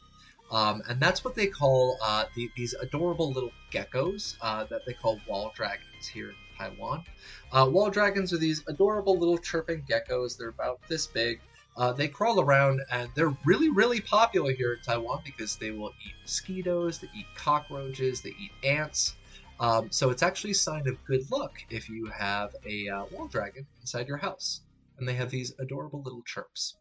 Um, and that's what they call uh, the, these adorable little geckos uh, that they call wall dragons here in Taiwan. Uh, wall dragons are these adorable little chirping geckos. They're about this big. Uh, they crawl around and they're really, really popular here in Taiwan because they will eat mosquitoes, they eat cockroaches, they eat ants. Um, so it's actually a sign of good luck if you have a uh, wall dragon inside your house. And they have these adorable little chirps.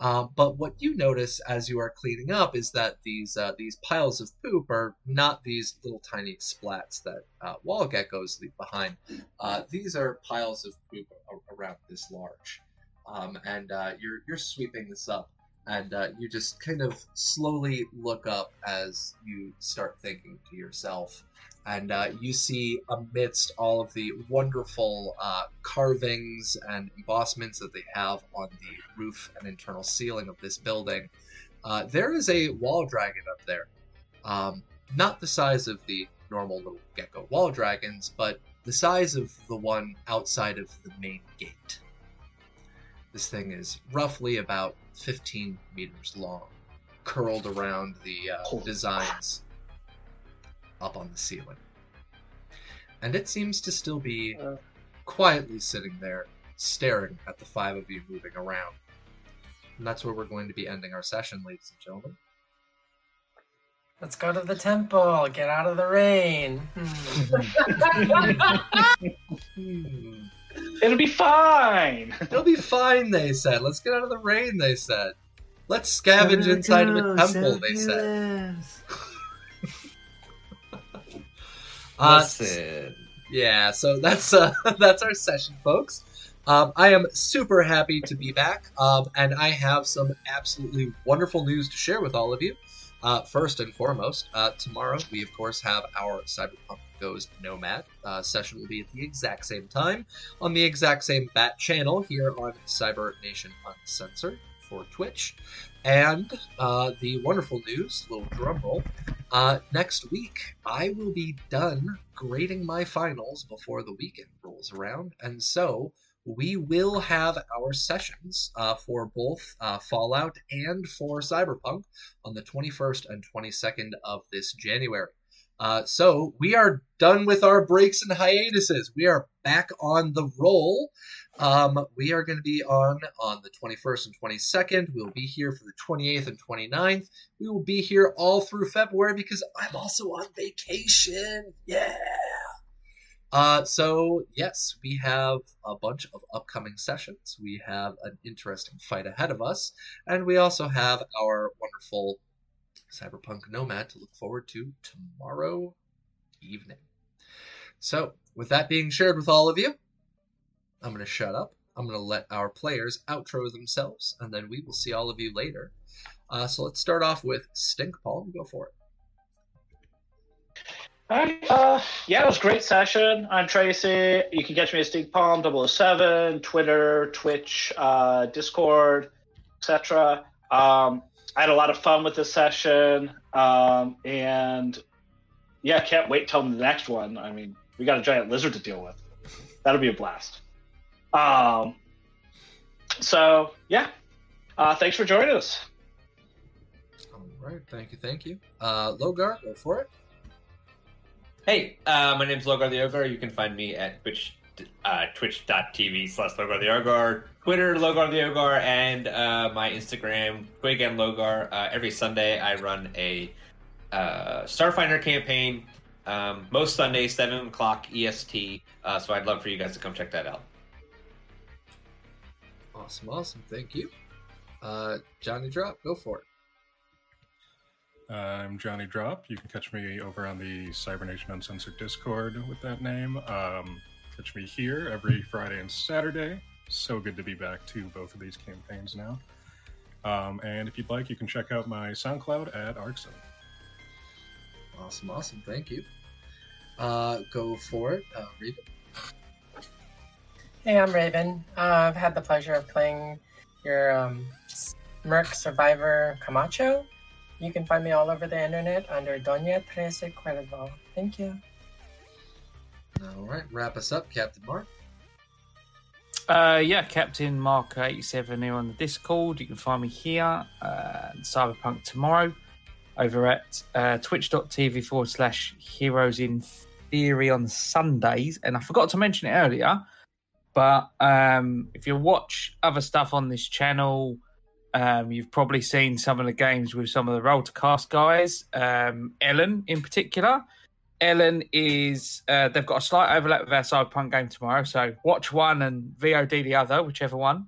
Um, but what you notice as you are cleaning up is that these uh, these piles of poop are not these little tiny splats that uh, wall geckos leave behind. Uh, these are piles of poop around this large, um, and uh, you're you're sweeping this up, and uh, you just kind of slowly look up as you start thinking to yourself. And uh, you see amidst all of the wonderful uh, carvings and embossments that they have on the roof and internal ceiling of this building, uh, there is a wall dragon up there. Um, not the size of the normal little gecko wall dragons, but the size of the one outside of the main gate. This thing is roughly about 15 meters long, curled around the uh, designs up on the ceiling. And it seems to still be Uh. quietly sitting there, staring at the five of you moving around. And that's where we're going to be ending our session, ladies and gentlemen. Let's go to the temple. Get out of the rain. It'll be fine. It'll be fine, they said. Let's get out of the rain, they said. Let's scavenge inside of a temple, they said. Uh, Listen. yeah, so that's uh, that's our session, folks. Um, I am super happy to be back, um, and I have some absolutely wonderful news to share with all of you. Uh, first and foremost, uh, tomorrow we of course have our Cyberpunk Goes Nomad uh, session. Will be at the exact same time on the exact same Bat channel here on Cyber Nation Uncensored for Twitch. And uh, the wonderful news, little drum roll, uh, next week, I will be done grading my finals before the weekend rolls around, and so we will have our sessions uh, for both uh, Fallout and for Cyberpunk on the 21st and 22nd of this January. Uh, so we are done with our breaks and hiatuses. We are back on the roll. Um, we are going to be on on the 21st and 22nd. We'll be here for the 28th and 29th. We will be here all through February because I'm also on vacation. Yeah. Uh, so yes, we have a bunch of upcoming sessions. We have an interesting fight ahead of us, and we also have our wonderful Cyberpunk Nomad to look forward to tomorrow evening. So, with that being shared with all of you, I'm going to shut up. I'm going to let our players outro themselves, and then we will see all of you later. Uh, so let's start off with Stink Paw. Go for it. Right. Uh, yeah, it was a great session. I'm Tracy. You can catch me at StinkPaw007, Twitter, Twitch, uh, Discord, etc. Um, I had a lot of fun with this session, um, and yeah, can't wait till the next one. I mean, we got a giant lizard to deal with. That'll be a blast. Um, so yeah, uh, thanks for joining us. All right. Thank you. Thank you. Uh, Logar, go for it. Hey, uh, my name's Logar the Ogre. You can find me at Twitch, uh, twitch.tv slash Logar the Ogre, Twitter, Logar the Ogre, and uh, my Instagram, Quig and Logar. Uh, every Sunday, I run a uh, Starfinder campaign. Um, most Sundays, 7 o'clock EST. Uh, so I'd love for you guys to come check that out. Awesome, awesome. Thank you. Uh, Johnny Drop, go for it. I'm Johnny Drop. You can catch me over on the Cybernation Uncensored Discord with that name. Um, catch me here every Friday and Saturday. So good to be back to both of these campaigns now. Um, and if you'd like, you can check out my SoundCloud at Arxon. Awesome, awesome. Thank you. Uh, go for it, uh, Raven. Hey, I'm Raven. Uh, I've had the pleasure of playing your um, Merc Survivor Camacho. You can find me all over the internet under Doña Trece Cuervo. Thank you. All right, wrap us up, Captain Mark. Uh, yeah, Captain Mark eighty seven here on the Discord. You can find me here, uh, Cyberpunk tomorrow, over at uh, twitch.tv forward slash Heroes in Theory on Sundays. And I forgot to mention it earlier, but um, if you watch other stuff on this channel, um, you've probably seen some of the games with some of the roll to cast guys. Um, Ellen, in particular. Ellen is uh, they've got a slight overlap with our Cyberpunk game tomorrow, so watch one and VOD the other, whichever one.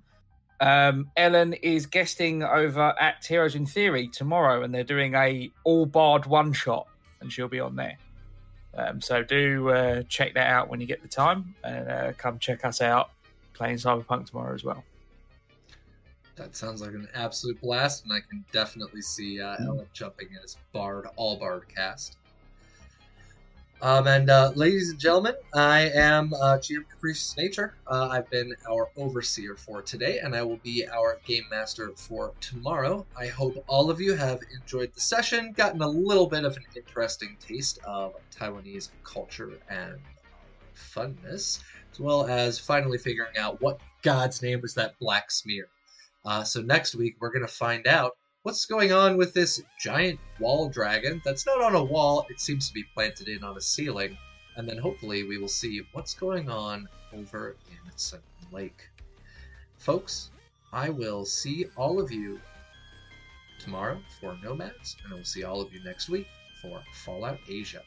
Um, Ellen is guesting over at Heroes in Theory tomorrow, and they're doing a all bard one shot, and she'll be on there. Um, so do uh, check that out when you get the time, and uh, come check us out playing Cyberpunk tomorrow as well. That sounds like an absolute blast, and I can definitely see uh, Ellen jumping in his barred, all bard cast. Um, and uh, ladies and gentlemen, I am uh, GM Capricious Nature. Uh, I've been our overseer for today, and I will be our game master for tomorrow. I hope all of you have enjoyed the session, gotten a little bit of an interesting taste of Taiwanese culture and funness, as well as finally figuring out what God's name was that black smear. Uh, so next week we're going to find out what's going on with this giant wall dragon that's not on a wall, it seems to be planted in on a ceiling, and then hopefully we will see what's going on over in Sutton Lake. Folks, I will see all of you tomorrow for Nomads, and I will see all of you next week for Fallout Asia.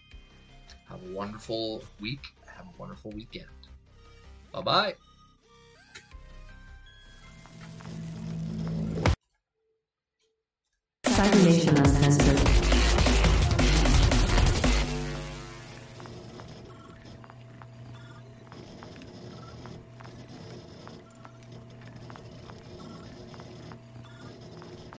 Have a wonderful week. Have a wonderful weekend. Bye bye. assassination.